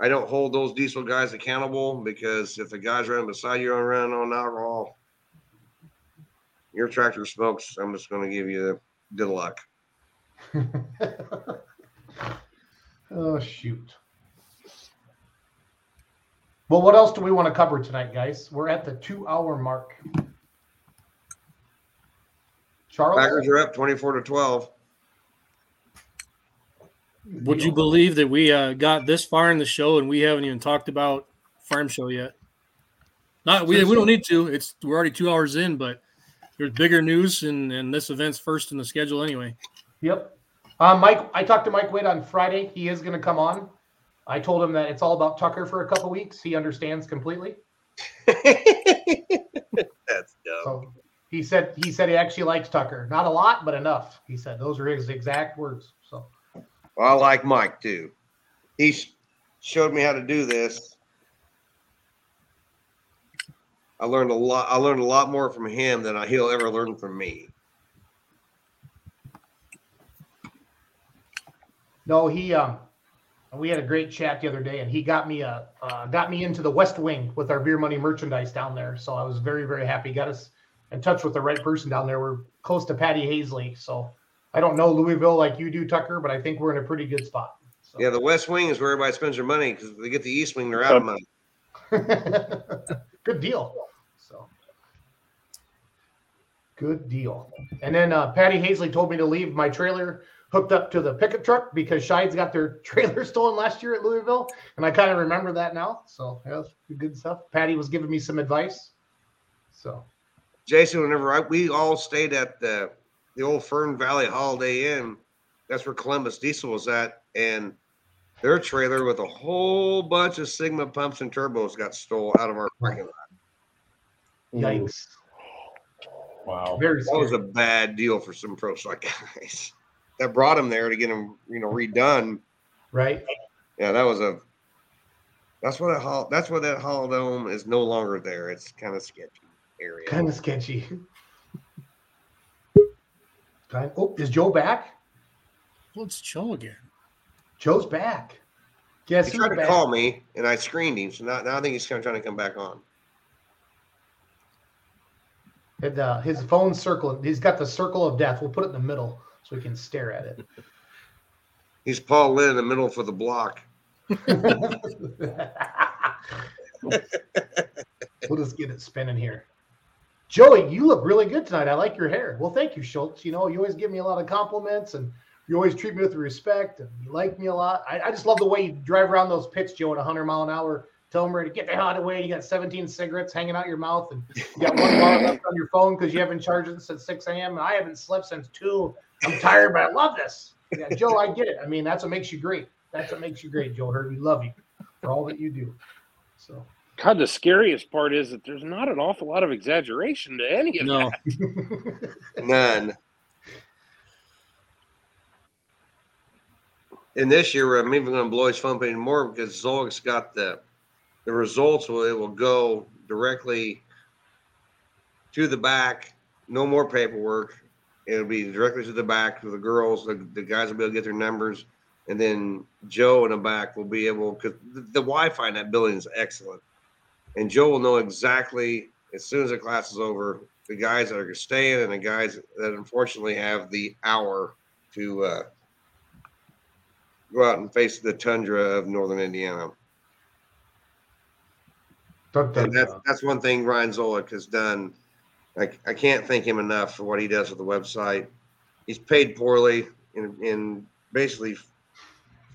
I don't hold those diesel guys accountable because if the guy's running beside you and running on alcohol, your tractor smokes. I'm just going to give you good luck. oh shoot. Well, what else do we want to cover tonight, guys? We're at the two hour mark. Charles, Packers are up 24 to 12. Would you believe that we uh, got this far in the show and we haven't even talked about farm show yet? Not we, we don't need to. It's we're already two hours in, but there's bigger news and, and this event's first in the schedule anyway. Yep. Uh, Mike, I talked to Mike Witt on Friday. He is going to come on. I told him that it's all about Tucker for a couple weeks. He understands completely. That's dumb. So he said he said he actually likes Tucker. Not a lot, but enough. He said those are his exact words. Well, I like Mike too. He sh- showed me how to do this. I learned a lot. I learned a lot more from him than he'll ever learn from me. no, he um we had a great chat the other day, and he got me a uh, got me into the West Wing with our beer money merchandise down there. So I was very very happy. Got us in touch with the right person down there. We're close to Patty Hazley, so I don't know Louisville like you do, Tucker, but I think we're in a pretty good spot. So. Yeah, the West Wing is where everybody spends their money because they get the East Wing, they're out of money. good deal. So good deal. And then uh, Patty Hazley told me to leave my trailer hooked up to the pickup truck because Scheid's got their trailer stolen last year at Louisville, and I kind of remember that now. So yeah, that's good stuff. Patty was giving me some advice. So Jason, whenever I, we all stayed at the the old Fern Valley Holiday Inn, that's where Columbus Diesel was at, and their trailer with a whole bunch of Sigma pumps and turbos got stole out of our parking lot. yikes, Wow. very That was a bad deal for some pro stock guys. That brought them there to get them, you know, redone. right? Yeah, that was a. That's what that hall. That's what that Holidome is no longer there. It's kind of sketchy area. Kind of sketchy. Kind- Oh, is Joe back? Let's show again. Joe's back. Guess He who's tried to back? call me, and I screened him. So now, now I think he's kind of trying to come back on. And, uh, his phone circle. He's got the circle of death. We'll put it in the middle so we can stare at it. He's Paul Lynn in the middle for the block. we'll just get it spinning here. Joey, you look really good tonight. I like your hair. Well, thank you, Schultz. You know, you always give me a lot of compliments and you always treat me with respect and you like me a lot. I, I just love the way you drive around those pits, Joe, at 100 mile an hour. Tell them to get the hell out of the way. You got 17 cigarettes hanging out your mouth and you got one left on your phone because you haven't charged it since 6 a.m. And I haven't slept since 2. I'm tired, but I love this. Yeah, Joe, I get it. I mean, that's what makes you great. That's what makes you great, Joe Hurd. We love you for all that you do. So. God, the scariest part is that there's not an awful lot of exaggeration to any of No, that. None. And this year, I'm even going to blow his phone even more because Zolik's got the the results. Will it will go directly to the back. No more paperwork. It'll be directly to the back to the girls. The, the guys will be able to get their numbers. and then Joe in the back will be able because the, the Wi-Fi in that building is excellent, and Joe will know exactly as soon as the class is over the guys that are staying and the guys that unfortunately have the hour to uh, go out and face the tundra of northern Indiana. And that's that's one thing Ryan Zolik has done. I, I can't thank him enough for what he does with the website. He's paid poorly and, and basically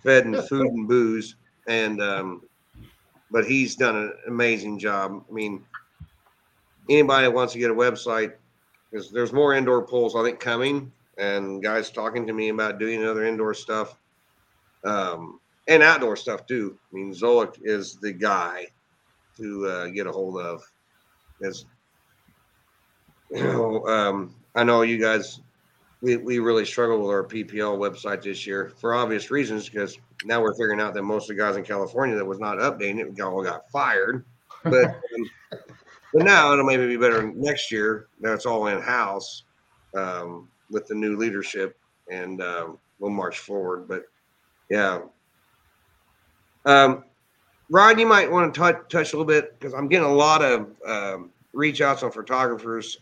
fed and food and booze, and um, but he's done an amazing job. I mean, anybody that wants to get a website, because there's more indoor polls I think coming, and guys talking to me about doing other indoor stuff, um, and outdoor stuff too. I mean, Zolik is the guy to uh, get a hold of. As you know, um, I know you guys, we, we really struggled with our PPL website this year for obvious reasons because now we're figuring out that most of the guys in California that was not updating it all got fired. But um, but now it'll maybe be better next year. Now it's all in house um, with the new leadership, and um, we'll march forward. But yeah. Um, Rod, you might want to touch touch a little bit because I'm getting a lot of um, reach outs on photographers.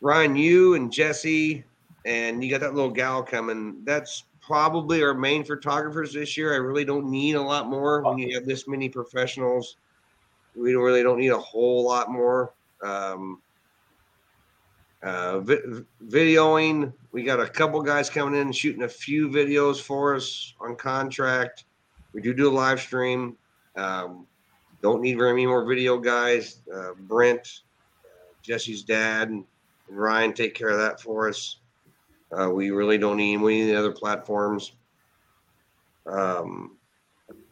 Ryan, you and Jesse, and you got that little gal coming. That's probably our main photographers this year. I really don't need a lot more when you have this many professionals. We don't really don't need a whole lot more. Um, uh, vi- videoing, we got a couple guys coming in shooting a few videos for us on contract. We do do a live stream. Um, don't need very many more video guys. Uh, Brent, uh, Jesse's dad, Ryan take care of that for us. Uh, we really don't need any of the other platforms. Um,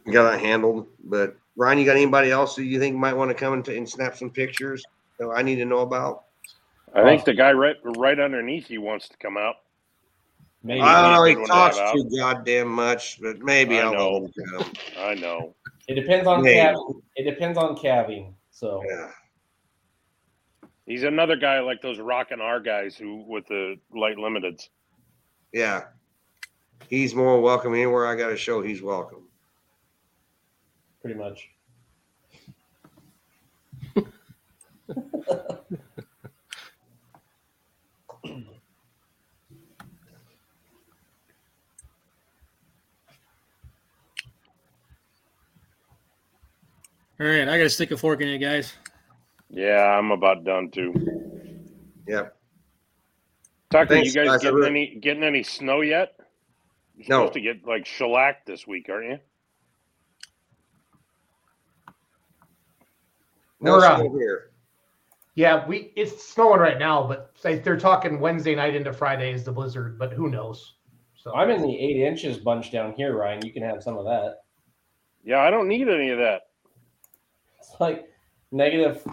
we got that handled. But Ryan, you got anybody else that you think might want to come and, t- and snap some pictures that I need to know about? I think the guy right right underneath you wants to come out. Maybe. I don't know. He Good one to have talks out. too goddamn much, but maybe I I'll know. let him come. I know. It depends on Maybe. calving. It depends on calving. So Yeah. He's another guy like those rockin' R guys who with the light limiteds. Yeah. He's more welcome anywhere I got a show. He's welcome. pretty much. All right, I got to stick a fork in it, guys. Yeah, I'm about done too. Yeah. Tucker, Thanks, you guys guys. Getting really- any getting any snow yet? You're No. supposed to get like shellacked this week, aren't you? No We're, uh, snow here. Yeah, we it's snowing right now, but say they're talking Wednesday night into Friday is the blizzard, but who knows? So I'm in the eight inches bunch down here, Ryan. You can have some of that. Yeah, I don't need any of that. It's like negative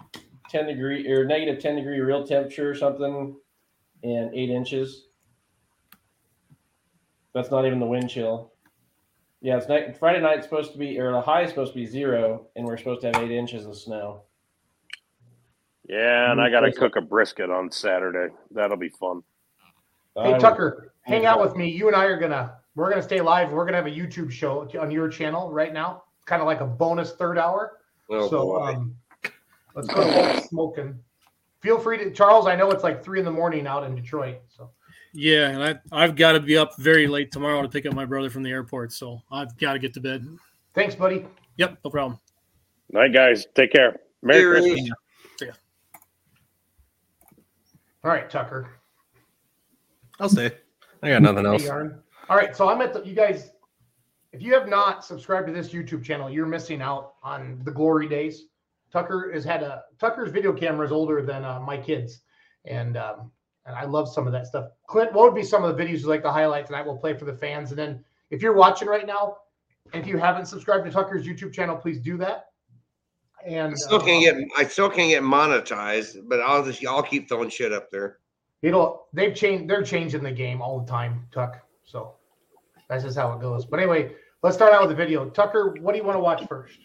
ten degree or negative ten degree real temperature or something, and eight inches. That's not even the wind chill. Yeah, it's night. Friday night's supposed to be, or the high is supposed to be zero, and we're supposed to have eight inches of snow. Yeah, and I got to cook a brisket on Saturday. That'll be fun. hey Tucker, hang out with me. You and I are gonna we're gonna stay live. We're gonna have a YouTube show on your channel right now. Kind of like a bonus third hour. Oh, so boy. um, let's go to Walt smoking. Feel free to Charles. I know it's like three in the morning out in Detroit. So Yeah, and I I've got to be up very late tomorrow to pick up my brother from the airport, so I've got to get to bed. thanks, buddy. Yep, no problem. Night, guys. Take care. Merry Here Christmas. is- All right, Tucker. I'll say. I got nothing else. All right, so I'm at the you guys. If you have not subscribed to this YouTube channel, you're missing out on the glory days. Tucker has had a Tucker's video camera is older than uh, my kids, and um, and I love some of that stuff. Clint, what would be some of the videos you like to highlight tonight? We'll play for the fans, and then if you're watching right now, if you haven't subscribed to Tucker's YouTube channel, please do that. And I still uh, can't get I still can't get monetized, but I'll just I'll keep throwing shit up there. it'll they've changed they're changing the game all the time tuck so that's just how it goes but anyway let's start out with the video tucker what do you want to watch first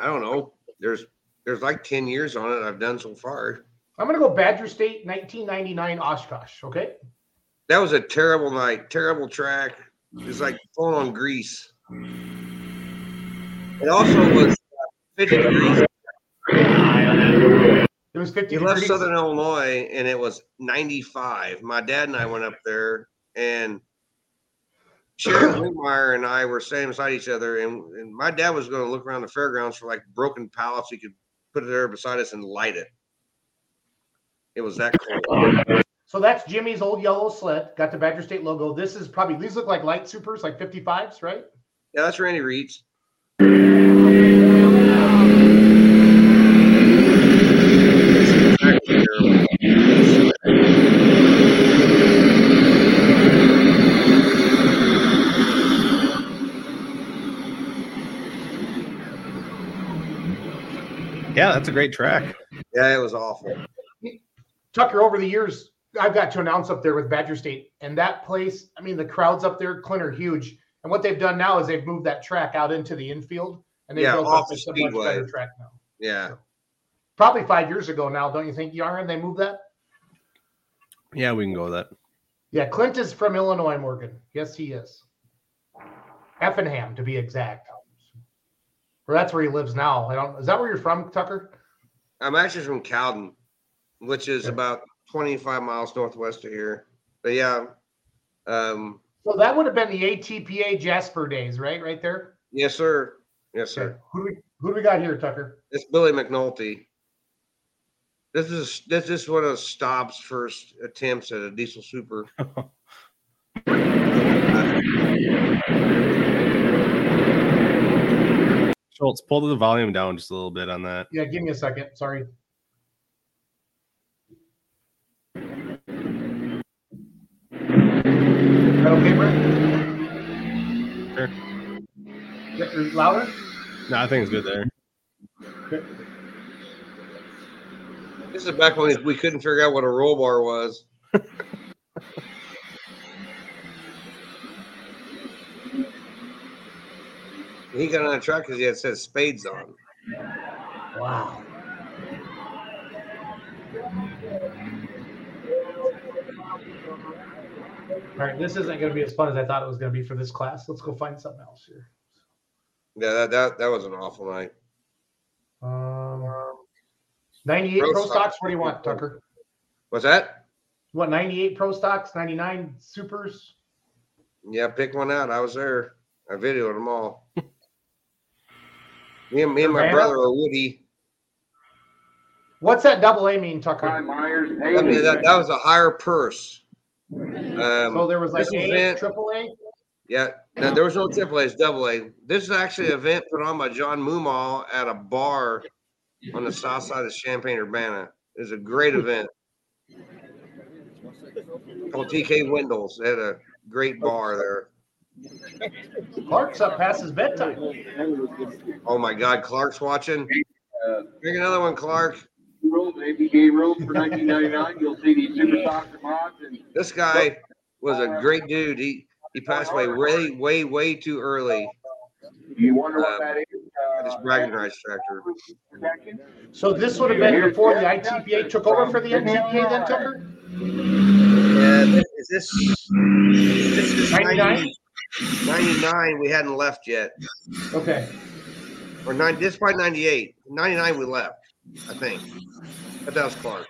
I don't know. There's there's like 10 years on it I've done so far. i'm going to go badger state 1999 oshkosh okay that was a terrible night, terrible track. It was like full on grease. It also was uh, 50 degrees. It was 50 You left. Southern Illinois and it was 95. My dad and I went up there and Sharon Whitmire and I were standing beside each other, and, and my dad was going to look around the fairgrounds for like broken pallets he could put it there beside us and light it. It was that cool. Um, so that's Jimmy's old yellow sled. Got the Badger State logo. This is probably these look like light supers, like 55s, right? Yeah, that's Randy Reed's. Yeah, that's a great track. Yeah, it was awful. Tucker, over the years, I've got to announce up there with Badger State, and that place, I mean, the crowds up there, Clint, are huge. And what they've done now is they've moved that track out into the infield, and they Yeah, built up a much better track now. Yeah. Probably five years ago now, don't you think, Yarn? They moved that. Yeah, we can go with that. Yeah, Clint is from Illinois, Morgan. Yes, he is. Effingham, to be exact. Or that's where he lives now. I don't. Is that where you're from, Tucker? I'm actually from Cowden, which is Okay. about 25 miles northwest of here. But yeah, um, So that would have been the ATPA Jasper days, right? Right there. yes, sir. Yes, Okay. sir. Who do we who do we got here, Tucker? It's Billy McNulty. This is this is one of Stobbs' first attempts at a diesel super. Schultz, pull the volume down just a little bit on that. Yeah, give me a second. Sorry. Is that okay, Brett? Sure. Get- or Louder? No, I think it's good there. This is back when we couldn't figure out what a roll bar was. he got on the truck because he had said spades on. Wow. All right, this isn't going to be as fun as I thought it was going to be for this class. Let's go find something else here. Yeah, that that, that was an awful night. Um, 98 Pro pro stocks. stocks. What do you want, Tucker? What's that? What 98 pro stocks, 99 supers? Yeah, pick one out. I was there. I videoed them all. me and me and my brother are Woody. What's that double A mean, Tucker? Myers, I mean, that, that was a higher purse. So Um, there was like this A, event- triple A. yeah, no, there was no triple A, it's double A. This is actually an event put on by John Moomaw at a bar on the south side of Champaign Urbana. It was a great event. Called TK Windows. They had a great bar there. Clark's up past his bedtime. Oh my God, Clark's watching. Bring another one, Clark. ABA rules for 1999. You'll see these super soccer mods and This guy was a great dude. He he passed away way, way, way too early. you wonder Um, what that is. uh, This bragging rights tractor. So this would have been before the ITPA took over for the NTPA then, Tucker? Yeah, is this this is 99? 90 99 we hadn't left yet. Okay. Or nine this is probably 98. 99 we left, I think. But that was Clark.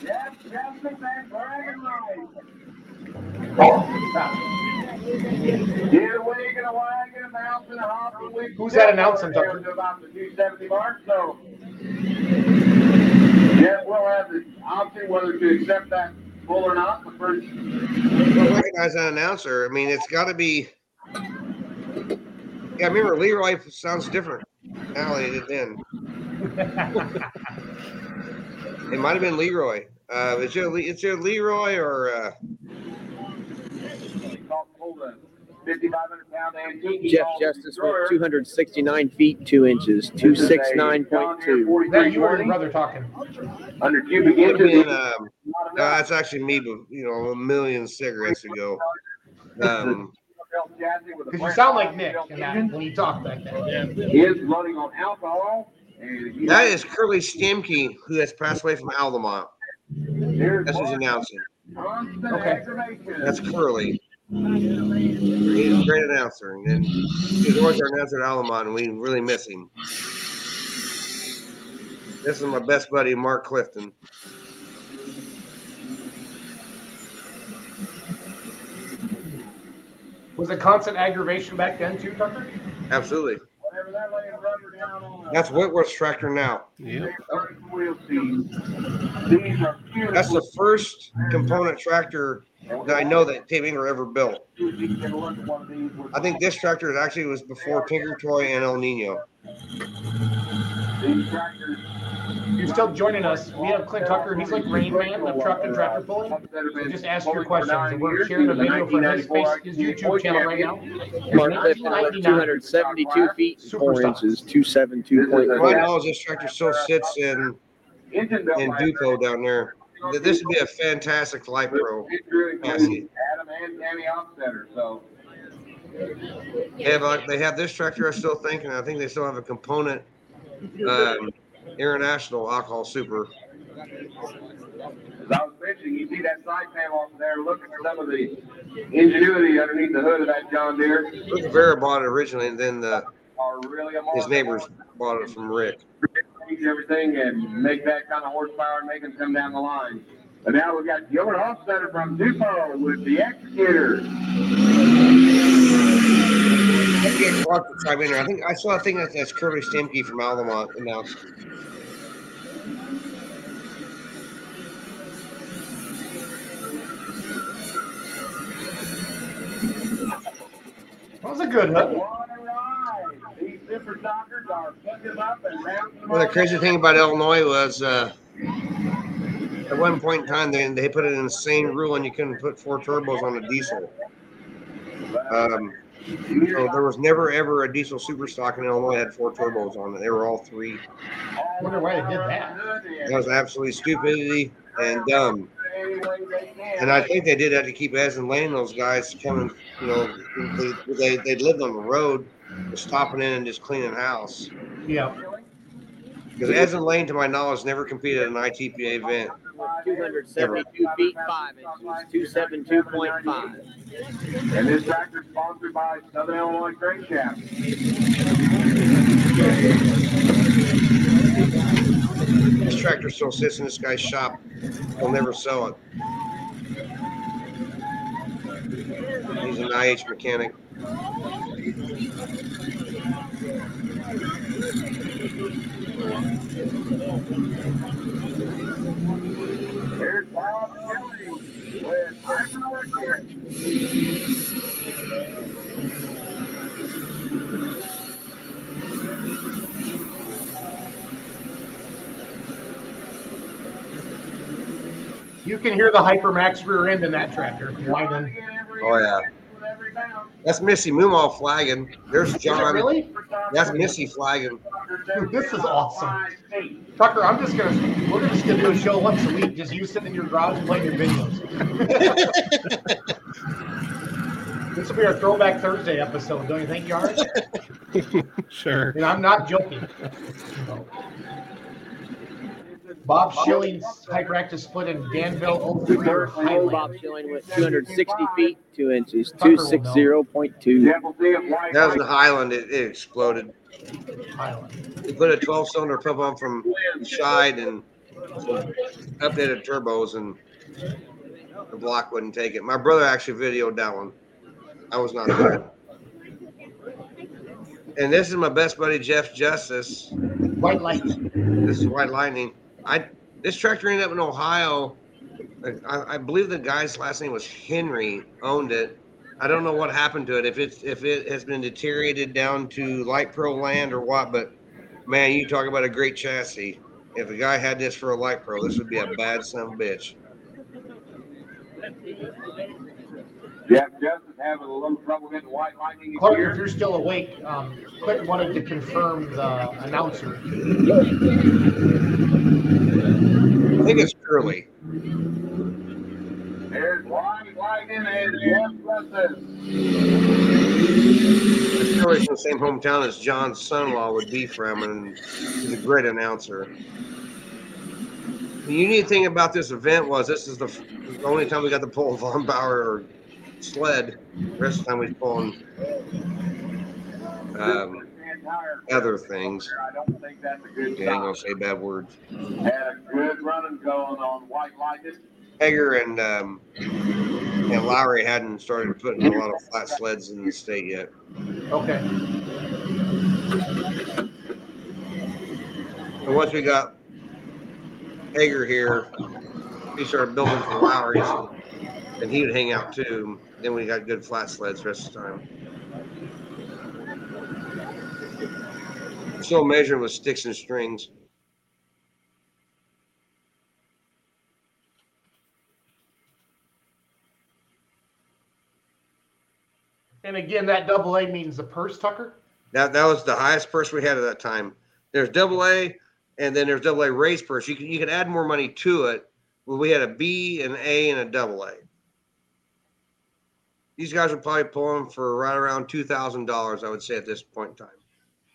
Yes, yes, McMahon, bragging. Get a wagon, a mouse, and a hop. Who's that announcing, Tucker? About the 270 mark, so. Yeah, we'll have the option whether to accept that bull or not, but first. I don't recognize that announcer. I mean, it's got to be. Yeah, I remember Leroy sounds different now than it did then. It might have been Leroy. Uh, is it, Le- is Leroy or uh, Jeff Justice went 269 feet 2 inches, 269.2. Is that you or your brother talking? Under cubic inches. been? Um, no, that's actually me, but you know, a million cigarettes ago. Um, Because you sound like Nick in that when you talk like that. He is running on alcohol. That is Curly Stemke, who has passed away from Altamont. That's who's announcing. Okay. That's Curly. He's a great announcer, and he's always our announcer at Altamont, and we really miss him. This is my best buddy, Mark Clifton. Was it constant aggravation back then too, Tucker? Absolutely. That's Whitworth's tractor now. Yep. That's the first component tractor that I know that Dave Engler ever built. I think this tractor actually was before Tinker Toy and El Nino. You're still joining us. We have Clint Tucker. He's like Rain Man of truck and tractor pulling. So just ask your questions. And we're sharing a video from his, face, his YouTube channel right now. Mark Clifton, 272 feet, four inches, 272.4. My knowledge, this tractor still sits in in Dupo down there. This would be a fantastic Light Pro chassis. Adam and Danny Hofstetter, so. They have, like, they have this tractor, I still think, and I think they still have a component um, international alcohol super. As I was mentioning, you see that side panel off there, look at some of the ingenuity underneath the hood of that John Deere. Rick Vera bought it originally, and then the, Are really his neighbors bought it from Rick. change everything and make that kind of horsepower and make them come down the line. And now we've got Gilbert Hofstetter from Dupont with the Executor. I can Clark to chime in here. I think I saw a thing that that's Kirby Stemke from Altamont announced. That was a good hook. What a ride! These super stockers are picking them up and rounding them Well, the crazy thing about Illinois was uh, at one point in time they, they put an insane rule and you couldn't put four turbos on a diesel. Um, so there was never ever a diesel super stock in Illinois that had four turbos on it. They were all three. I wonder why they did that. That was absolutely stupidity and dumb. And I think they did that to keep Ez and Lane, those guys coming, you know, they, they, lived on the road, stopping in and just cleaning house. Yeah. Because Ez and Lane, to my knowledge, never competed in an ITPA event. 272 feet, 5 inches, 272.5. And this tractor is sponsored by Southern Illinois Crane Shaft. This tractor still sits in this guy's shop. He'll never sell it. He's an IH mechanic. Bob with You can hear the Hypermax rear end in that tractor. Whining. Oh yeah. That's Missy Moomaw flagging. There's Is it John. really? That's Missy flagging. Dude, this is awesome. Tucker, I'm just gonna we're just gonna do a show once a week, just you sitting in your garage playing your videos. this will be our throwback Thursday episode, don't you think, Yard? Sure. And I'm not joking. Bob Schilling's hyperactive split in Danville Old Three Bob Highland. Schilling with 260 feet, 2 inches, 260.2. That was the Highland. It, it exploded. Highland. They put a 12 cylinder pump on from Scheid and updated turbos, and the block wouldn't take it. My brother actually videoed that one. I was not there. And this is my best buddy Jeff Justice. White Lightning. This is White Lightning. I this tractor ended up in Ohio. I, I believe the guy's last name was Henry. Owned it. I don't know what happened to it. If it's if it has been deteriorated down to light pro land or what, but man, you talk about a great chassis. If a guy had this for a light pro, this would be a bad son of a bitch. Jeff Justice having a little trouble getting white lightning Clark, if you're still awake, um, Clinton wanted to confirm the announcer. I think it's Curly. There's White Lightning and Jeff Russell. Curly's from the same hometown as John's son-in-law would be from, and he's a great announcer. The unique thing about this event was this is the, f- the only time we got to pull a Von Bauer or sled. The rest of the time we was pulling um, other things. I don't think that's a good Yeah, I ain't gonna say bad words. Had a good running going on White Lightning. Hager and um, and Lowry hadn't started putting a lot of flat sleds in the state yet. Okay. And once we got Hager here, he started building for Lowry's, and, and he would hang out too. Then we got good flat sleds the rest of the time. Still measuring with sticks and strings. And again, that double A means the purse, Tucker. That that was the highest purse we had at that time. There's double A, and then there's double A race purse. You can you can add more money to it. Well, we had a B, an A, and a double A. These guys would probably pull them for right around two thousand dollars, I would say, at this point in time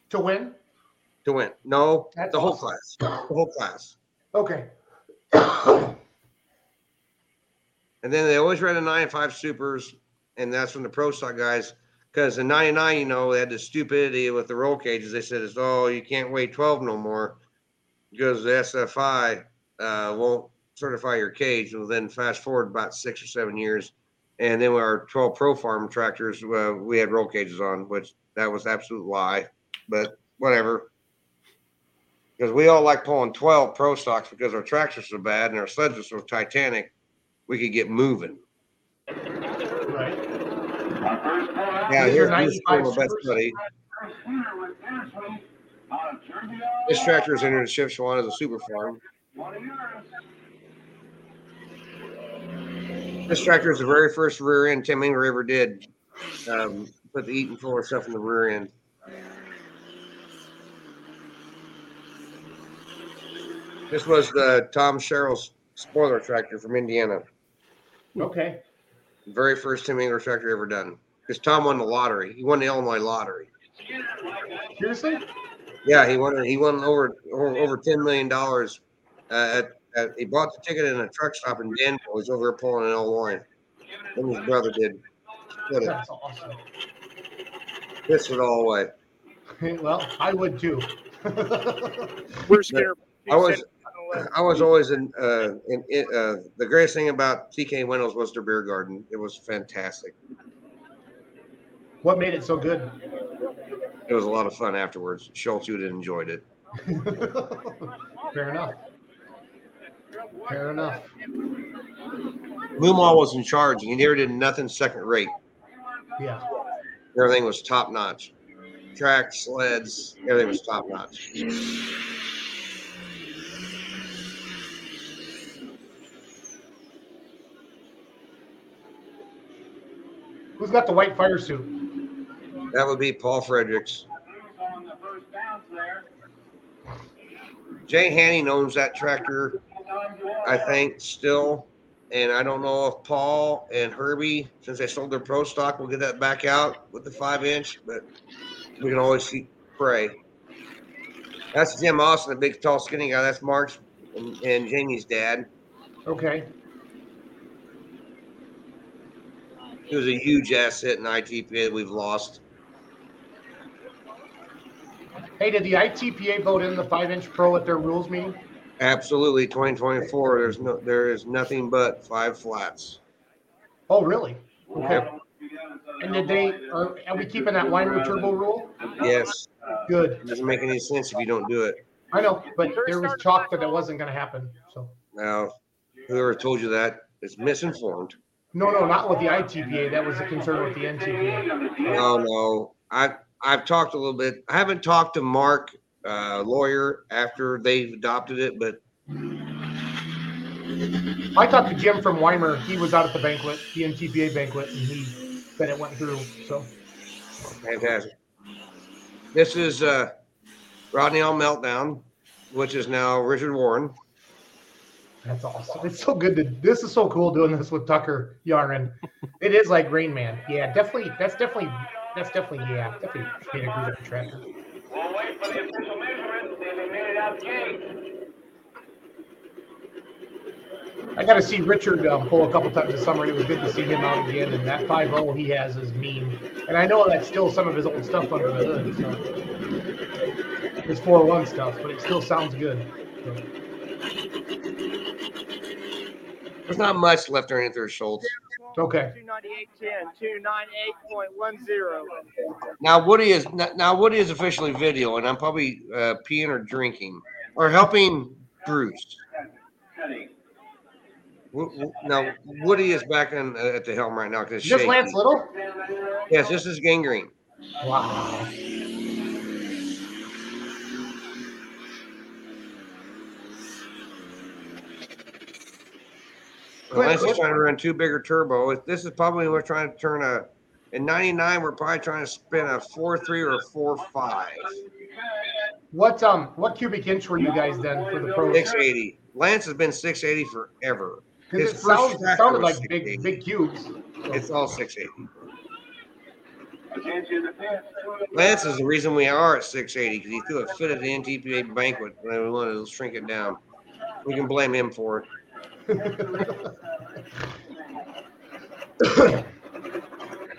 To win? To win. No, That's the whole awesome. class, the whole class. Okay. And then they always ran a nine five supers, and that's when the pro stock guys, because in '99, you know, they had the stupidity with the roll cages. They said, "It's oh, you can't weigh 12 no more," because the SFI uh, won't certify your cage. Well, then fast forward about six or seven years, and then with our 12 Pro Farm tractors, uh, we had roll cages on, which that was absolute lie, but whatever. Because we all like pulling 12 Pro stocks because our tractors are so bad and our sleds are so Titanic, we could get moving. Right. Yeah, here's are here's 95 my best buddy. first winner was Ashley out of Jersey, This tractor is entered Shipshewana as a super farm. One of yours. This tractor is the very first rear end Tim Engler ever did. Um, put the Eaton Fuller stuff in the rear end. This was the Tom Sherrill's spoiler tractor from Indiana. Okay. Very first Tim Engler tractor ever done. Because Tom won the lottery. He won the Illinois lottery. Seriously? Yeah, he won. He won over over, over ten million dollars. Uh, at, at he bought the ticket in a truck stop in Danville. He's over there pulling an Illinois. Then his brother did. Split it. That's awesome. Pissed it all away. well, I would too. We're scared. I was I was always in uh in it, uh the greatest thing about TK Windows was their beer garden. It was fantastic. what made it so good? It was a lot of fun afterwards. Schultz would have enjoyed it. Fair enough. Fair enough. Moomaw was in charge. And he never did nothing second rate. Yeah. Everything was top notch. Track, sleds, everything was top notch. Who's got the white fire suit? That would be Paul Fredericks. On the first bounce there. Jay Hanning owns that tractor, I think, still. And I don't know if Paul and Herbie, since they sold their pro stock, will get that back out with the five inch, but we can always see pray. That's Jim Austin, the big, tall, skinny guy. That's Mark's and, and Jamie's dad. Okay. He was a huge asset in ITPA that we've lost. Hey, did the ITPA vote in the five inch pro at their rules meeting? Absolutely, 2024. There's no, there is nothing but five flats. Oh, really? Okay. And did they, are, are we keeping that Weimer turbo rule? Yes, Good. it doesn't make any sense if you don't do it. I know, but there was talk that it wasn't gonna happen, so. Now, whoever told you that is misinformed. No, no, not with the ITPA. That was a concern with the NTPA. No, no. I I've talked a little bit. I haven't talked to Mark, uh, lawyer, after they've adopted it, but I talked to Jim from Weimer. He was out at the banquet, the NTPA banquet, and he said it went through, so. fantastic. This is uh, Rodney on Meltdown, which is now Richard Warren. That's awesome. It's so good to. This is so cool doing this with Tucker Yarn. It is like Rain Man. Yeah, definitely. That's definitely. That's definitely. Yeah, definitely. Can't agree with the tractor. We'll wait for the official measurements, they made it out the gate. I got to see Richard um, pull a couple times this summer. and It was good to see him out again. And that 5.0 he has is mean. And I know that's still some of his old stuff under the hood. So. His 401 stuff, but it still sounds good. So. There's not much left underneath there, Schultz. Okay. 298.10, 298.10. Now Woody is now Woody is officially video, and I'm probably uh, peeing or drinking or helping Bruce. Wo- wo- Now Woody is back in, uh, at the helm right now because Just Lance Little? Yes, this is gangrene. Wow. Lance is trying to run two bigger turbo. This is probably we're trying to turn a. In '99, we're probably trying to spin a four three or a four five. What um what cubic inch were you guys then for the pro? 680. Lance has been 680 forever. Because His it, sounds, first it sounded like big big cubes. It's all 680. Attention, the fence. Lance is the reason we are at 680 because he threw a fit at the NTPA banquet when we wanted to shrink it down. We can blame him for it.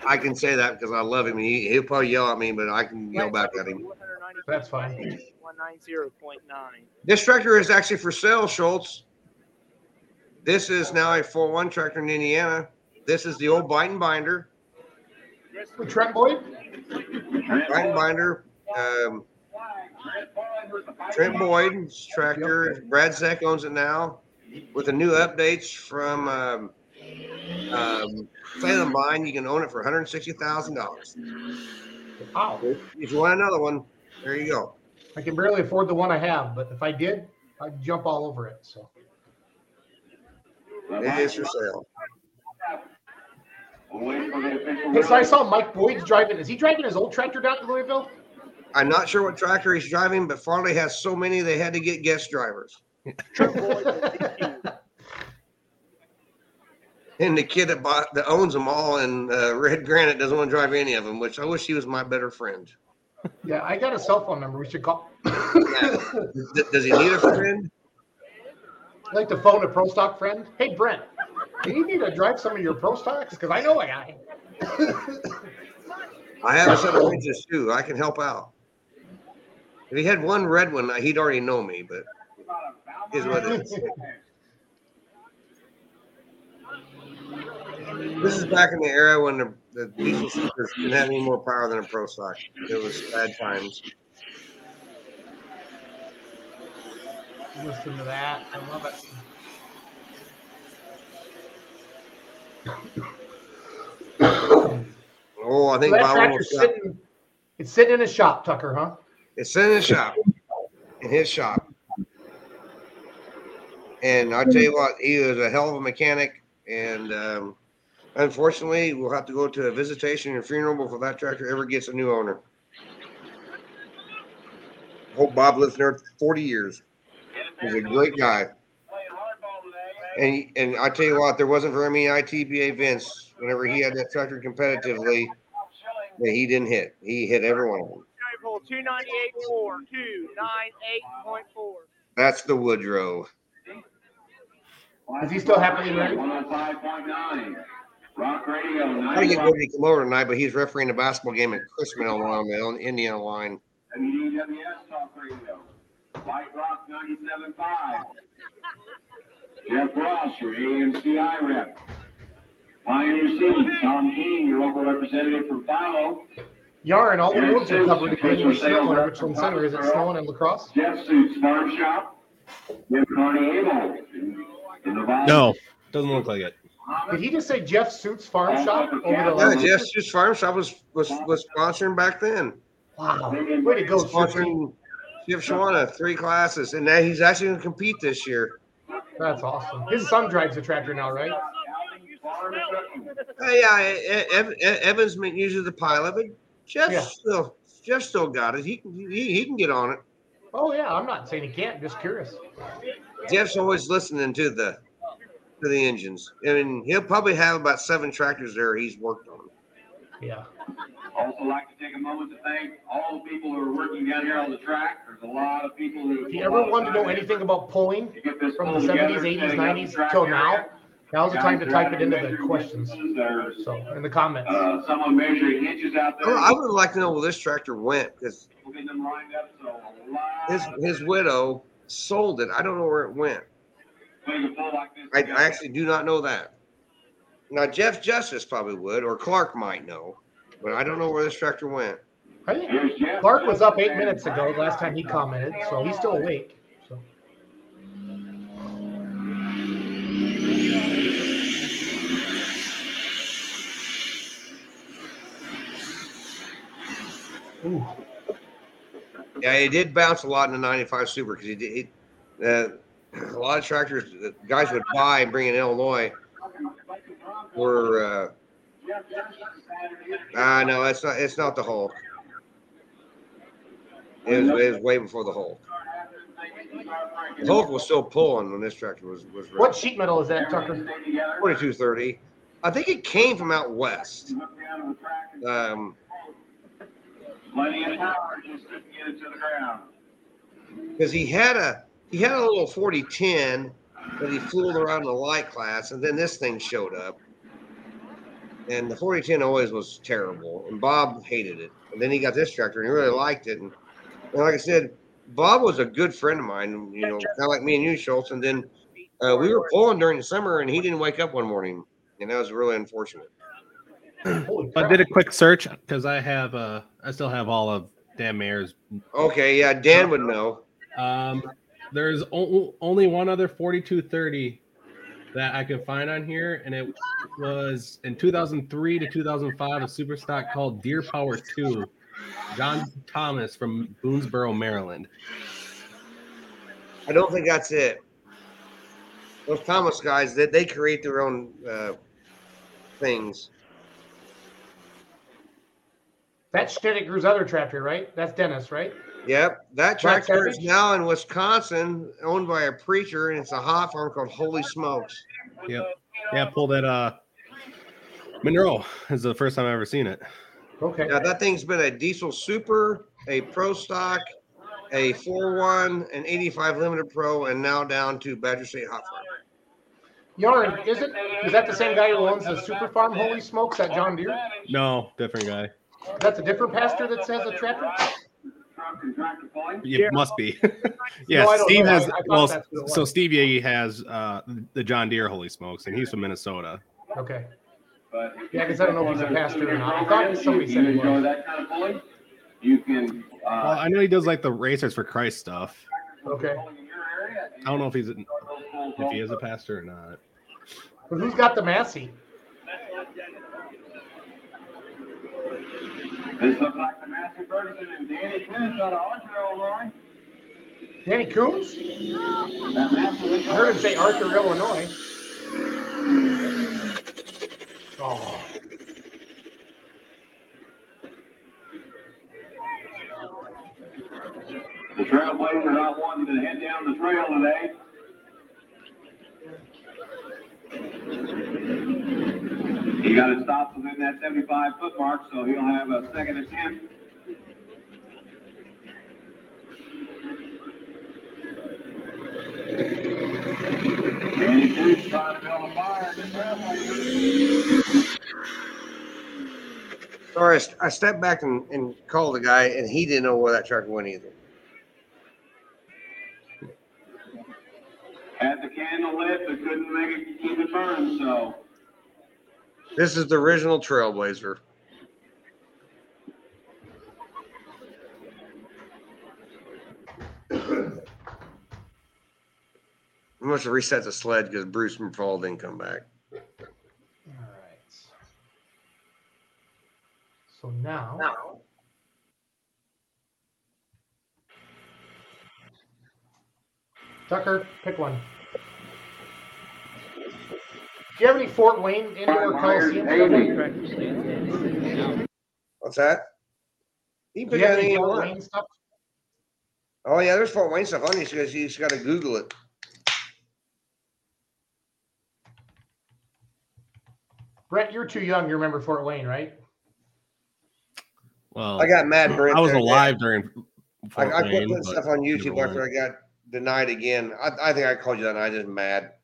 I can say that because I love him. He, he'll probably yell at me, but I can yell back at him. That's fine. 190.9. This tractor is actually for sale, Schultz. This is now a 4-1 tractor in Indiana. This is the old Biden binder. With Trent Boyd? Biden binder. Um, Trent Boyd's tractor. Brad Zeck owns it now with the new updates from um, um, Salem Mine. You can own it for $160,000. Wow. If you want another one, there you go. I can barely afford the one I have, but if I did, I'd jump all over it. So It is for sale. so I saw Mike Boyd's driving. Is he driving his old tractor down to Louisville? I'm not sure what tractor he's driving, but Farley has so many they had to get guest drivers. And the kid that bought that owns them all in uh, Red Granite doesn't want to drive any of them, which I wish he was my better friend. yeah, I got a cell phone number. We should call. D- Does he need a friend? I'd like to phone a pro stock friend. Hey Brent, do you need to drive some of your pro stocks? Because I know a guy. I have a set of wrenches too. I can help out. If he had one red one, he'd already know me, but is what it is. This is back in the era when the, the diesel supers didn't have any more power than a pro stock. It was bad times. Listen to that. I love it. Oh, I think So Bob tractor's almost got sitting, it's sitting in his shop, Tucker, huh? It's sitting in his shop, in his shop. And I tell you what, he was a hell of a mechanic. And um, unfortunately, we'll have to go to a visitation and funeral before that tractor ever gets a new owner. Hope Bob lives there 40 years. He's a great guy. And and I tell you what, there wasn't very many ITPA events whenever he had that tractor competitively that he didn't hit. He hit every one of them. 298.4, 298.4. That's the Woodrow. Is he still happening? Right? 105.9. Rock Radio. I gotta get Woody to come over tonight, but he's refereeing a basketball game at Chrisman along the on- Indiana line. WDWS Talk Radio. White Rock 97.5. Jeff Ross, your AMCI rep. Pioneer Seeds, Tom King, your local representative from Philo. Yarn, all the roads are covered again with snow in Richland Center. Is it snowing in La Crosse? Jeff Suits Farm Shop. Jim Carney Amo. In the Valley. No, doesn't look like it. Did he just say Jeff Suits Farm Shop over the Yeah, last? Jeff's farm shop was was was sponsoring back then. Wow. Way to go, Sponsoring Shipshewana, three classes, and now he's actually going to compete this year. That's awesome. His son drives the tractor now, right? Hey, yeah, Ev- Evans usually the pilot, but Jeff Yeah. still Jeff still got it. He he, he can get on it. Oh yeah, I'm not saying he can't. Just curious. Jeff's always listening to the to the engines. I mean, he'll probably have about seven tractors there he's worked on. Yeah. Also like to take a moment to thank all the people who are working down here on the track. There's a lot of people who. If you ever wanted to know anything about pulling from the seventies, eighties, nineties till now, now's the time to type it into the questions. So, in the comments. Uh, someone measuring inches out I there. I would like to know where this tractor went because We'll get them lined up, so a lot. his his widow sold it. I don't know where it went. I. I actually do not know that. Now Jeff Justice probably would, or Clark might know, but I don't know where this tractor went. Clark was up eight minutes ago, last time he commented, so he's still awake. Ooh, Yeah, he did bounce a lot in the '95 Super because he did. He, uh, a lot of tractors that guys would buy and bring in Illinois were. Uh, ah, no, it's not. It's not the Hulk. It was, it was way before the Hulk. The Hulk was still pulling when this tractor was was what sheet metal is that, Tucker? 4230. I think it came from out west. Um, Plenty of power just to get it to the ground. because he had a he had a little 4010 that he fooled around in the light class, and then this thing showed up. And the 4010 always was terrible, and Bob hated it. And then he got this tractor, and he really liked it. And, and like I said, Bob was a good friend of mine, you know, kind of like me and you, Schultz. And then uh, we were pulling during the summer, and he didn't wake up one morning, and that was really unfortunate. Holy I did a quick search because I have uh I still have all of Dan Mayer's. Okay, yeah, Dan would know. Um, there's o- only one other 4230 that I can find on here, and it was in 2003 to 2005 a super stock called Deere Power 2. John Thomas from Boonsboro, Maryland. I don't think that's it. Those Thomas guys, they, they create their own uh, things. That's Schnittiger's other tractor, right? That's Dennis, right? Yep, that tractor is now in Wisconsin, owned by a preacher, and it's a hot farm called Holy Smokes. Yep. Yeah, pulled at uh Monroe. This is the first time I've ever seen it. Okay. Now that thing's been a diesel super, a pro stock, a 4-1, an 85 limited pro, and now down to Badger State Hot Farm. Yarn, is it? Is that the same guy who owns the Super Farm Holy Smokes at John Deere? No, different guy. That's a different pastor that says a tractor? Truck and tractor pulling. It must be. yeah, No, Steve know. has I- I well that's what it so was. Steve Yagi has uh the John Deere Holy Smokes and he's from Minnesota. Okay. But Yeah, 'cause I don't know if he's a pastor or not. I thought somebody said he you enjoy was. that kind of pulling, you can. uh, Well, I know he does like the Racers for Christ stuff. Okay. I don't know if he's if he is a pastor or not. But who's got the Massey? This looks like the Massey Ferguson and Danny Coons out of Arthur, Illinois. Danny Coons? I heard him say Arthur, Illinois. Oh, The Trailblazers are not wanting to head down the trail today. He got it stopped within that 75 foot mark, so he'll have a second attempt. Danny Cruz trying to build a fire in the Trailblazers. Sorry, I stepped back and, and called the guy, and he didn't know where that truck went either. Had the candle lit, but couldn't make it keep it burning, so. This is the original Trailblazer. I must have reset the sled because Bruce McFall didn't come back. all right. So now. Tucker, pick one. Do you have any Fort Wayne indoor coliseum? What's that? You any Fort Wayne stuff? Oh yeah, there's Fort Wayne stuff on these. You just got to Google it. Brett, you're too young. to remember Fort Wayne, right? Well, I got mad. Brent I was there, alive yeah. during. Fort I, I put stuff on YouTube after I got denied again. I, I think I called you that night. I just mad.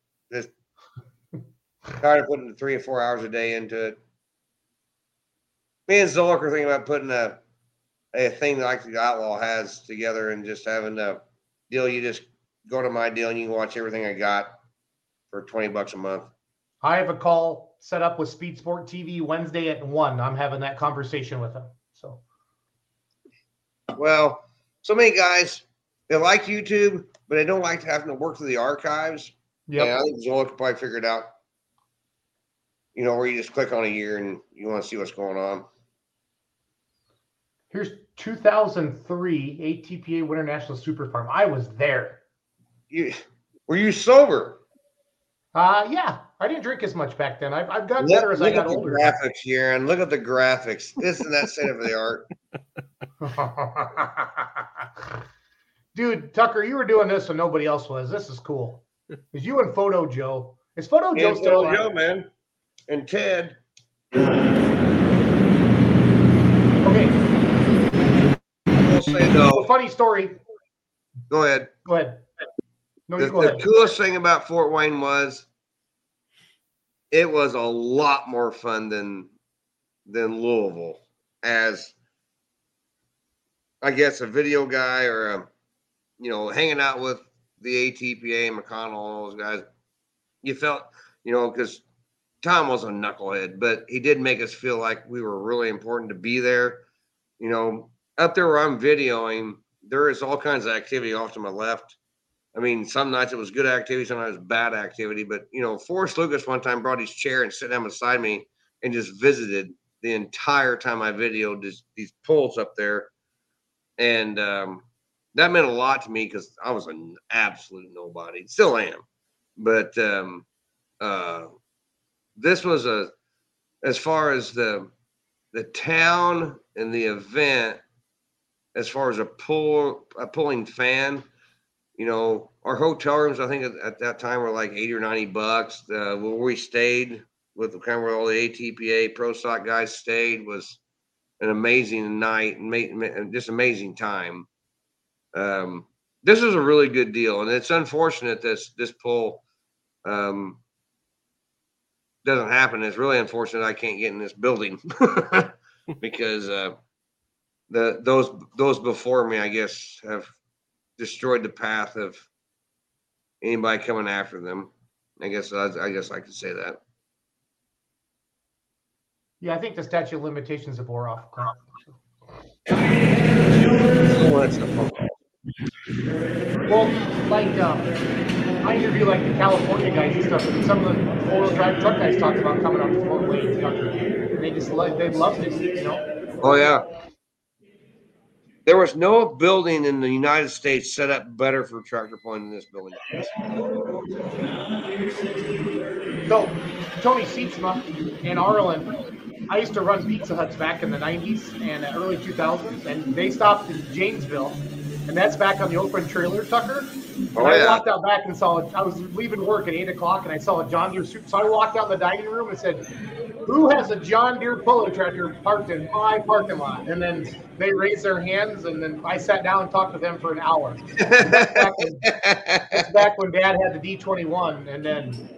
Tired of putting three or four hours a day into it. Me and Zolik are thinking about putting a a thing like the Outlaw has together and just having a deal. You just go to my deal and you can watch everything I got for twenty bucks a month. I have a call set up with Speed Sport TV Wednesday at one. I'm having that conversation with them. So Well, so many guys they like YouTube, but they don't like having to work through the archives. Yeah, I think Zolik could probably figure it out. You know, where you just click on a year and you want to see what's going on. here's 2003 ATPA Winter National Super Farm. I was there. You were you sober? Uh yeah, I didn't drink as much back then. I've, I've gotten Look, better as I look got at the older. graphics here and look at the graphics. This isn't that state of the art? Dude, Tucker, you were doing this and nobody else was. This is cool. Is you and Photo Joe? Is Photo Joe still Phil alive? Joe, man, and Ted. Okay. I'll say A funny story. Go ahead. Go ahead. No, the, go the ahead. coolest thing about Fort Wayne was it was a lot more fun than than Louisville as I guess a video guy or a you know hanging out with the ATPA McConnell and all those guys you felt you know because Tom was a knucklehead but he did make us feel like we were really important to be there you know up there where I'm videoing there is all kinds of activity off to my left I mean, some nights it was good activity, sometimes bad activity. But you know, Forrest Lucas one time brought his chair and sat down beside me and just visited the entire time I videoed this, these pulls up there, and um, that meant a lot to me because I was an absolute nobody, still am. But um, uh, this was a, as far as the the town and the event, as far as a pull a pulling fan you know, our hotel rooms, I think at, at that time were like 80 or 90 bucks. Uh, where we stayed with the kind of where all the ATPA pro stock guys stayed was an amazing night and just amazing time. Um, this is a really good deal. And it's unfortunate this, this pull, um, doesn't happen. It's really unfortunate I can't get in this building because, uh, the, those, those before me, I guess have destroyed the path of anybody coming after them. I guess I, I guess I could say that. Yeah, I think the statute of limitations have wore off. Well, like um, I interview like the California guys and stuff, and some of the four-wheel drive truck guys talked about coming up to Fort Wayne, and they just like they loved it, you know. Oh yeah. There was no building in the United States set up better for tractor pulling than this building. So, Tony Seatsma in Arlen, I used to run Pizza Huts back in the 90s and early 2000s, and they stopped in Janesville, and that's back on the open trailer, Tucker. Oh, I walked out back and saw, I was leaving work at 8 o'clock, and I saw a John Deere Super. So I walked out in the dining room and said, Who has a John Deere Polo tractor parked in my parking lot? And then they raised their hands, and then I sat down and talked to them for an hour. That's back when, that's back when Dad had the D21, and then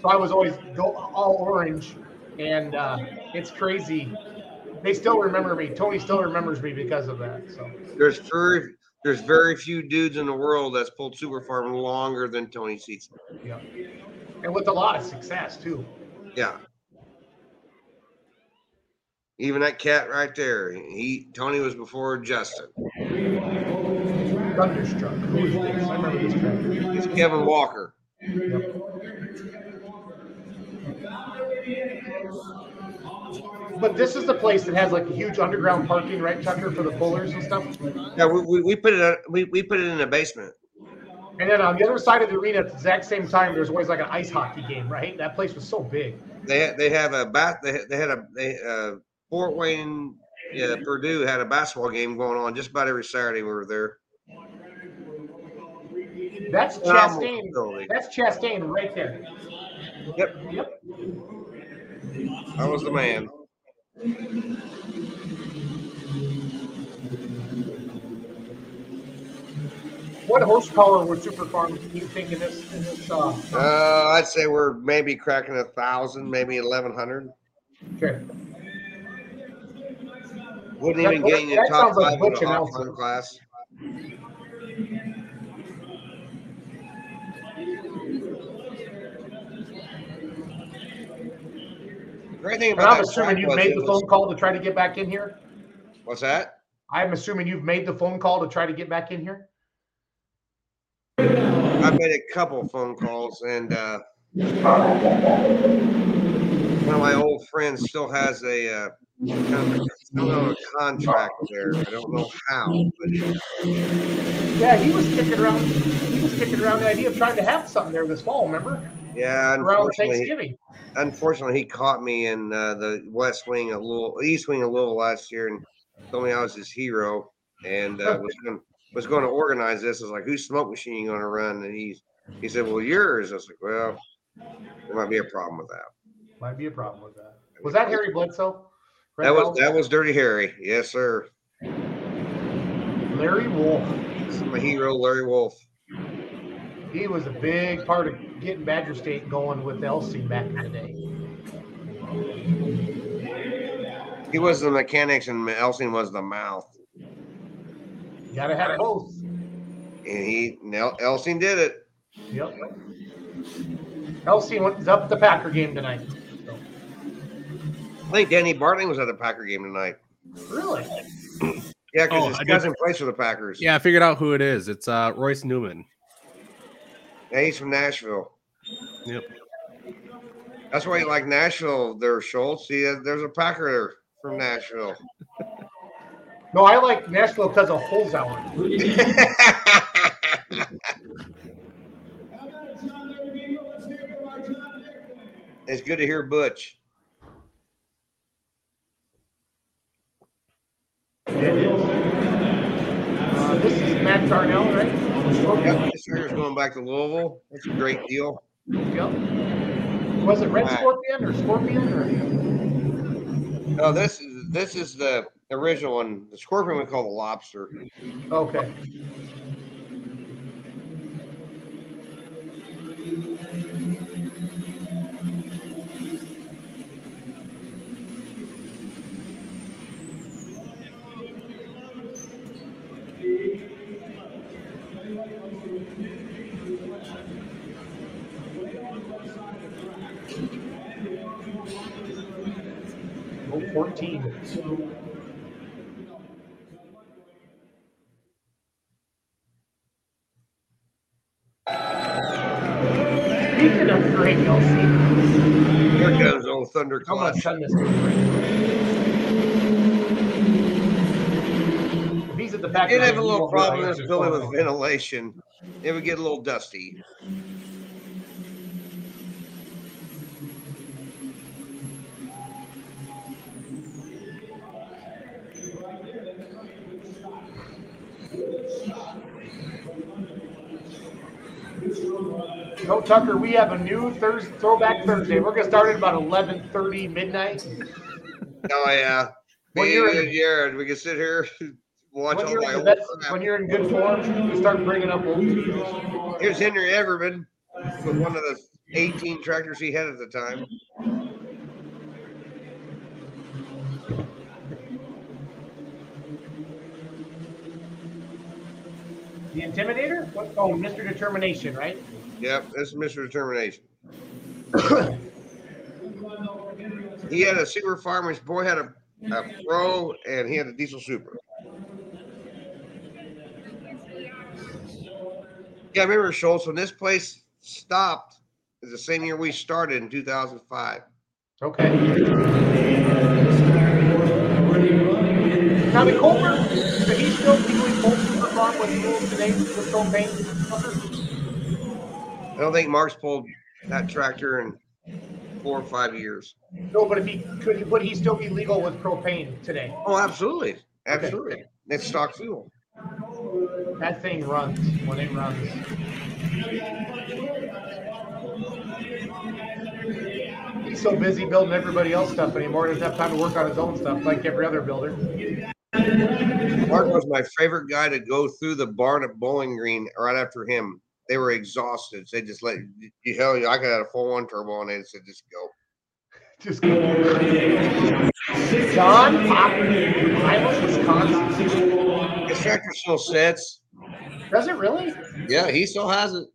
so I was always all orange, and uh, it's crazy. They still remember me. Tony still remembers me because of that. So There's very there's very few dudes in the world that's pulled super farm longer than Tony Seats. yeah, and with a lot of success too. Yeah. Even that cat right there, he Tony was before Justin. Thunderstruck. Who is this? I remember this tractor. It's Kevin Walker. But this is the place that has like a huge underground parking, right, Tucker, for the pullers and stuff. Yeah, we, we, we put it uh, we, we put it in the basement. And then on the other side of the arena at the exact same time, there's always like an ice hockey game, right? That place was so big. They had they have a bat they, had- they had a they uh Fort Wayne yeah Purdue had a basketball game going on just about every Saturday we were there. That's Chastain. facility. That's Chastain right there. Yep. Yep. I was the man. What horsepower would Super Farm you think in this in this uh Uh, I'd say we're maybe cracking a thousand, maybe eleven hundred. okay. Wouldn't That- even get in the top sounds like five in the and hot Elton. run class. Great thing about I'm assuming you've made the was- phone call to try to get back in here. What's that? I'm assuming you've made the phone call to try to get back in here. I made a couple phone calls, and uh, one of my old friends still has a uh, a, still have a contract there. I don't know how, but Yeah, he was kicking around. He was kicking around the idea of trying to have something there this fall. Remember? yeah, Around Thanksgiving. unfortunately, he caught me in uh, the West Wing a little, East Wing a little last year, and told me I was his hero, and uh, was going was going to organize this. I was like, "Whose smoke machine you going to run?" And he he said, "Well, yours." I was like, "Well, there might be a problem with that." Might be a problem with that. Was that Harry Bledsoe? That was that was Dirty Harry, yes, sir. Larry Wolf. Is my hero, Larry Wolf. He was a big part of getting Badger State going with Elsie back in the day. He was the mechanics, and Elsing was the mouth. You gotta have both. And he Nel- Elsing did it. Yep. Elsie was up the Packer game tonight. I think Danny Bartling was at the Packer game tonight. Really? Yeah, because Oh, his I did- cousin plays for the Packers. Yeah, I figured out who it is. It's uh, Royce Newman. Yeah, he's from Nashville. Yep. That's why you like Nashville there, Schultz. See, uh, there's a Packer there from Nashville. No, I like Nashville because of Holzhauer. it's good to hear Butch. It is. Uh, this is Matt Darnell, right? Yep, this year's going back to Louisville. That's a great deal. Yep. Was it Red Right. Scorpion or Scorpion or? No, this is this is the original one. The scorpion we call the lobster. Okay. Oh, 14. Speaking of great, y'all see. Here goes old Thunder I'm gonna Clutch. send this to. If he's at the back. Did have a little problem in this building with ventilation. It would get a little dusty. No, Tucker, we have a new Thursday, throwback Thursday. We're gonna start at about 11:30 midnight. Oh yeah. When Me you're in- Jared, we can sit here, watch When all you're, my in old best, when you're in good form, you start bringing up old videos. Here's Henry Everman with one of the 18 tractors he had at the time. The Intimidator? What? Oh, Mr. Determination, right? Yep, this is Mr. Determination. he had a super farm. His boy had a, a pro, and he had a diesel super. Yeah, I remember Schultz when this place stopped. Is the same year we started in 2005. Okay. Now, the Colbert, did he still legally pull Super Farm with rules today with propane? I don't think Mark's pulled that tractor in four or five years. No, but if he could, would he still be legal with propane today? Oh, absolutely, absolutely. It's stock fuel. That thing runs when it runs. He's so busy building everybody else stuff anymore. He doesn't have time to work on his own stuff like every other builder. Mark was my favorite guy to go through the barn at Bowling Green right after him. They were exhausted. They just let you hell I could have a full one turbo on it and they said just go. Just go. John Pop, Iowa, Wisconsin. His tractor still sits. Does it really? Yeah, he still has it.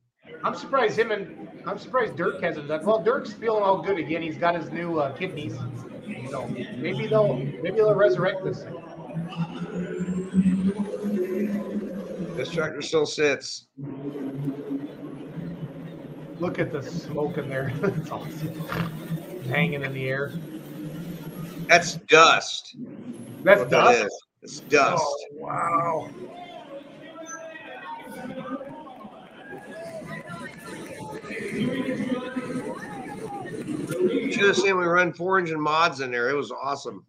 I'm surprised him and I'm surprised Dirk hasn't done. Well, Dirk's feeling all good again. He's got his new uh, kidneys. So maybe they'll maybe they'll resurrect this. This tractor still sits. Look at the smoke in there. It's awesome. Hanging in the air. That's dust. That's What dust. It's dust. Oh, wow. Should have seen we run four engine mods in there. It was awesome.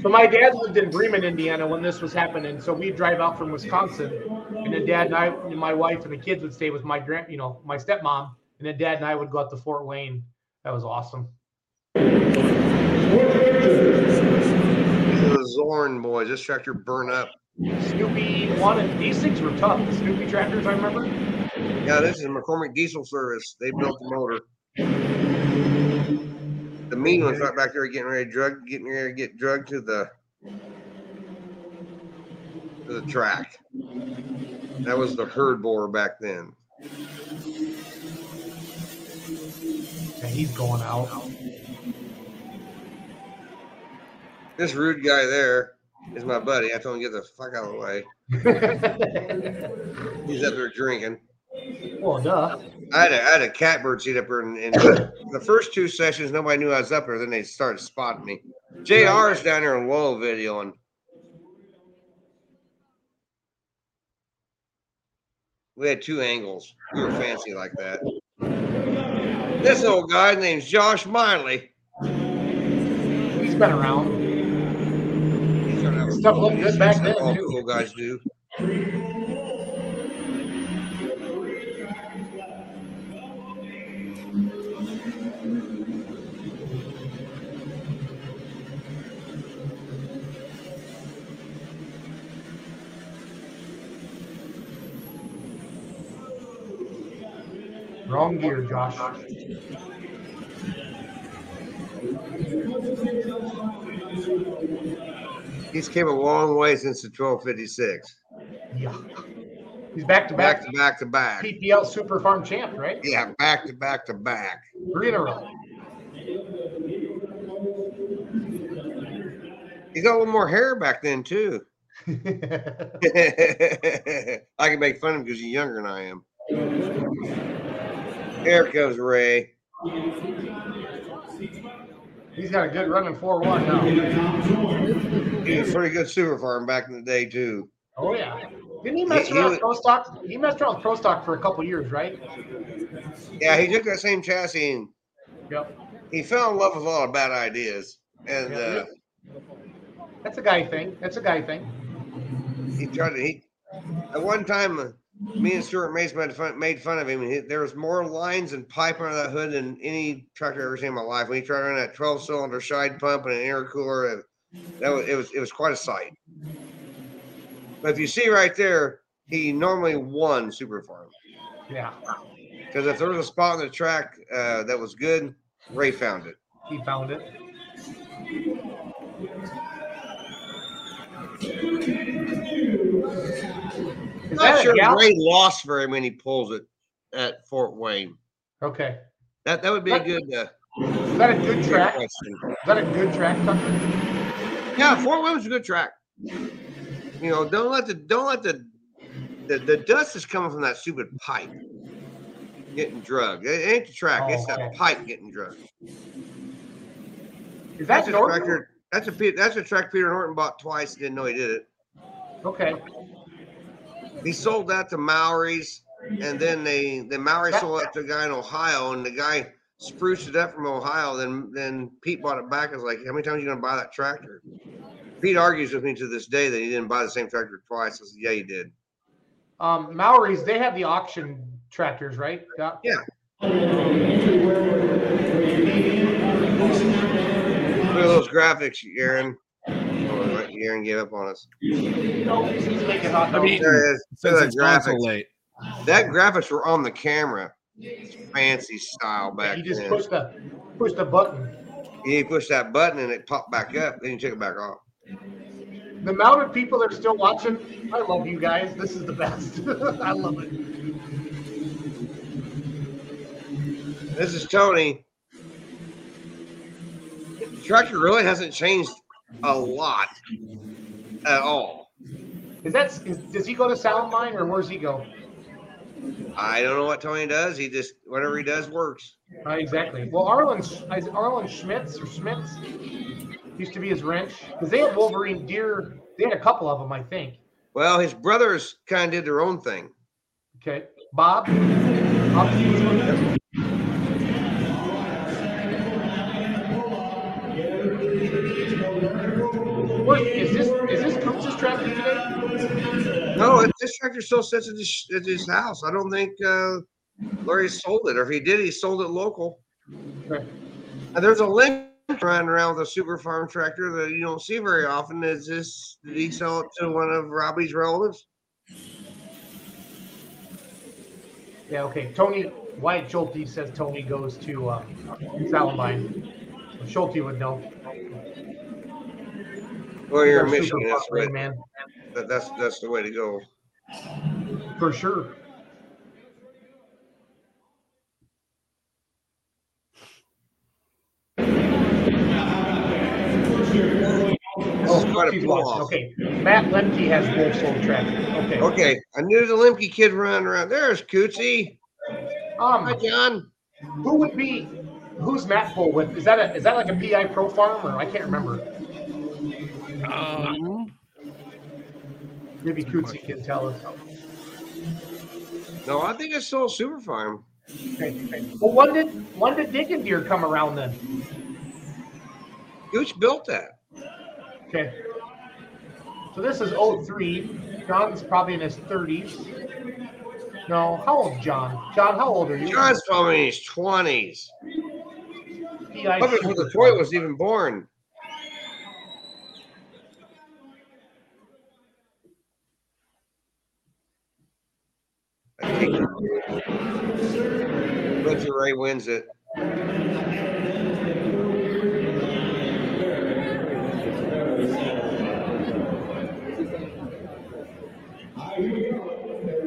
So my dad lived in Bremen, Indiana when this was happening. So we'd drive out from Wisconsin, and then dad and I, and my wife and the kids would stay with my grand, you know, my stepmom, and then dad and I would go out to Fort Wayne. That was awesome. The Zorn boys. This tractor burned up. Snoopy one and these things were tough. The Snoopy tractors, I remember. Yeah, this is McCormick Diesel Service. They built the motor. The mean one's right back there getting ready to drug, getting ready to get drugged to the to the track. That was the herd borer back then. And he's going out. This rude guy there is my buddy. I told him to get the fuck out of the way. He's up there drinking. Well, duh. I had a, I had a catbird seat up there, and, and the first two sessions, nobody knew I was up there. Then they started spotting me. JR is down there in low video, and we had two angles. We were fancy like that. This old guy name's Josh Miley. He's been around. He's gonna have a Stuff looked good back then, All too. cool guys do. Wrong gear, Josh. He's came a long way since the 1256. Yeah. He's back to Back back to back to back. PPL Super Farm champ, right? Yeah, back to back to back. Three in a row. He got a little more hair back then too. I can make fun of him because he's younger than I am. Here comes Ray. He's got a good running 4 1 now. He was a pretty good super farm back in the day too. Oh, yeah. Didn't he mess He- he around was- Pro Stock? He messed around with Pro Stock for a couple years, right? Yeah, he took that same chassis and Yep. he fell in love with a lot of bad ideas. And uh, That's a guy thing. That's a guy thing. he tried to he at one time uh, me and Stuart Mace made fun, made fun of him. He, there was more lines and pipe under that hood than any tractor I've ever seen in my life. When he tried to run that 12 cylinder side pump and an intercooler, and that was it was it was quite a sight. But if you see right there, he normally won Super Farm Yeah. because if there was a spot on the track uh, that was good, Ray found it. He found it. Is I'm not sure gal? Ray lost very many pulls at, at Fort Wayne. Okay. That that would be a good uh, Is that a good track? Is that a good track, Tucker? Yeah, Fort Wayne was a good track. You know, don't let the don't let the the, the dust is coming from that stupid pipe getting drugged. It ain't the track, it's Oh, that okay. pipe getting drugged. Is that That's a Norton? tractor. That's a that's a track Peter Norton bought twice. Didn't know he did it. Okay. He sold that to Maori's, and then they the Maori sold it to a guy in Ohio, and the guy spruced it up from Ohio. Then then Pete bought it back. I was like, how many times are you gonna buy that tractor? Pete argues with me to this day that he didn't buy the same tractor twice. I said, yeah, he did. Um, Maori's, they have the auction tractors, right? Yeah. Yeah. Look at those graphics, Aaron. Aaron gave up on us. No, he's making hot I mean, dogs. There it is. Look Since at it's gone so late. That graphics were on the camera. Fancy style back He just then. pushed the pushed the button. You push that button and it popped back up. Then you took it back off. The amount of people that are still watching, I love you guys. This is the best. I love it. This is Tony. The tractor really hasn't changed a lot at all. Is that is, does he go to Sound Mine or where's he go? I don't know what Tony does. He just whatever he does works. Uh, exactly. Well, Arlen is Arlen Schmitz or Schmitz used to be his wrench because they had Wolverine Deere. They had a couple of them, I think. Well, his brothers kind of did their own thing. Okay, Bob. Today? No, this tractor still sits at his, at his house. I don't think uh, Larry sold it, or if he did, he sold it local. Okay. And there's a link running around with a super farm tractor that you don't see very often. Is this? Did he sell it to one of Robbie's relatives? Yeah, okay. Tony Wyatt Schulte says Tony goes to um, Salamine. Schulte would know. Well, you're Super Michigan. That's, the way, man, that, that's that's the way to go. for sure. Is quite a off. Okay, Matt Lemke has Wolf Soul tractor. Okay. Okay, I knew the Limke kid running around. There's Cootsy. Um, Hi, John. who would be? Who's Matt Bull with? Is that a is that like a PI Pro Farm or I can't remember. Um, Maybe Cootsy can tell us. No, I think it's still super farm. Okay, okay. Well, when did when did Dick and Deer come around then? Gooch built that. Okay. So this is 03. John's probably in his 30s. No, how old John? John, how old are you? John's probably in his twenties. Probably before the toy was even born. Butcher Ray wins it.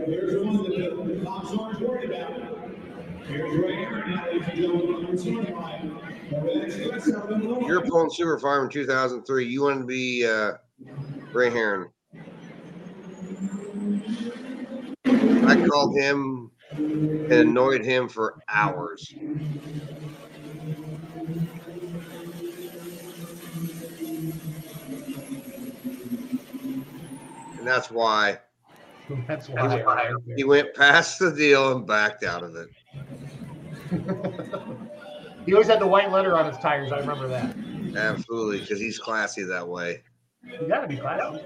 Here's the one that the Fox worried about. Here's Ray Aaron now, ladies and gentlemen, number 25. Over the next six, seven, one. You're pulling Super Farm in 2003. You want to be uh, Ray Heron. I called him and annoyed him for hours. And that's why That's why. he went past the deal and backed out of it. he always had the white letter on his tires. I remember that. Absolutely, because he's classy that way. You got to be classy.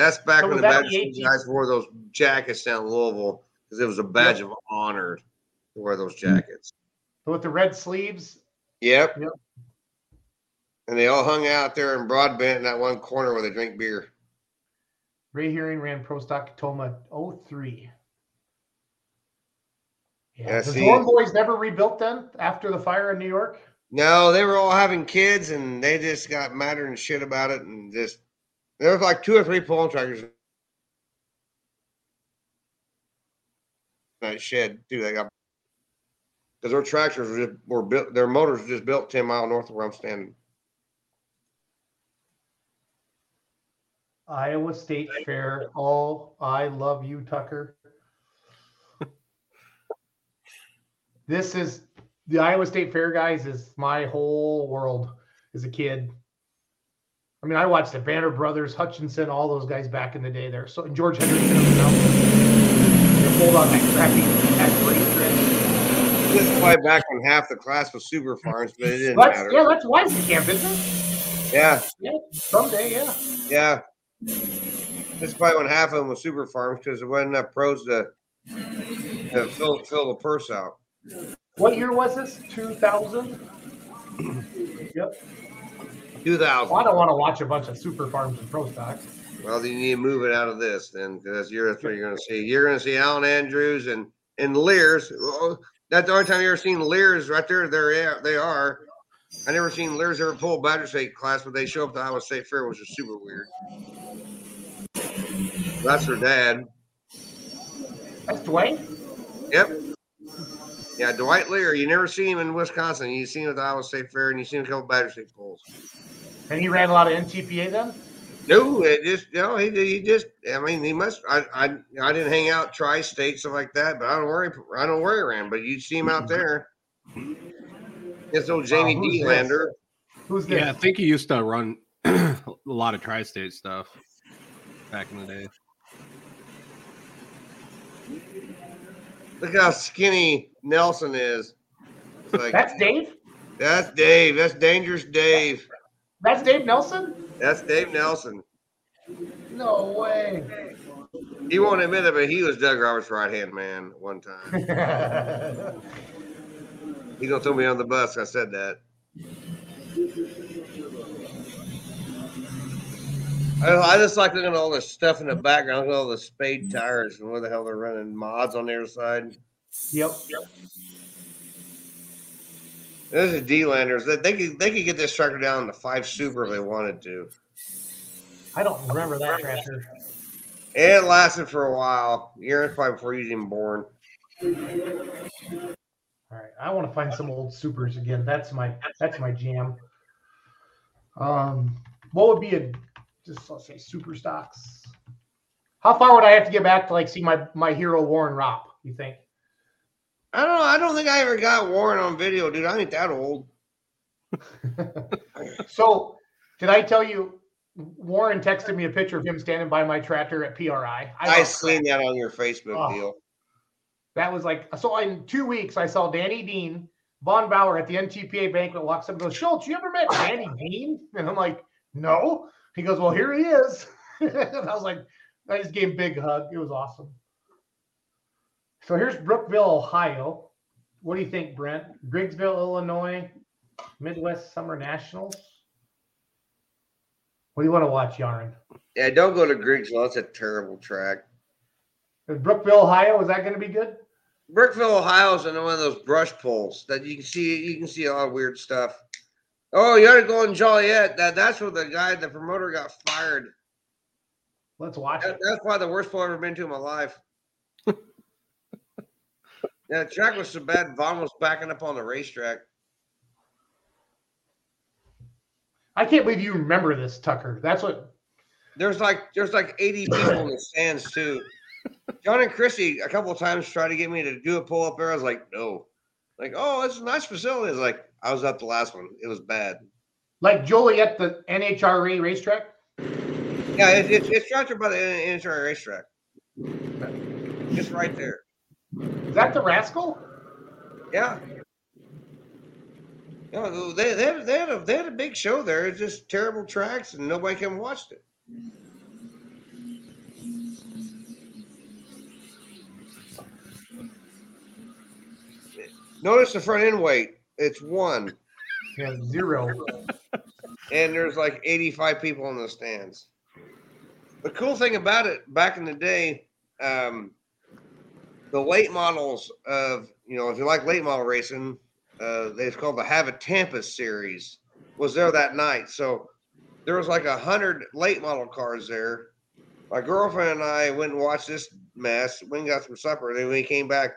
That's back So when the that badge the guys wore those jackets down in Louisville because it was a badge of honor to wear those jackets. With the red sleeves, Yep. Yep. And they all hung out there in Broadbent in that one corner where they drink beer. Ray Herring ran Pro Stock Tacoma 03. Yeah. Yeah, the Zorn boys never rebuilt then after the fire in New York. No, they were all having kids and they just got madder and shit about it and just there was like two or three pulling tractors. That shed too. They got because their tractors were, just, were built. Their motors just built ten mile north of where I'm standing. Iowa State Fair. Oh, I love you, Tucker. this is the Iowa State Fair, guys, is my whole world as a kid. I mean, I watched the Banner Brothers, Hutchinson, all those guys back in the day there. So George Henderson there. Hold on that crappy that race trip. This is probably back when half the class was super farms, but it didn't That's, matter. yeah, that's Weizenkamp, isn't it? Yeah, Yeah, someday, yeah. yeah. This is probably when half of them was super farms because there wasn't enough pros to, to fill, fill the purse out. What year was this? 2000? Yep. 2000. Well, I don't want to watch a bunch of super farms and pro stocks. Well, then you need to move it out of this then, because you're that's what you're going to see. You're going to see Alan Andrews and and Lears. Oh, That's the only time you ever seen Lears right there. There they are. I never seen Lears ever pull a Badger State class, but they show up to Iowa State Fair, which is super weird. That's her dad. That's Dwight. Yep. Yeah, Dwight Lear. You never see him in Wisconsin. You see him at the Iowa State Fair, and you see him a couple Badger State pulls. And he ran a lot of NTPA then. No, it just you know he he just I mean he must I I I didn't hang out tri-state stuff like that, but I don't worry I don't worry around. But you see him out mm-hmm. there. It's old Jamie who's D. this? Lander. Who's this? Yeah, I think he used to run a lot of tri-state stuff back in the day. Look how skinny Nelson is. Like That's Dave. that's Dave. That's dangerous Dave. That's Dave Nelson. That's Dave Nelson. No way. He won't admit it, but he was Doug Roberts' right hand man one time. He gonna throw me on the bus. I said that. I, I just like looking at all this stuff in the background, look at all the spade tires and where the hell they're running mods on their side. Yep. yep. Those are D-landers. They, they could they could get this tractor down to five super if they wanted to. I don't remember that tractor. It lasted for a while. Years probably before you was even born. All right, I want to find some old supers again. That's my that's my jam. Um, what would be a just let's say super stocks? How far would I have to get back to like see my my hero Warren Ropp? You think? I don't know. I don't think I ever got Warren on video, dude. I ain't that old. So, did I tell you Warren texted me a picture of him standing by my tractor at PRI? I got seen that on your Facebook Oh. deal. That was like so. In two weeks, I saw Danny Dean, Von Bauer at the NTPA banquet. Walks up and goes, "Schultz, you ever met Danny Dean?" And I'm like, "No." He goes, "Well, here he is." and I was like, I just gave him a big hug. It was awesome. So here's Brookville, Ohio. What do you think, Brent? Griggsville, Illinois, Midwest Summer Nationals. What do you want to watch, Yarn? Yeah, don't go to Griggsville. That's a terrible track. Is Brookville, Ohio, is that going to be good? Brookville, Ohio is in one of those brush poles that you can see. You can see a lot of weird stuff. Oh, you ought to go in Joliet. That that's where the guy, the promoter, got fired. Let's watch That, it. that's why the worst pull I've ever been to in my life. Yeah, the track was so bad. Vaughn was backing up on the racetrack. I can't believe you remember this, Tucker. That's what There's like there's like 80 people in the stands too. John and Chrissy a couple of times tried to get me to do a pull up there. I was like, no. Like, oh, it's a nice facility. It's like I was at the last one. It was bad. like Joliet, the NHRA racetrack. Yeah, it, it's it's right there by the NHRA racetrack. Just right there. Is that the Rascal? Yeah. No, they, they, had, they, had a, they had a big show there. It's just terrible tracks, and nobody came and watched it. Notice the front end weight. It's one, Yeah, zero. and there's like 85 people in the stands. The cool thing about it, back in the day, um, the late models of you know, if you like late model racing, uh, it's called the Hav-A-Tampa series. Was there that night? So there was like a hundred late model cars there. My girlfriend and I went and watched this mess. We got some supper. Then we came back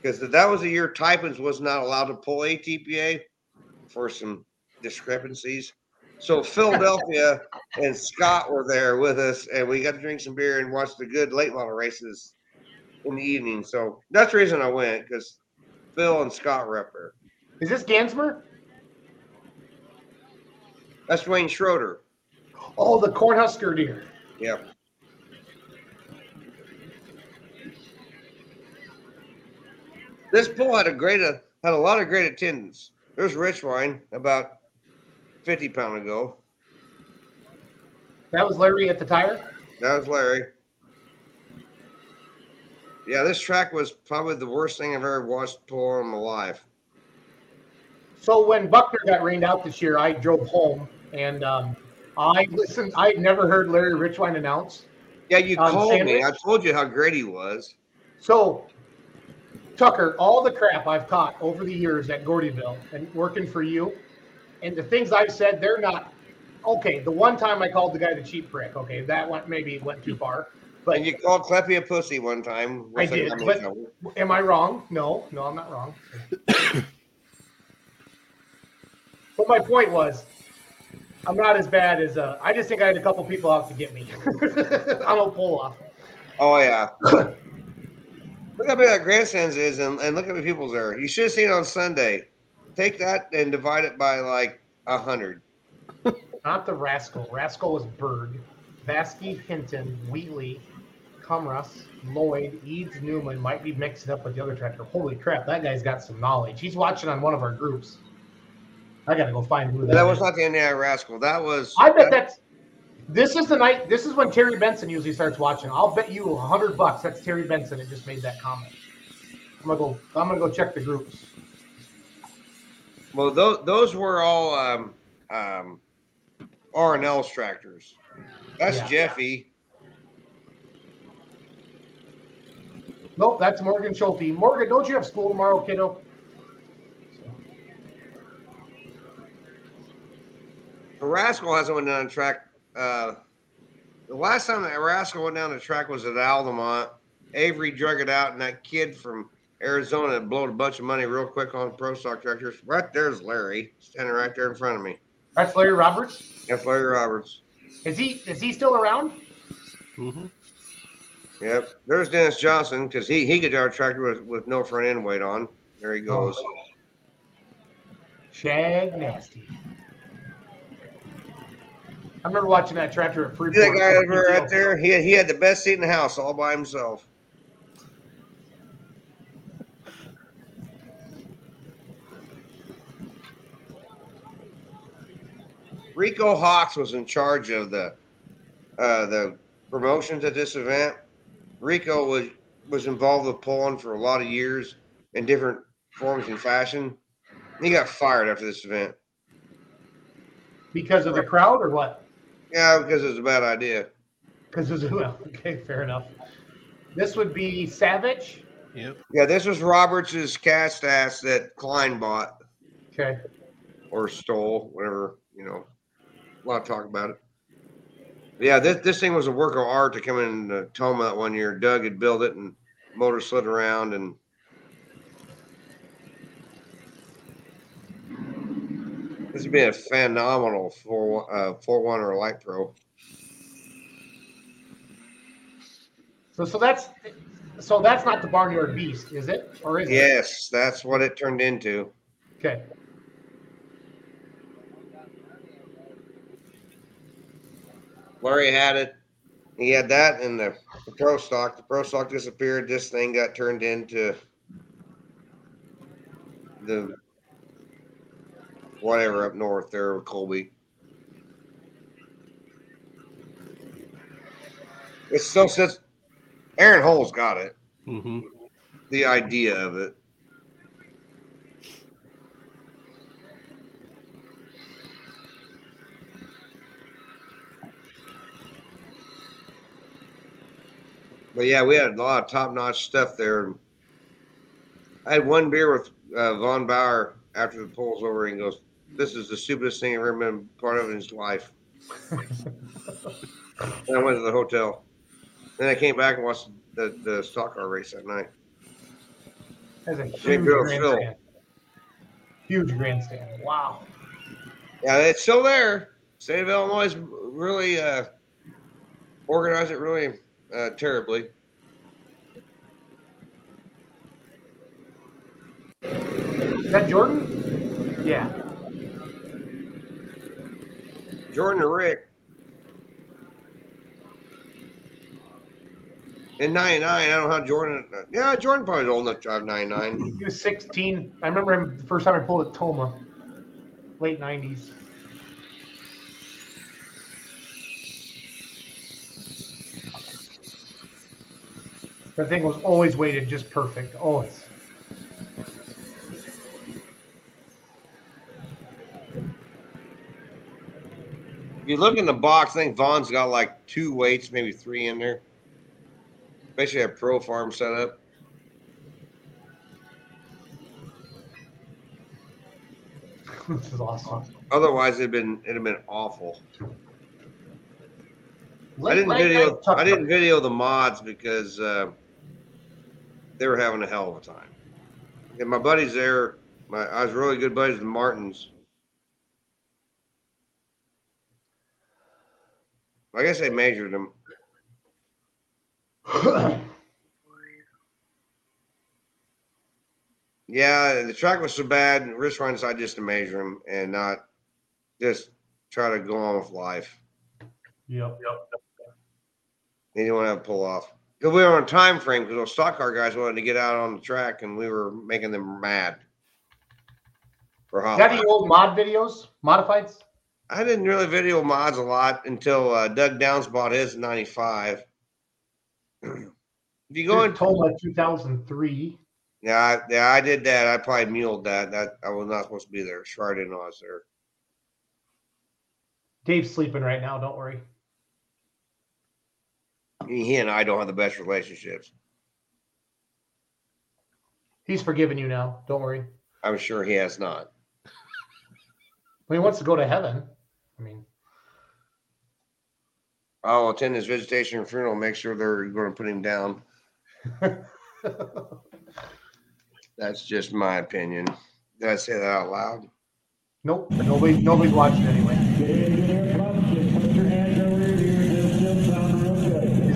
because that was the year Typens was not allowed to pull ATPA for some discrepancies. So Philadelphia and Scott were there with us, and we got to drink some beer and watch the good late model races in the evening. So that's the reason I went because Phil and Scott there. Is this Gansmer? That's Wayne Schroeder. Oh, the Cornhusker Deere. Yep. This pool had a great uh, had a lot of great attendance. There's Richwine about fifty pound ago. That was Larry at the tire. That was Larry. Yeah, this track was probably the worst thing I've ever watched my life. So when Buckner got rained out this year, I drove home and um, I listened. I had never heard Larry Richwine announce. Yeah, you On called me. I told you how great he was. So, Tucker, all the crap I've caught over the years at Gordyville and working for you, and the things I've said, they're not okay. The one time I called the guy the cheap prick, okay, that went maybe went too far. But And you called Kleppy a pussy one time. I did, but- am I wrong? No, no, I'm not wrong. but my point was, I'm not as bad as uh, I just think I had a couple people out to get me. I don't pull off. Oh yeah. look how big that grandstands is, and, and look how many people's there. You should have seen it on Sunday. Take that and divide it by like a hundred. Not the Rascal. Rascal was Berg, Vasky, Hinton, Wheatley, Cumrus, Lloyd, Eads, Newman might be mixed up with the other tractor. Holy crap, that guy's got some knowledge. He's watching on one of our groups. I gotta go find who that, That was is. not the Indiana Rascal. That was. I bet that's. This is the night. This is when Terry Benson usually starts watching. I'll bet you a hundred bucks that's Terry Benson that just made that comment. I'm gonna go. I'm gonna go check the groups. Well, those those were all um, um, R and L's tractors. That's Yeah. Jeffy. Nope, that's Morgan Schulte. Morgan, don't you have school tomorrow, kiddo? The Rascal hasn't went down the track. Uh, the last time that Rascal went down the track was at Altamont. Avery drug it out, and that kid from Arizona blowed a bunch of money real quick on pro stock tractors. Right there's Larry standing right there in front of me. That's Larry Roberts. That's Larry Roberts. Is he is he still around? Yep. There's Dennis Johnson because he he drive tractor with, with no front end weight on. There he goes. Shag nasty. I remember watching that tractor at Freeport. See that guy over right there? He had, he had the best seat in the house all by himself. Rico Hawks was in charge of the uh, the promotions at this event. Rico was was involved with pulling for a lot of years in different forms and fashion. He got fired after this event. Because of the crowd or what? Yeah, because it was a bad idea. Because it was well, okay, fair enough. This would be Savage. Yep. Yeah, this was Roberts' cast ass that Klein bought Okay. or stole, whatever, you know. A lot of talk about it. Yeah, this this thing was a work of art to come in uh, Tomah that one year. Doug had built it and motor slid around and this would be a phenomenal four uh four one or light pro. So so that's so that's not the barnyard beast, is it? Or is it? Yes, that's what it turned into. Okay. Larry had it. He had that in the, the pro stock. The pro stock disappeared. This thing got turned into the whatever up north there with Colby. It still sits. Aaron Hole's got it. Mm-hmm. The idea of it. But yeah, we had a lot of top notch stuff there. I had one beer with uh, Von Bauer after the poll's over, and he goes, "This is the stupidest thing I've ever been part of in his life." and I went to the hotel. Then I came back and watched the, the stock car race that night. That's a huge grandstand. Huge grandstand. Wow. Yeah, it's still there. State of Illinois really uh, organized it really uh, terribly. Is that Jordan? Yeah. Jordan and Rick. In 99, I don't know how Jordan. Yeah, Jordan probably was old enough to drive 99. He was 16. I remember him the first time I pulled at Tomah, late 90s. The thing was always weighted just perfect. Always. If you look in the box, I think Vaughn's got like two weights, maybe three in there. Especially a pro farm setup. this is awesome. Otherwise, it'd been it'd have been awful. I didn't video. I didn't video the mods because uh, they were having a hell of a time. And my buddies there, my I was really good buddies with Martins. I guess they measured them. Yeah, the track was so bad, and Richwine decided just to measure him and not just try to go on with life. Yep. He didn't want to have a pull off. We were on a time frame because those stock car guys wanted to get out on the track and we were making them mad. For Is that the old mod videos? Modifieds? I didn't really video mods a lot until uh, Doug Downs bought his in 95. if you go in, Tomah 2003. yeah, I, yeah, I did that. I probably muled that. That I was not supposed to be there. Sure, I didn't know I was there. Dave's sleeping right now. Don't worry. He and I don't have the best relationships. He's forgiven you now. Don't worry. I'm sure he has not. When he wants to go to heaven, I mean, I'll attend his visitation and funeral. Make sure they're going to put him down. That's just my opinion. Did I say that out loud? nope. Nobody, nobody's watching anyway.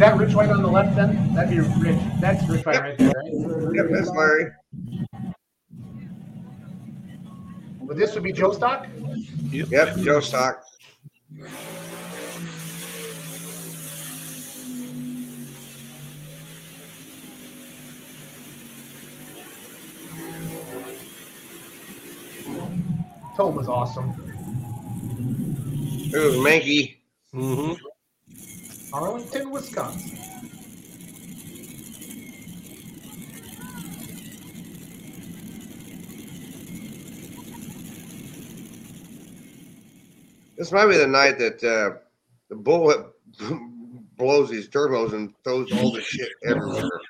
That Richwine on the left then? That'd be Rich. That's Richwine right there, right? Yep, that's Larry. But this would be Joe Stock? Yep, Joe Stock. Tomah's awesome. It was Mankey. Mm-hmm. Arlington, Wisconsin. This might be the night that uh, the bullet blows these turbos and throws all the shit everywhere.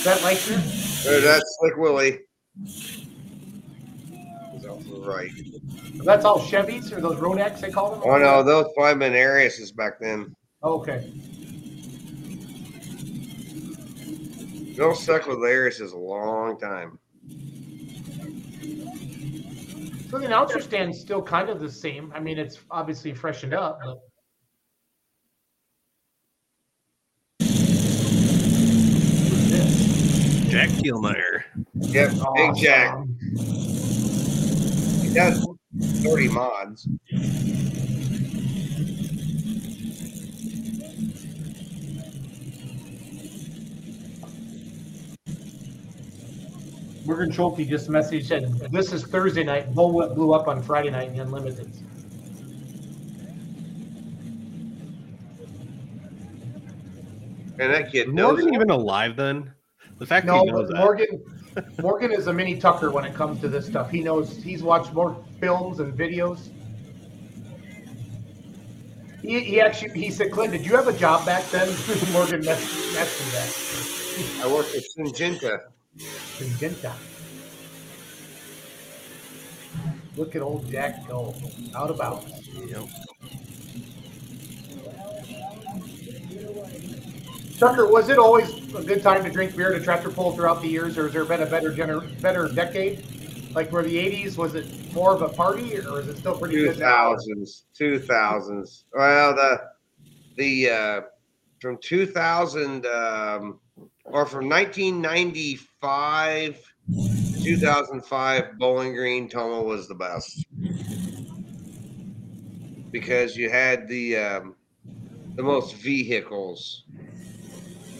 Is that Leichner? Uh, that's Slick Willie. He's also right. That's all Chevys or those Rodecks they call them? Oh no, those five been Ariases back then. Okay. Bill stuck with Ariases a long time. So the announcer stand's still kind of the same. I mean, it's obviously freshened up, but Jack Kielmeyer. Yep, Big Jack. Awesome. He does 30 mods. Morgan Schulte just messaged said this is Thursday night. Bullwhip blew up on Friday night in the Unlimited. And that kid knows Morgan it. even alive then? The fact that No, he knows but that. Morgan is a mini Tucker when it comes to this stuff. He knows he's watched more films and videos. He, he actually he said, Clint, did you have a job back then? Morgan messed, messed me that. I worked at Syngenta. Syngenta. Look at old Jack go out of bounds. Yep. Tucker, was it always a good time to drink beer to tractor pull throughout the years, or has there been a better gener- better decade? Like where the '80s was it more of a party, or is it still pretty Two good Two thousands, two thousands. Well, the the uh, from two thousand um, or from nineteen ninety five. 2005 Bowling Green Tomah was the best because you had the um, the most vehicles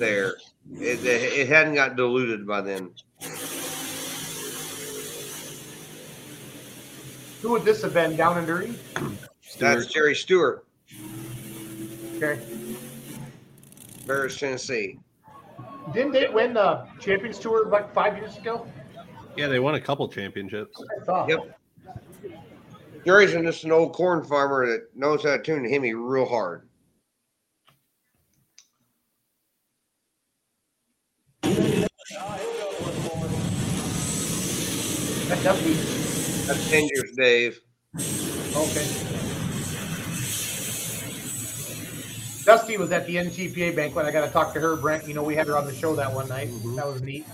there. It, it hadn't got diluted by then. Who would this have been down and dirty? That's Jerry Stewart. Okay. Paris, Tennessee. Didn't they win the Champions Tour like five years ago? Yeah, they won a couple championships. I thought. Yep. Jerry's just an old corn farmer that knows how to tune the Hemi real hard. That Dusty. That's Dangerous Dave. Okay. Dusty was at the NTPA banquet. I got to talk to her, Brent. You know, we had her on the show that one night. That was neat.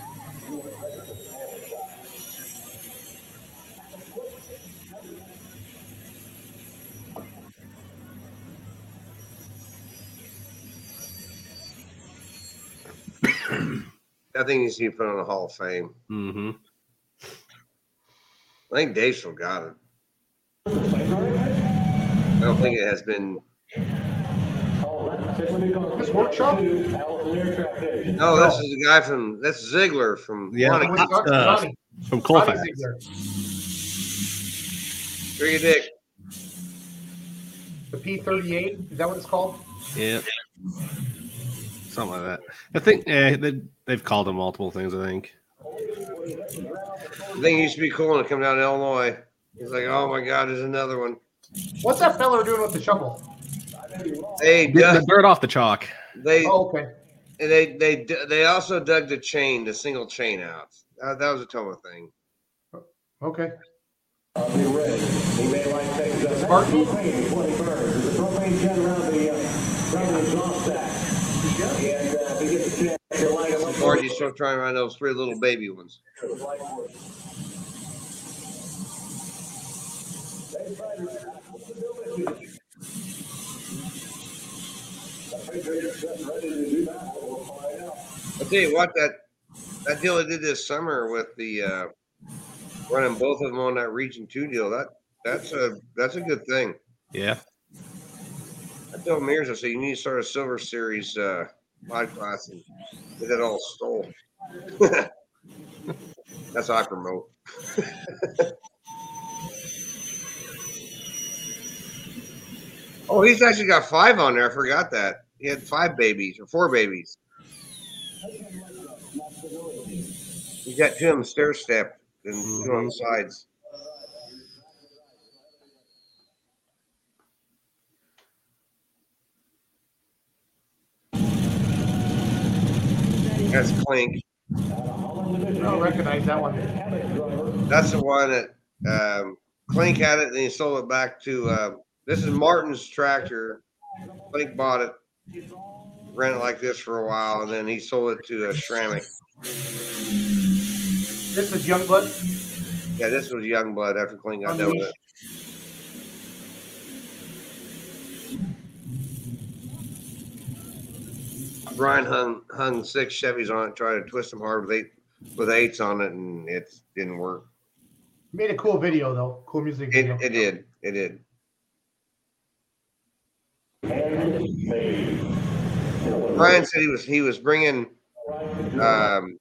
I think he's going to be put on the Hall of Fame. Mm-hmm. I think Dave still got it. I don't think it has been. This workshop? No, this is the guy from that's Ziegler from Yeah, Lonnie. hot stuff from Colfax. Big Dick. The P38. Is that what it's called? Yeah. Something like that. I think yeah, they, they've called him multiple things, I think. I think it used to be cool to come down to Illinois. He's like, oh my God, there's another one. What's that fella doing with the shovel? They Get the dirt off the chalk. they Oh, okay. they they they also dug the chain, the single chain out. That, that was a total thing. Okay. Margie's still trying to find those three little baby ones. I'll tell you what, that that deal I did this summer with the uh, running both of them on that Region Two deal. That that's a that's a good thing. Yeah. I told Mears, I said you need to start a Silver Series uh, mod class and get it all stole. that's how I promote. oh, he's actually got five on there. I forgot that. He had five babies or four babies. He's got two stair stepped and two on the mm-hmm. sides. That's Clink. I don't recognize that one. That's the one that um, Clink had it and he sold it back to. Uh, this is Martin's tractor. Clink bought it, ran it like this for a while, and then he sold it to uh, Shramick. This is Youngblood. Yeah, this was Youngblood after Clink got done with it. Brian hung hung six Chevys on it, tried to twist them hard with eight with eights on it, and it didn't work. Made a cool video though. Cool music It, video. it did. It did. Brian said he was he was bringing um,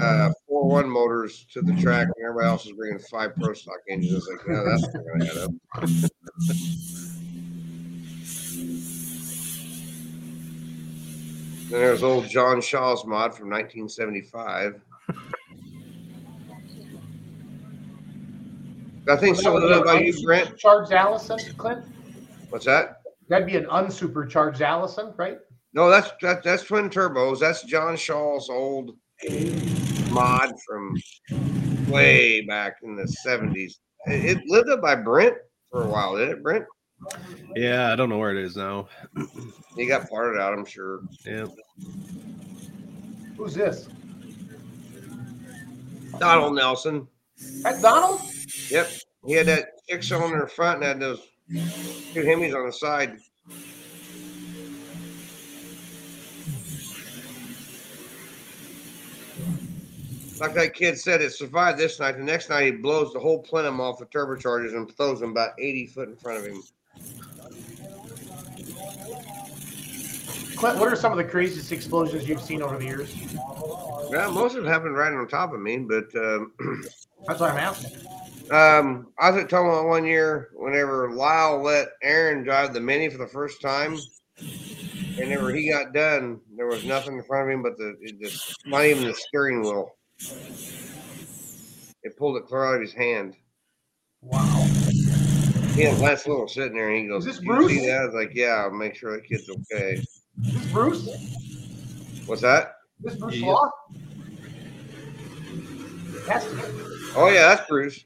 uh, four one motors to the track, and everybody else was bringing five pro stock engines. I was like, no, that's not going to add up. Then there's old John Shaw's mod from 1975. I think up by you, Brent. Supercharged Allison, Clint. What's that? That'd be an unsupercharged Allison, right? No, that's that, that's twin turbos. That's John Shaw's old mod from way back in the seventies. It, it lived up by Brent for a while, didn't it, Brent? Yeah, I don't know where it is now. He got parted out, I'm sure. Yeah. Who's this? Donald Nelson. That Donald? Yep. He had that six cylinder in front and had those two Hemis on the side. Like that kid said, it survived this night. The next night, he blows the whole plenum off the turbochargers and throws them about 80 foot in front of him. Clint, what are some of the craziest explosions you've seen over the years? Yeah, most of it happened right on top of me, but um, That's what I'm asking. um, I was at Tomah one year whenever Lyle let Aaron drive the Mini for the first time. And whenever he got done, there was nothing in front of him but the, just not even the steering wheel. It pulled it clear out of his hand. Wow. He had Lance Little sitting there, and he goes, Is this "Did you Bruce? see that?" I was like, "Yeah, I'll make sure that kid's okay." Is this Bruce? What's that? this Bruce Yeah. Law? To. Oh yeah, that's Bruce.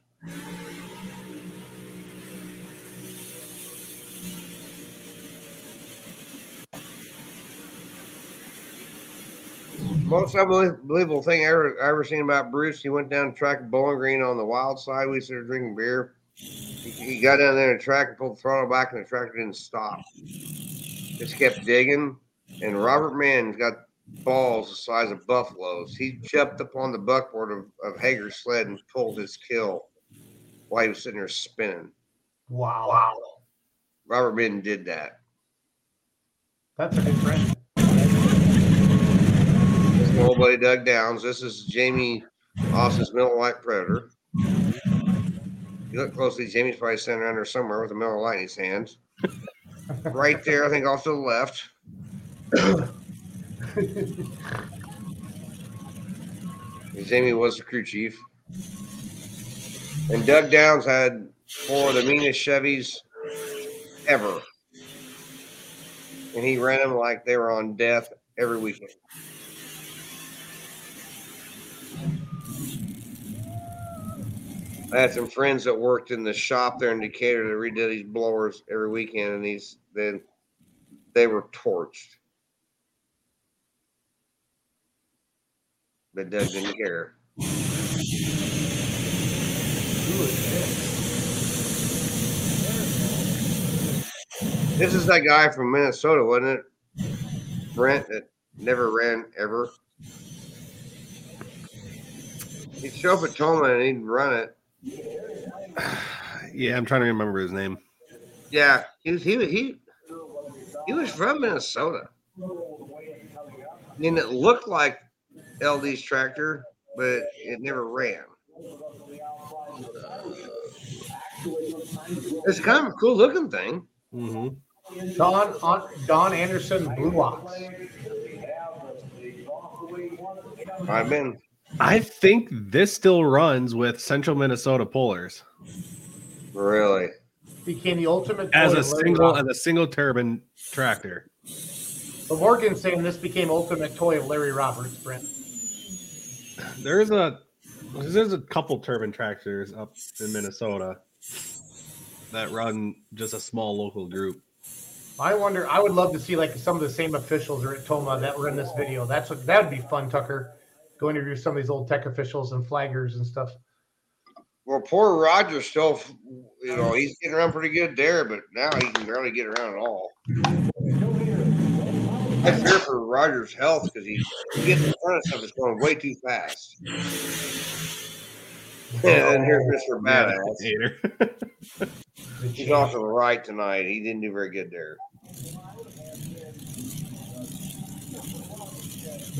Most unbelievable thing I ever, I ever seen about Bruce, he went down the track Bowling Green on the wild side. We started drinking beer. He, he got down there in the track and pulled the throttle back, and the tractor didn't stop. Just kept digging. And Robert Mann's got balls the size of buffaloes. He jumped up on the buckboard of, of Hager's sled and pulled his kill while he was sitting there spinning. Wow. Wow. Robert Mann did that. That's a good friend. This is my old buddy Doug Downs. This is Jamie Austin's Miller Lite Predator. You look closely, Jamie's probably sitting around there somewhere with a Miller Lite in his hands. Right there, I think off to the left. Jamie was the crew chief. And Doug Downs had four of the meanest Chevys ever. And he ran them like they were on death every weekend. I had some friends that worked in the shop there in Decatur that redid these blowers every weekend, and these then they were torched. But Doug didn't care. This is that guy from Minnesota, wasn't it? Brent that never ran ever. He'd show up at Tomah and he'd run it. Yeah, I'm trying to remember his name. Yeah, he was he he he was from Minnesota. And it looked like LD's tractor, but it never ran. It's kind of a cool looking thing. Mm-hmm. Don on Don Anderson Blue Ox. I've been I think this still runs with Central Minnesota Pullers really Became the ultimate as a single as a single turbine tractor. But Morgan's saying this became ultimate toy of Larry Roberts, Brent. There's a there's a couple turbine tractors up in Minnesota that run just a small local group. I wonder. I would love to see like some of the same officials are at Tomah that were in this video. That's what that would be fun, Tucker. Go interview some of these old tech officials and flaggers and stuff. well. Poor Roger still, you know, he's getting around pretty good there, but now he can barely get around at all. I fear for Roger's health because he, he gets in front of stuff that's going way too fast. and then here's oh, Mr. Badass. Hater. He's off to the right tonight. He didn't do very good there.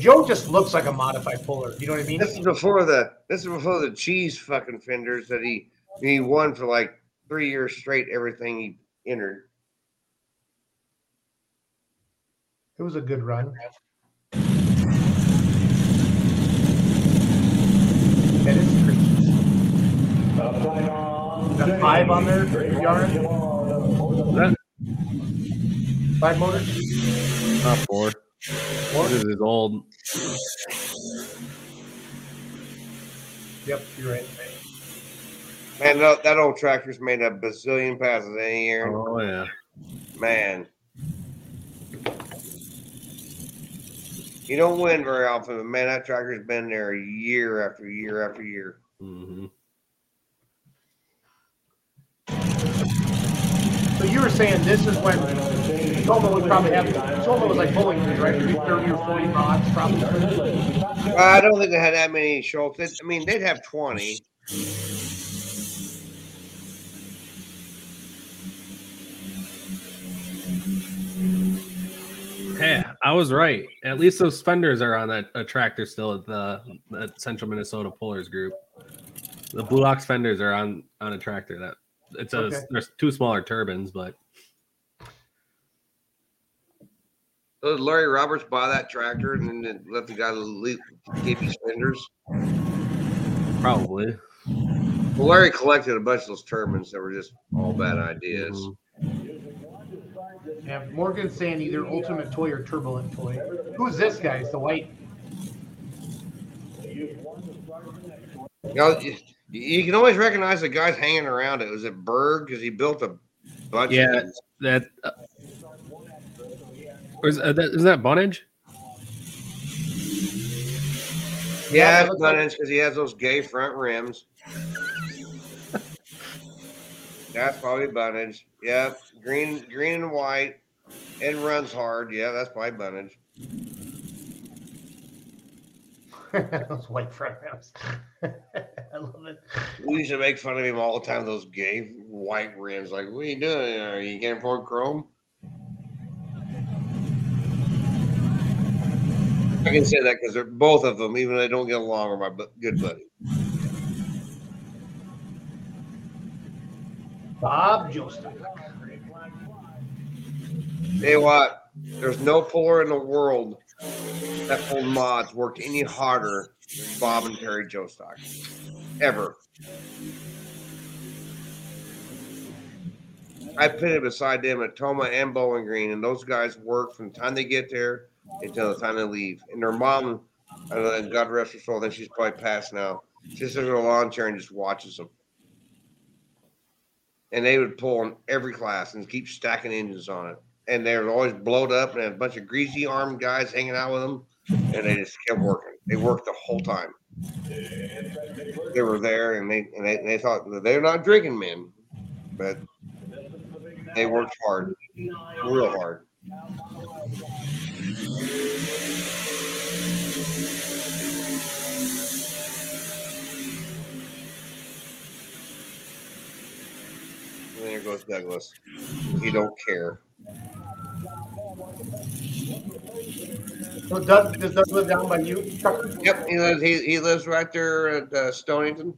Joe just looks like a modified puller. You know what I mean? This is before the this is before the cheese fucking fenders that he he won for like three years straight. Everything he entered. It was a good run. That is tricky. Got five on there, yard. That- Five motors. Not four. This is old. Yep, you're right. Man, that, that old tractor's made a bazillion passes any year. Oh yeah. Man, you don't win very often, but man, that tractor's been there year after year after year. Mm-hmm. So you were saying this is when Tomah would probably have Tomah was like bowling green, right? Maybe Thirty or forty rods, probably. I don't think they had that many Schultz. They- I mean, they'd have twenty. Hey, I was right. At least those fenders are on that a tractor still at the, the Central Minnesota Pullers group. The Blue Ox fenders are on on a tractor. That it's a Okay. there's two smaller turbines, but So did Larry Roberts buy that tractor and then let the guy leave, keep his fenders? Probably. Well, Larry collected a bunch of those turbines that were just all bad ideas. Mm-hmm. Yeah, Morgan's saying either Ultimate Toy or Turbulent Toy. Who's this guy? It's the white. You, know, you, you can always recognize the guys hanging around it. Was it Berg? Because he built a bunch Yeah, of these. that. Uh, or is, uh, that, is that Bunnage? Yeah, it's Bunnage because he has those gay front rims. That's probably Bunnage. Yeah, green, green and white, and runs hard. Yeah, that's probably Bunnage. Those white front rims. I love it. We used to make fun of him all the time. Those gay white rims. Like, what are you doing? Are you can't afford chrome? I can say that because they're both of them, even though they don't get along, are my good buddy. Bob Joestar. Hey, what, there's no puller in the world that pulled mods worked any harder than Bob and Terry Joestock. Ever. I pitted beside them at Tomah and Bowling Green, and those guys work from the time they get there until the time they leave. And their mom, uh, God rest her soul, then she's probably passed now. She sits in a lawn chair and just watches them. And they would pull in every class and keep stacking engines on it. And they were always blowed up and a bunch of greasy armed guys hanging out with them. And they just kept working. They worked the whole time. They were there and they and they, they thought they're not drinking men, but they worked hard, real hard. There goes Douglas. He don't care. So Doug, does Doug live down by you? Yep, he lives. He, he lives right there at uh, Stonington.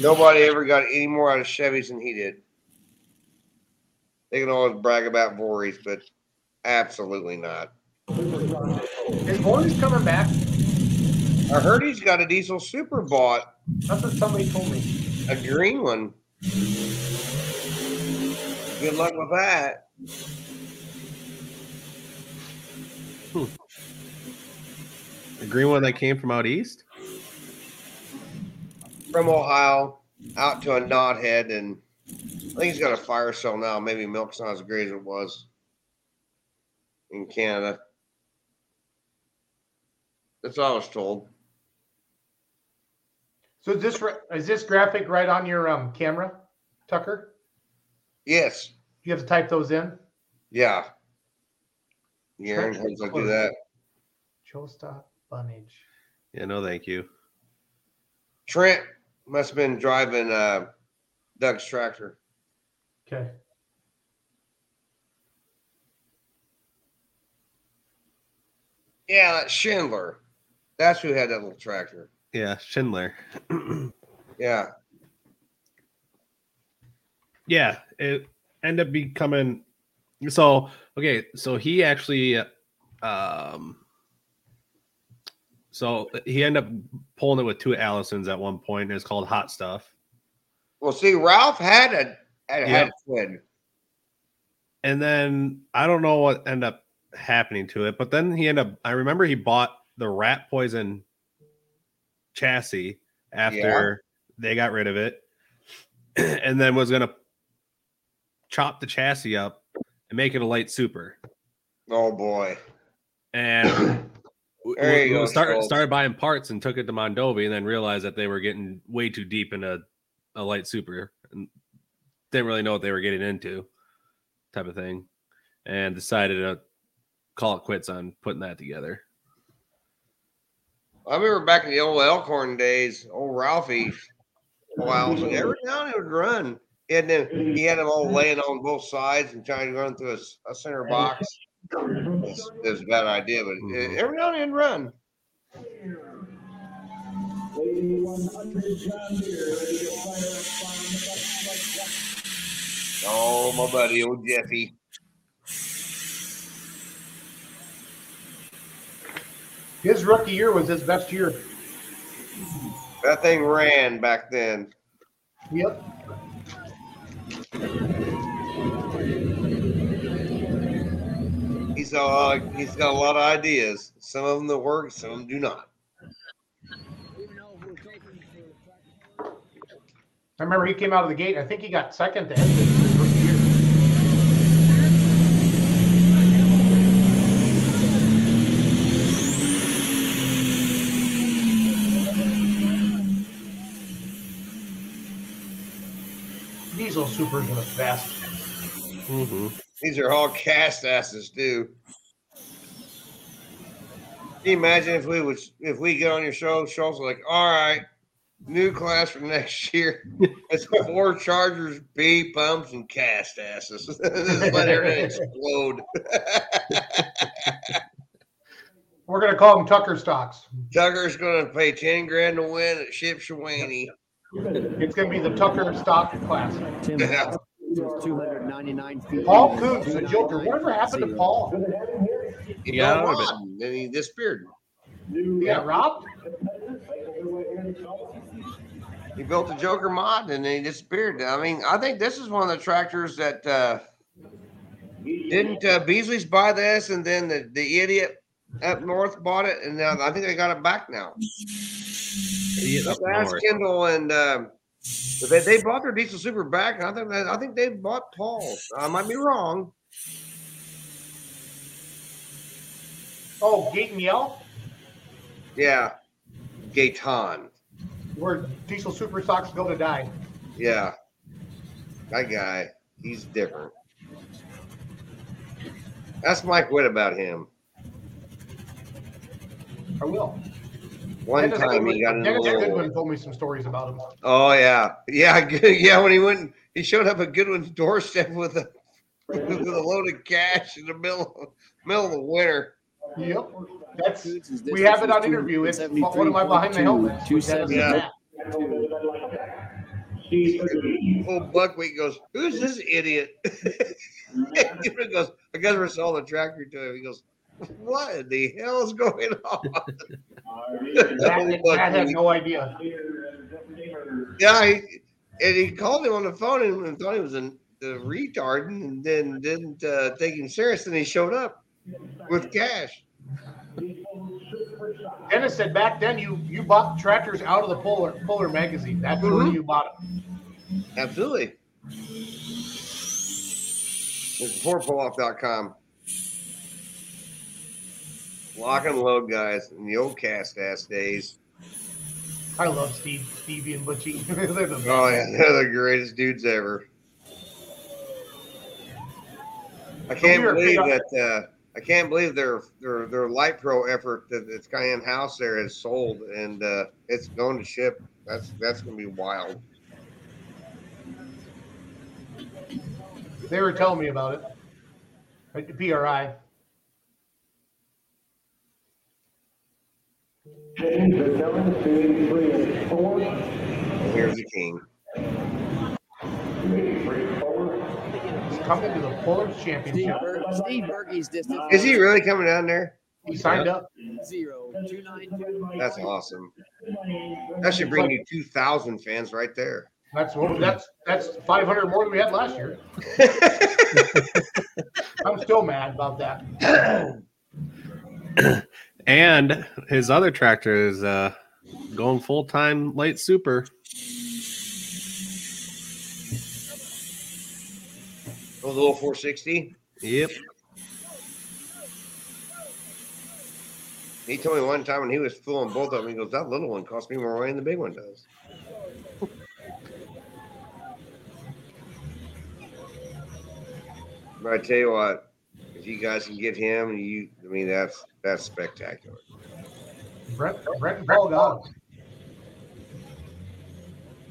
Nobody ever got any more out of Chevys than he did. They can always brag about Voorhees, but absolutely not. Is Voorhees coming back? I heard he's got a diesel super bought, That's what somebody told me. a green one. Good luck with that. Hmm. The green one that came from out east? From Ohio out to a knothead, and I think he's got a fire cell now. Maybe milk's not as great as it was in Canada. That's all I was told. So is this is this graphic right on your um camera, Tucker? Yes. You have to type those in. Yeah. Yeah, how does I do that? Joe Stop Bunnage. Yeah, no, thank you. Trent must have been driving uh, Doug's tractor. Okay. Yeah, that's Schindler. That's who had that little tractor. Yeah, Schindler. Yeah. yeah, it ended up becoming so okay, so he actually um so he ended up pulling it with two Allisons at one point. It's called Hot Stuff. Well, see, Ralph had a had, Yep. a twin. And then I don't know what ended up happening to it, but then he ended up I remember he bought the rat poison chassis after they got rid of it and then was gonna chop the chassis up and make it a light super. Oh boy. And w- There you w- go, start, Schultz. started buying parts and took it to Mondovi and then realized that they were getting way too deep into a light super and didn't really know what they were getting into type of thing and decided to call it quits on putting that together. I remember back in the old Elkhorn days, old Ralphie. Wow, so every now and then he would run. And then he had them all laying on both sides and trying to run through a center box. It's, it's a bad idea, but uh, every now and then run. Oh, my buddy, old Jeffy. His rookie year was his best year. That thing ran back then. Yep. He's uh, he's got a lot of ideas. Some of them that work, some of them do not. I remember he came out of the gate. I think he got second to end Diesel Supers are the best. Mm-hmm. These are all cast asses too. Can you imagine if we would if we get on your show, Schultz like, all right, new class for next year. It's four chargers, P pumps, and cast asses. Just let everything explode. We're gonna call them Tucker stocks. Tucker's gonna pay ten grand to win at Shipshewana. It's gonna be the Tucker stock class. Tim Yeah. 299 feet. Paul Coots, the Joker. Whatever happened to Paul? He got I would've robbed, and he disappeared. He got robbed. He built a Joker mod and then he disappeared. I mean, I think this is one of the tractors that uh, didn't uh, Beasley's buy this, and then the, the idiot up north bought it, and now I think they got it back now. Idiot Let's ask north. Kendall and um, they, they bought their diesel super back. And I think that, I think they bought Paul's. I might be wrong. Oh, Gate and Yell, Yeah, Gaetan. where diesel super stocks go to die. Yeah, that guy. He's different. Ask Mike Witt about him. I will. One Dennis time he got in a Dennis little. Goodwin told me some stories about him. Oh yeah, yeah, good. yeah. When he went, he showed up at Goodwin's doorstep with a with a load of cash in the middle middle of the winter. Yep. That's Coots' we have it on two- interview. It's 73.2, one of my behind the helmets. with Dennis 272. Old Buckwheat goes, "Who's this idiot?" he goes, "I guess we're selling the tractor to him." He goes, "What the hell is going on?" Matt, Matt had no idea. Yeah, he, and he called him on the phone and, and thought he was a, a retard, and then didn't uh, take him serious. And he showed up with cash. Dennis said back then you you bought tractors out of the Puller Puller magazine. That's where Mhm. you bought them. Absolutely. It's fourpulloff.com. Lock and load, guys, in the old cast ass days. I love Steve, Stevie, and Butchie. They're the best. Oh, yeah, they're the greatest dudes ever. I can't we believe that. Uh, I can't believe their their their Light Pro effort that that's Cayenne House there has sold and uh, it's going to ship. That's that's gonna be wild. They were telling me about it. At the PRI. Here's the king. He's coming to the Polar Steve, Championship. Ber- Steve Berkey's distance. Is he really coming down there? He signed up. Zero. Two nine two. That's awesome. That should bring you two thousand fans right there. That's what that's that's 500 more than we had last year. I'm still mad about that. And his other tractor is uh, going full time light super. Oh, the little 460. Yep. He told me one time when he was fooling both of them, he goes, "That little one costs me more money than the big one does." But I tell you what, if you guys can get him, you, I mean, that's that's spectacular. Brett, Brent and Paul got him.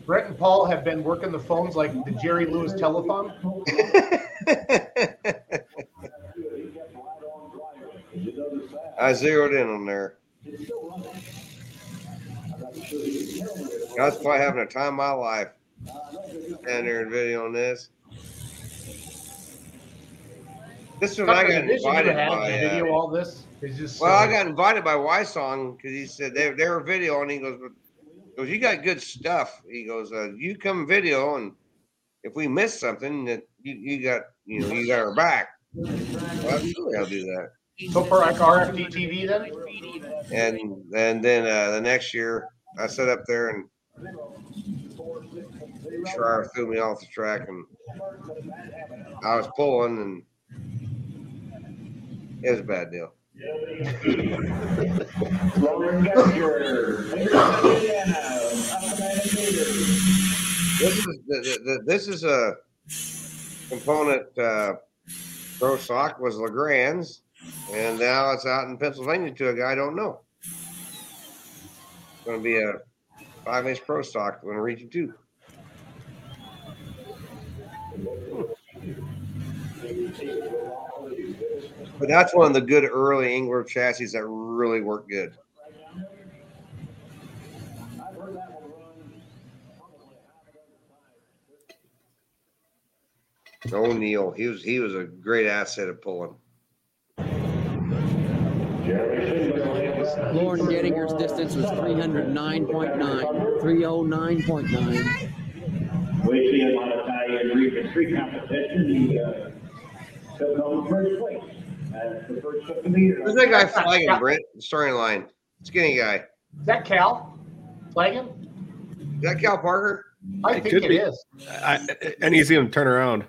Brent and Paul have been working the phones like the Jerry Lewis telephone. I zeroed in on there. I was probably having a time of my life. Standing there and video on this. This one I got the vision you invited by. to Uh, video all this is just. well, I uh, got invited by Wysong because he said they they were video and he goes, goes you got good stuff. He goes, uh, you come video and if we miss something that you, you got you know you got our back. Well, absolutely, I'll do that. So for like RFD TV then? And and then uh, the next year I set up there and Schreier threw me off the track and I was pulling and it was a bad deal. This is the, the, this is a component uh, pro stock was Legrand's, and now it's out in Pennsylvania to a guy I don't know. It's going to be a five inch pro stock in region two. But that's one of the good early Engler chassis that really work good. O'Neill, he was he was a great asset at pulling. Lauren Gettinger's distance was 309.9. 309.9. We see a lot of Italian region three competition. He uh, took home first place. That's the first of the year. Who's that guy flagging, Brent? Starting line. Skinny guy. Is that Cal flagging? Is that Cal Parker? I It think could it be. is. I, and you see him turn around.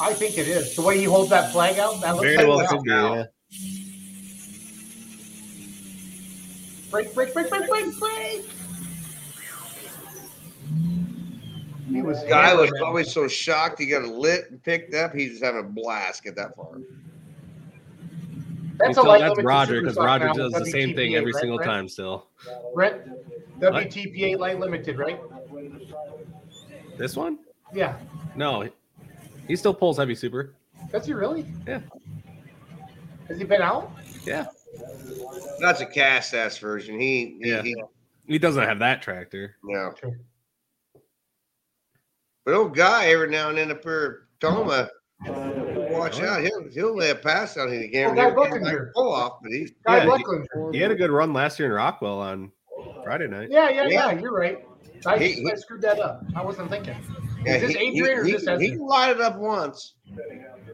I think it is. The way he holds that flag out, that looks Very like well Cal. could be. Yeah. Break, break, break, break, break, break. He was Guy was always so shocked he got it lit and picked up. He's just having a blast get that far. That's You a tell light that's Roger because Roger does with the same thing every right, single Brent? time still. Brent, WTPA light limited, right? This one? Yeah. No, he still pulls heavy super. Does he really? Yeah. Has he been out? Yeah. That's a cast ass version. He, he, Yeah. he He doesn't have that tractor. no. But old guy every now and then up here, Tomah, watch out. He'll he'll lay a pass out here again. Oh, Guy He'll like pull off, but he Guy Yeah, Bucklinger. He had a good run last year in Rockwell on Friday night. Yeah, yeah, Yeah. yeah, You're right. I, He- he- I screwed that up. I wasn't thinking. yeah, is this he, he, Adrian or he, is this he Esden? can up once.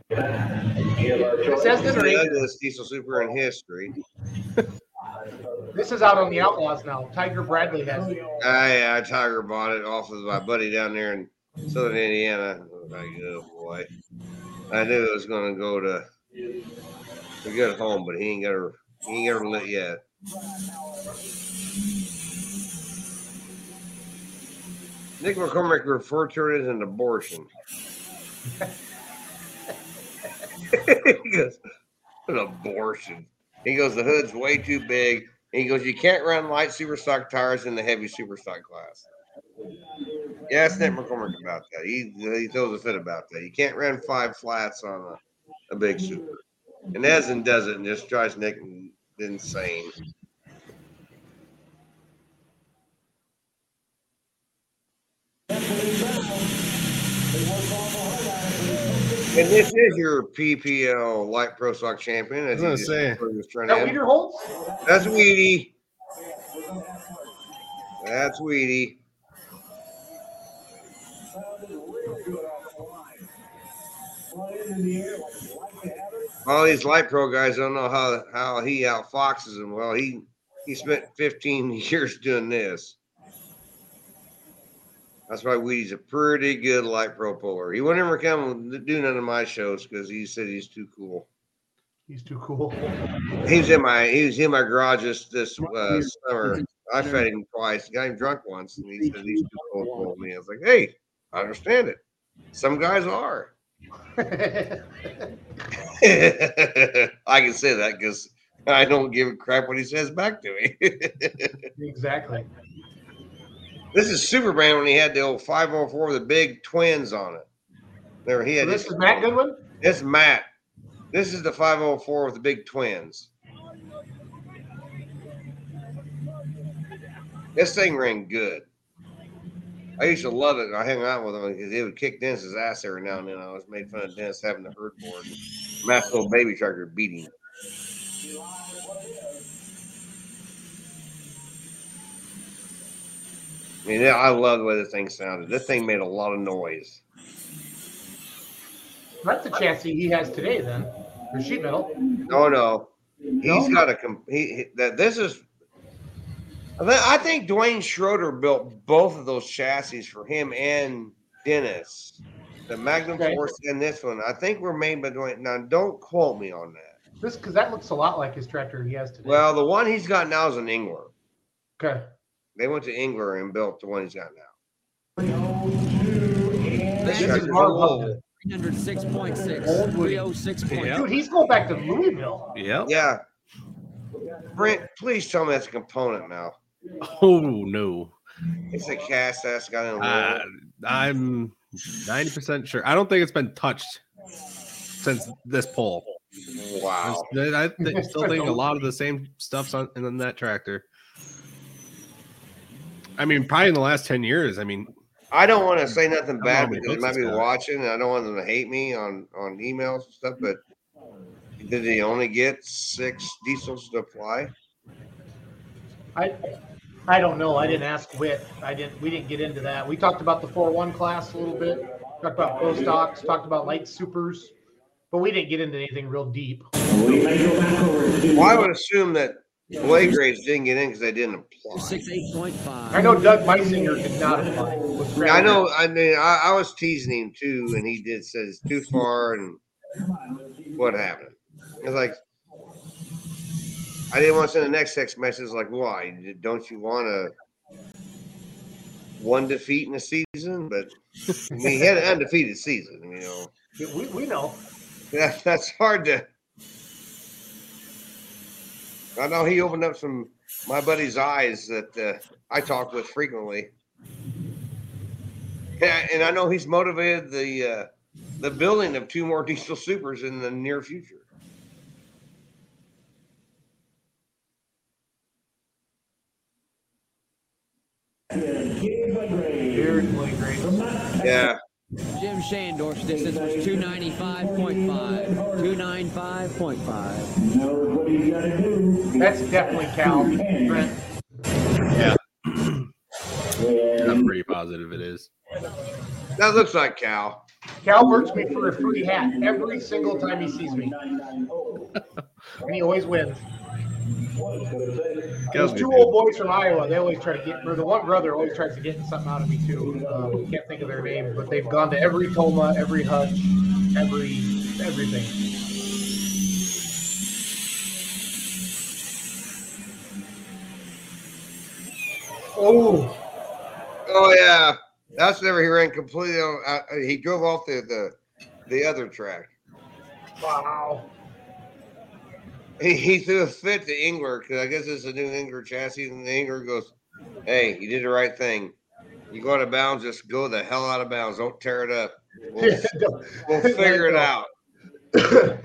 This It's Esden or the Adrian? ugliest diesel super in history. This is out on the Outlaws now. Tiger Bradley has it. Ah, I I Tiger bought it off of my buddy down there in Southern Indiana. I was like, oh boy. I knew it was gonna go to a good home, but he ain't got her he ain't her lit yet. Nick McCormick referred to it as an abortion. he goes, an abortion. He goes, the hood's way too big. And he goes, you can't run light superstock tires in the heavy superstock class. Yeah, ask Nick McCormick about that. He he throws a fit about that. You can't run five flats on a, a big super. And Ezen does it and just drives Nick insane. And this is your PPL Light Pro Stock champion. As I you was just gonna say. referred to Is that Adams. Wiederholtz? That's Weedy. That's Weedy. All these light pro guys don't know how how he outfoxes them. Well, he he spent 15 years doing this. That's why Weedy's a pretty good light pro puller. He wouldn't ever come do none of my shows because he said he's too cool. He's too cool. He was in my he was in my garage this this uh, summer. I fed him twice. Got him drunk once, and he said he's too cool me. I was like, hey, I understand it. Some guys are. I can say that because I don't give a crap what he says back to me. exactly. this is Superman when he had the old 504 with the big twins on it. There he So this his- is Matt Goodwin? This is Matt. This is the 504 with the big twins. This thing ran good. I used to love it. I hung out with him because he would kick Dennis's ass every now and then. I always made fun of Dennis having the herd board. Mass little baby tractor beating. I mean, I love the way this thing sounded. This thing made a lot of noise. That's the chassis he has today, then, for sheet metal. No, no, he's got a he, he- that. This is. I think Dwayne Schroeder built both of those chassis for him and Dennis, the Magnum Okay. Force and this one. I think were made by Dwayne. Now, don't quote me on that. This because that looks a lot like his tractor he has today. Well, the one he's got now is an Engler. okay. They went to Engler and built the one he's got now. This This is is Mark old. 306.6, 306.6. Dude, he's going back to Louisville. Yeah. Yeah. Brent, please tell me that's a component now. Oh no. It's a cast that's got in a Uh, roll. I'm 90% sure. I don't think it's been touched since this poll. Wow. I, I still think a lot of the same stuff's on in that tractor. I mean, probably in the last 10 years. I mean, I don't want to say nothing I don't know bad because they might be got. watching. And I don't want them to hate me on on emails and stuff. But did he only get six diesels to apply? I I don't know. I didn't ask Wit. I didn't. We didn't get into that. We talked about the four one class a little bit. Talked about pro stocks. Talked about light supers, but we didn't get into anything real deep. Well, I would assume that Blade grades didn't get in because they didn't apply. 68.5. I know Doug Meisinger did not apply. Was I know. I mean, I, I was teasing him too, and he did says too far. And what happened? It's like I didn't want to send the next text message like, "Why? Don't you want to one defeat in a season?" But I mean, he had an undefeated season. You know, We, we know. that, that's hard to. I know he opened up some my buddy's eyes that uh, I talk with frequently. Yeah, and I know he's motivated the uh, the building of two more diesel supers in the near future. Very Yeah, Jim Shandorf's distance was 295.5. 295.5. That's definitely Cal. Brent. yeah. I'm pretty positive it is. that looks like Cal. Cal works me for a free hat every single time he sees me, and he always wins. Those two old boys from Iowa, they always try to get, or the one brother always tries to get something out of me too. Um, can't think of their name, but they've gone to every Tomah, every Hutch, every everything. Oh, Oh yeah, that's never he ran completely. On, uh, he drove off the the the other track. wow. He, he threw a fit to Engler because I guess it's a new Engler chassis, and the Engler goes, "Hey, you did the right thing. You go out of bounds, just go the hell out of bounds. Don't tear it up. We'll, we'll figure it out."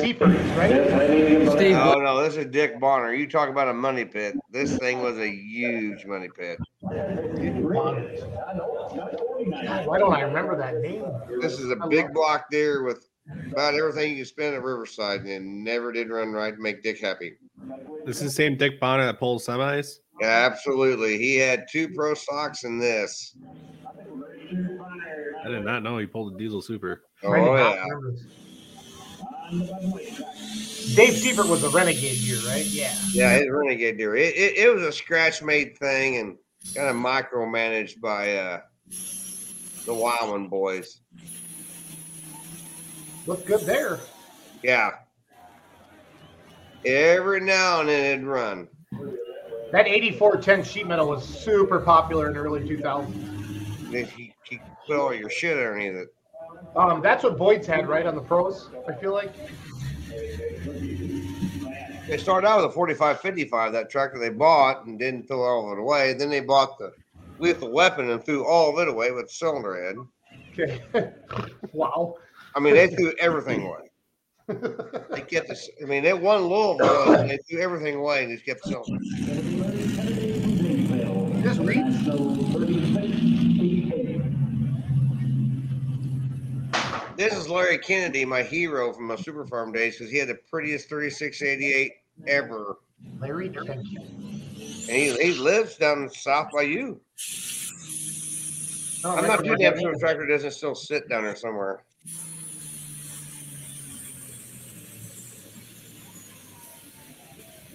Seaford, right? Steve, Oh, no, this is Dick Bonner. You talk about a money pit. This thing was a huge money pit. Why don't I remember that name? This is a big block there with about everything you can spend at Riverside, and it never did run right to make Dick happy. This is the same Dick Bonner that pulls semis. Yeah, absolutely. He had two pro stocks in this. I did not know he pulled a diesel super. Oh I did not yeah, remember this. Dave Seifert was a renegade year, right? Yeah. yeah. His renegade Deere. It, it, it was a scratch made thing and kind of micromanaged by uh, the Wildman boys. Looked good there. Yeah. Every now and then it'd run. That 8410 sheet metal was super popular in the early 2000s. If you, you put all your shit underneath it. Um, that's what Boyd's had, right, on the pros, I feel like. They started out with a 45 55, that tractor they bought and didn't throw all of it away. Then they bought the lethal weapon and threw all of it away with cylinder head. Okay. wow. I mean, they threw everything away. They kept this. I mean, they won Louisville. and they threw everything away and just kept selling. Just read. This is Larry Kennedy, my hero from my Super Farm days, because he had the prettiest 3688 ever. Larry, thank you. And he, he lives down south by you. Oh, I'm not too damn sure the tractor doesn't still sit down there somewhere.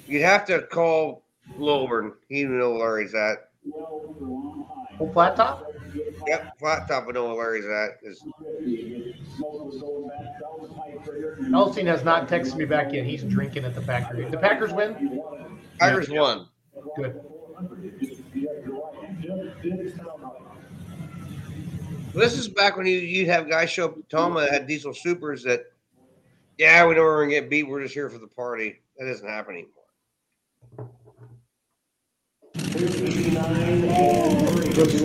You'd have to call Lilburn. He would know where he's at. Full flat top? Yep, flat top would know where he's at. Is Elstein has not texted me back yet. He's drinking at the Packers. The Packers win? Packers won. Good. This is back when you you'd have guys show up at Tomah that had diesel supers that, yeah, we know we're gonna get beat. We're just here for the party. That doesn't happen anymore.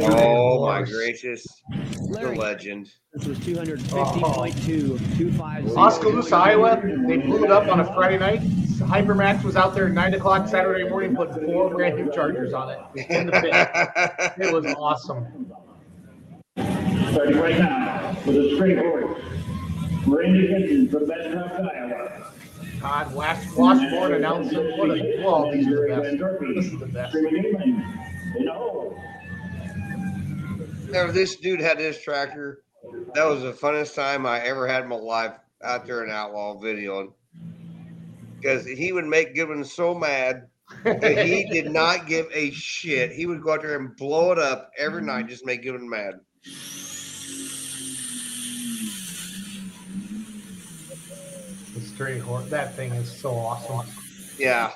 Oh my gracious, the legend. This was 250.2 of 250. Oskaloosa, Iowa. They blew it up on a Friday night. Hypermax was out there at nine o'clock Saturday morning, put four brand new chargers on it in the pit. It was awesome. Starting right now with a straight horse. Randy Hinton from Bastrop, Iowa. God, Wash, Washburn announcing what a well, these are the best. This is the best. Now, this dude had this tractor. That was the funnest time I ever had in my life out there in Outlaw videoing. Because he would make Goodwin so mad that he did not give a shit. He would go out there and blow it up every night, just make Goodwin mad. The straight horse. That thing is so awesome. Yeah.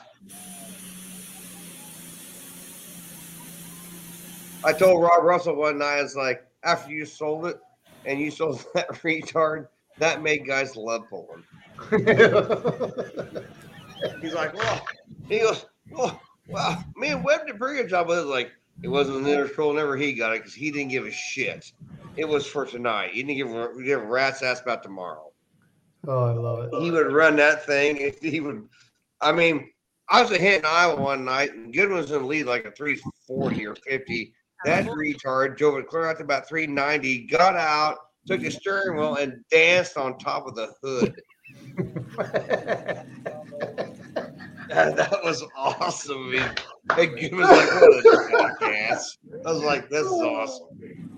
I told Rob Russell one night, it's like, after you sold it and you sold that retard, that made guys love pulling. He's like, well, he goes, well, well, me and Webb did a pretty good job with it. Like, it wasn't the nearest troll, never he got it because he didn't give a shit. It was for tonight. He didn't give give a rat's ass about tomorrow. Oh, I love it. He would run that thing. He would, I mean, I was a hit in Iowa one night, and Goodwin was in the lead like a 340 or 50. That uh-huh. retard drove it clear out to about 390, got out, took the steering wheel, and danced on top of the hood. that, that was awesome. I mean, and Goodwin was like, what a jackass. I was like, this is awesome.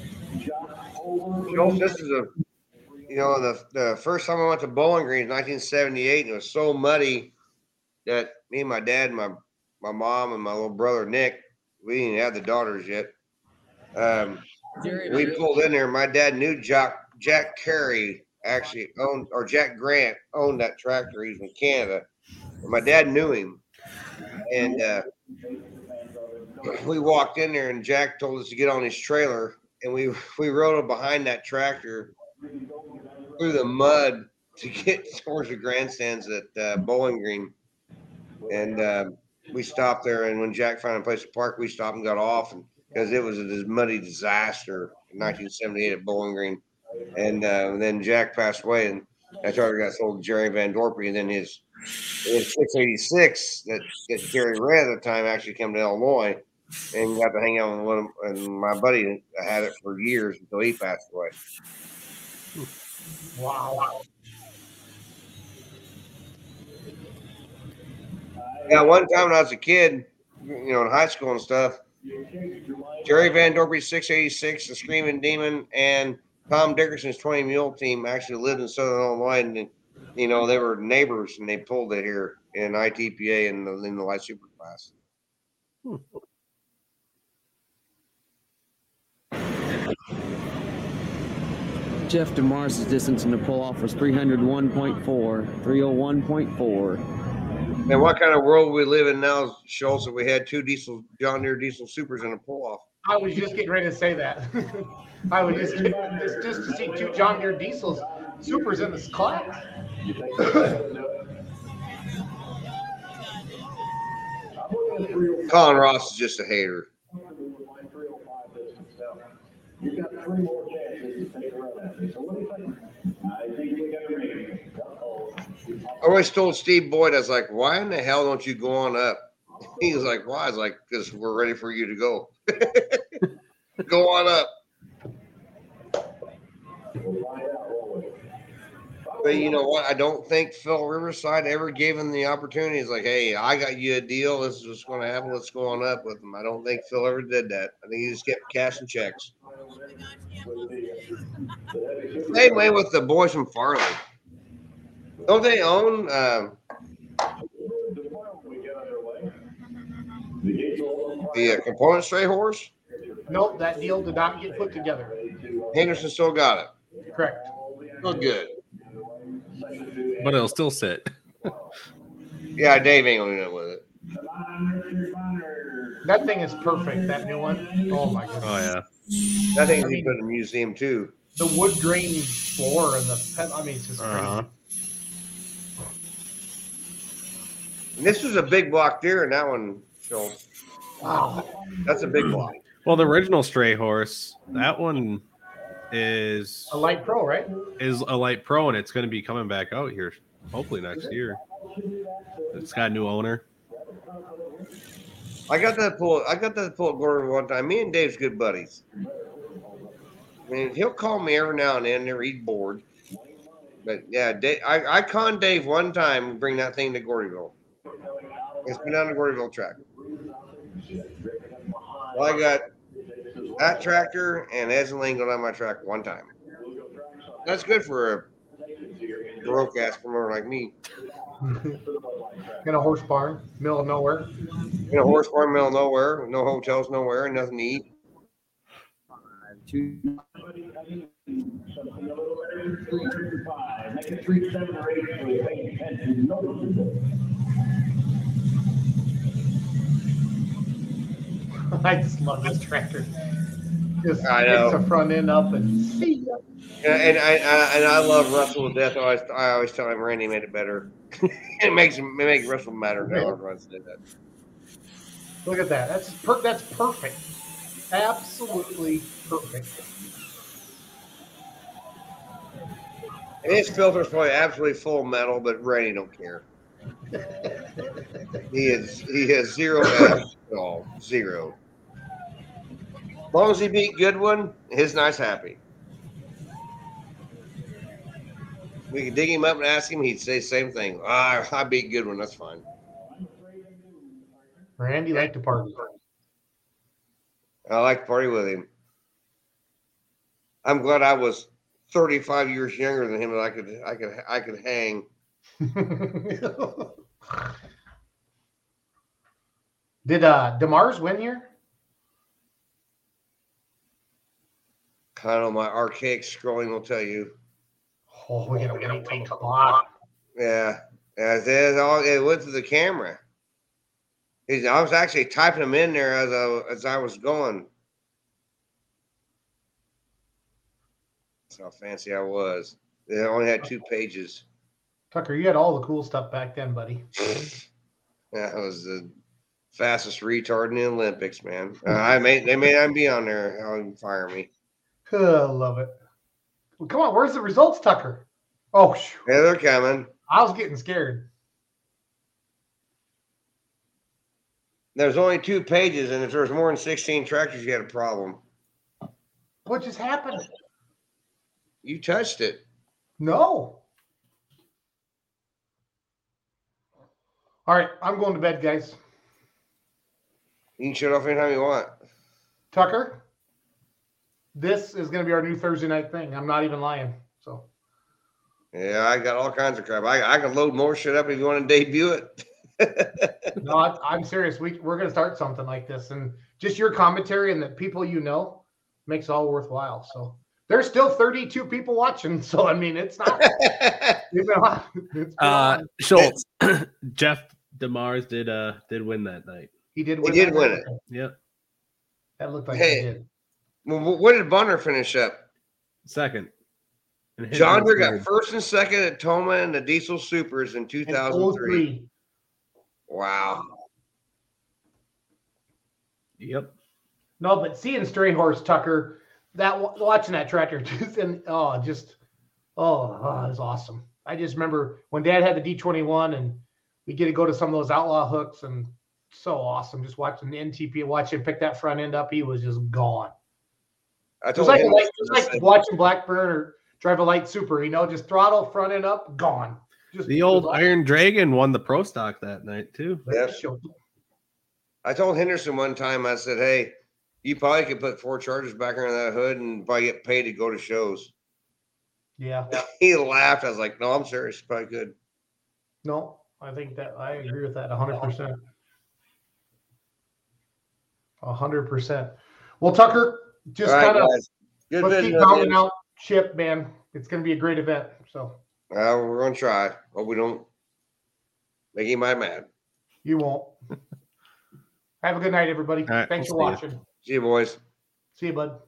This is a, you know, the, the first time I went to Bowling Green in 1978, and it was so muddy that me and my dad, and my my mom, and my little brother Nick, we didn't have the daughters yet. Um, we pulled in there. My dad knew Jack Jack Carey actually owned, or Jack Grant owned that tractor. He's in Canada. My dad knew him, and uh, we walked in there, and Jack told us to get on his trailer, and we we rode behind that tractor through the mud to get towards the grandstands at uh, Bowling Green, and uh, we stopped there. And when Jack found a place to park, we stopped and got off, and because it was a muddy disaster in 1978 at Bowling Green, and uh, then Jack passed away, and that tractor got sold to Jerry Van Dorpy, and then his his 686 that, that Jerry ran at the time actually came to Illinois and got to hang out with one of, and my buddy had it for years until he passed away. Wow. Yeah, one time when I was a kid, you know, in high school and stuff, Jerry Van Dorpy 686, the Screaming Demon, and Tom Dickerson's 20 Mule team actually lived in Southern Illinois. And, you know, they were neighbors and they pulled it here in ITPA and in the, in the light super class. Hmm. Jeff DeMars' distance in the pull off was 301.4. 301.4. Man, what kind of world we live in now, Schultz, that we had two diesel John Deere diesel supers in a pull off? I was just getting ready to say that. I was just just, just to see two John Deere diesels supers in this class. Colin Ross is just a hater. I always told Steve Boyd, I was like, why in the hell don't you go on up? He was like, why? I was like, because we're ready for you to go. go on up. But you know what? I don't think Phil Riverside ever gave him the opportunity. He's like, hey, I got you a deal. This is what's going to happen. Let's go on up with him. I don't think Phil ever did that. I think he just kept cashing checks. Same way with the boys from Farley. Don't they own um, the uh, component stray horse? Nope, that deal did not get put together. Henderson still got it. Correct. Oh, good. But it'll still sit. Yeah, Dave ain't gonna do it with it. That thing is perfect. That new one. Oh my god. Oh yeah. That thing's be put in a museum too. The wood grain floor and the pet. I mean, it's just crazy. Uh-huh. And this was a big block Deere, and that one, so Wow. that's a big block. Well, the original stray horse, that one is A light pro, right? is a light pro, and it's going to be coming back out here, hopefully next year. It's got a new owner. I got that pull. I got that pull at Gordon one time. Me and Dave's good buddies. I mean, he'll call me every now and then. There, he's bored. But yeah, Dave, I, I conned Dave one time and bring that thing to Gordyville. It's been on the Gordyville track. Well, I got that tractor and Esling going on my track one time. That's good for a broke ass promoter like me. In a horse barn, middle of nowhere. In a horse barn, middle of nowhere, no hotels, nowhere, and nothing to eat. I just love this tractor. Just I know. the front end up and see ya. Yeah, and I, I and I love Russell to death. I always, I always tell him Randy made it better. it makes him it makes Russell matter. now everyone that. Look at that. That's per- that's perfect. Absolutely perfect. And his filter's probably absolutely full metal, but Randy don't care. he is he has zero at all. Zero. As long as he beat Goodwin, his nice happy. We could dig him up and ask him, he'd say the same thing. Ah, I beat Goodwin, that's fine. Randy liked to party. I like to party with him. I'm glad I was 35 years younger than him, and I could I could I could hang. Did uh Demars win here? I don't know my archaic scrolling will tell you. Oh, we gotta wait till the clock. Yeah, yeah, it, it all it went to the camera. He's- I was actually typing them in there as I as I was going. That's how fancy I was. They only had two pages. Tucker, you had all the cool stuff back then, buddy. Yeah, I was the fastest retard in the Olympics, man. Uh, I may they may not be on there. I'll fire me. Oh, love it. Well, come on, where's the results, Tucker? Oh. Yeah, they're coming. I was getting scared. There's only two pages, and if there's more than 16 tractors, you had a problem. What just happened? You touched it. No. All right, I'm going to bed, guys. You can shut off anytime you want. Tucker, this is going to be our new Thursday night thing. I'm not even lying. So, Yeah, I got all kinds of crap. I, I can load more shit up if you want to debut it. no, I, I'm serious. We, we're going to start something like this. And just your commentary and the people you know makes all worthwhile. So, there's still 32 people watching. So I mean, it's not. it's been. It's been Uh, on. Schultz, Jeff Demars did uh did win that night. He did. He Win did that? win it. Yep, That looked like Hey. he did. Well, what did Bunner finish up? second. And John Deere got first and second at Tomah and the Diesel Supers in 2003. Wow. Yep. No, but seeing Stray Horse Tucker, that watching that tractor just and oh, just oh, oh, it was awesome. I just remember when Dad had the D21 and we get to go to some of those outlaw hooks and so awesome. Just watching the NTP, watching him pick that front end up, he was just gone. I It was told like, him, like, it was like said, watching Blackburn or drive a light super, you know, just throttle front end up, gone. Just The old it Iron Dragon won the pro stock that night too. Yep. I told Henderson one time, I said, hey, you probably could put four chargers back under that hood and probably get paid to go to shows. Yeah. He laughed. I was like, no, I'm serious. Probably good. No, I think that I agree with that hundred percent. hundred percent. Well, Tucker, just All right, kind of guys. Good let's keep at the pounding end. out chip, man. It's going to be a great event. So Uh, we're going to try. Hope we don't make anybody mad. you won't. Have a good night, everybody. All right, Thanks we'll for see ya. watching. See you, boys. See you, bud.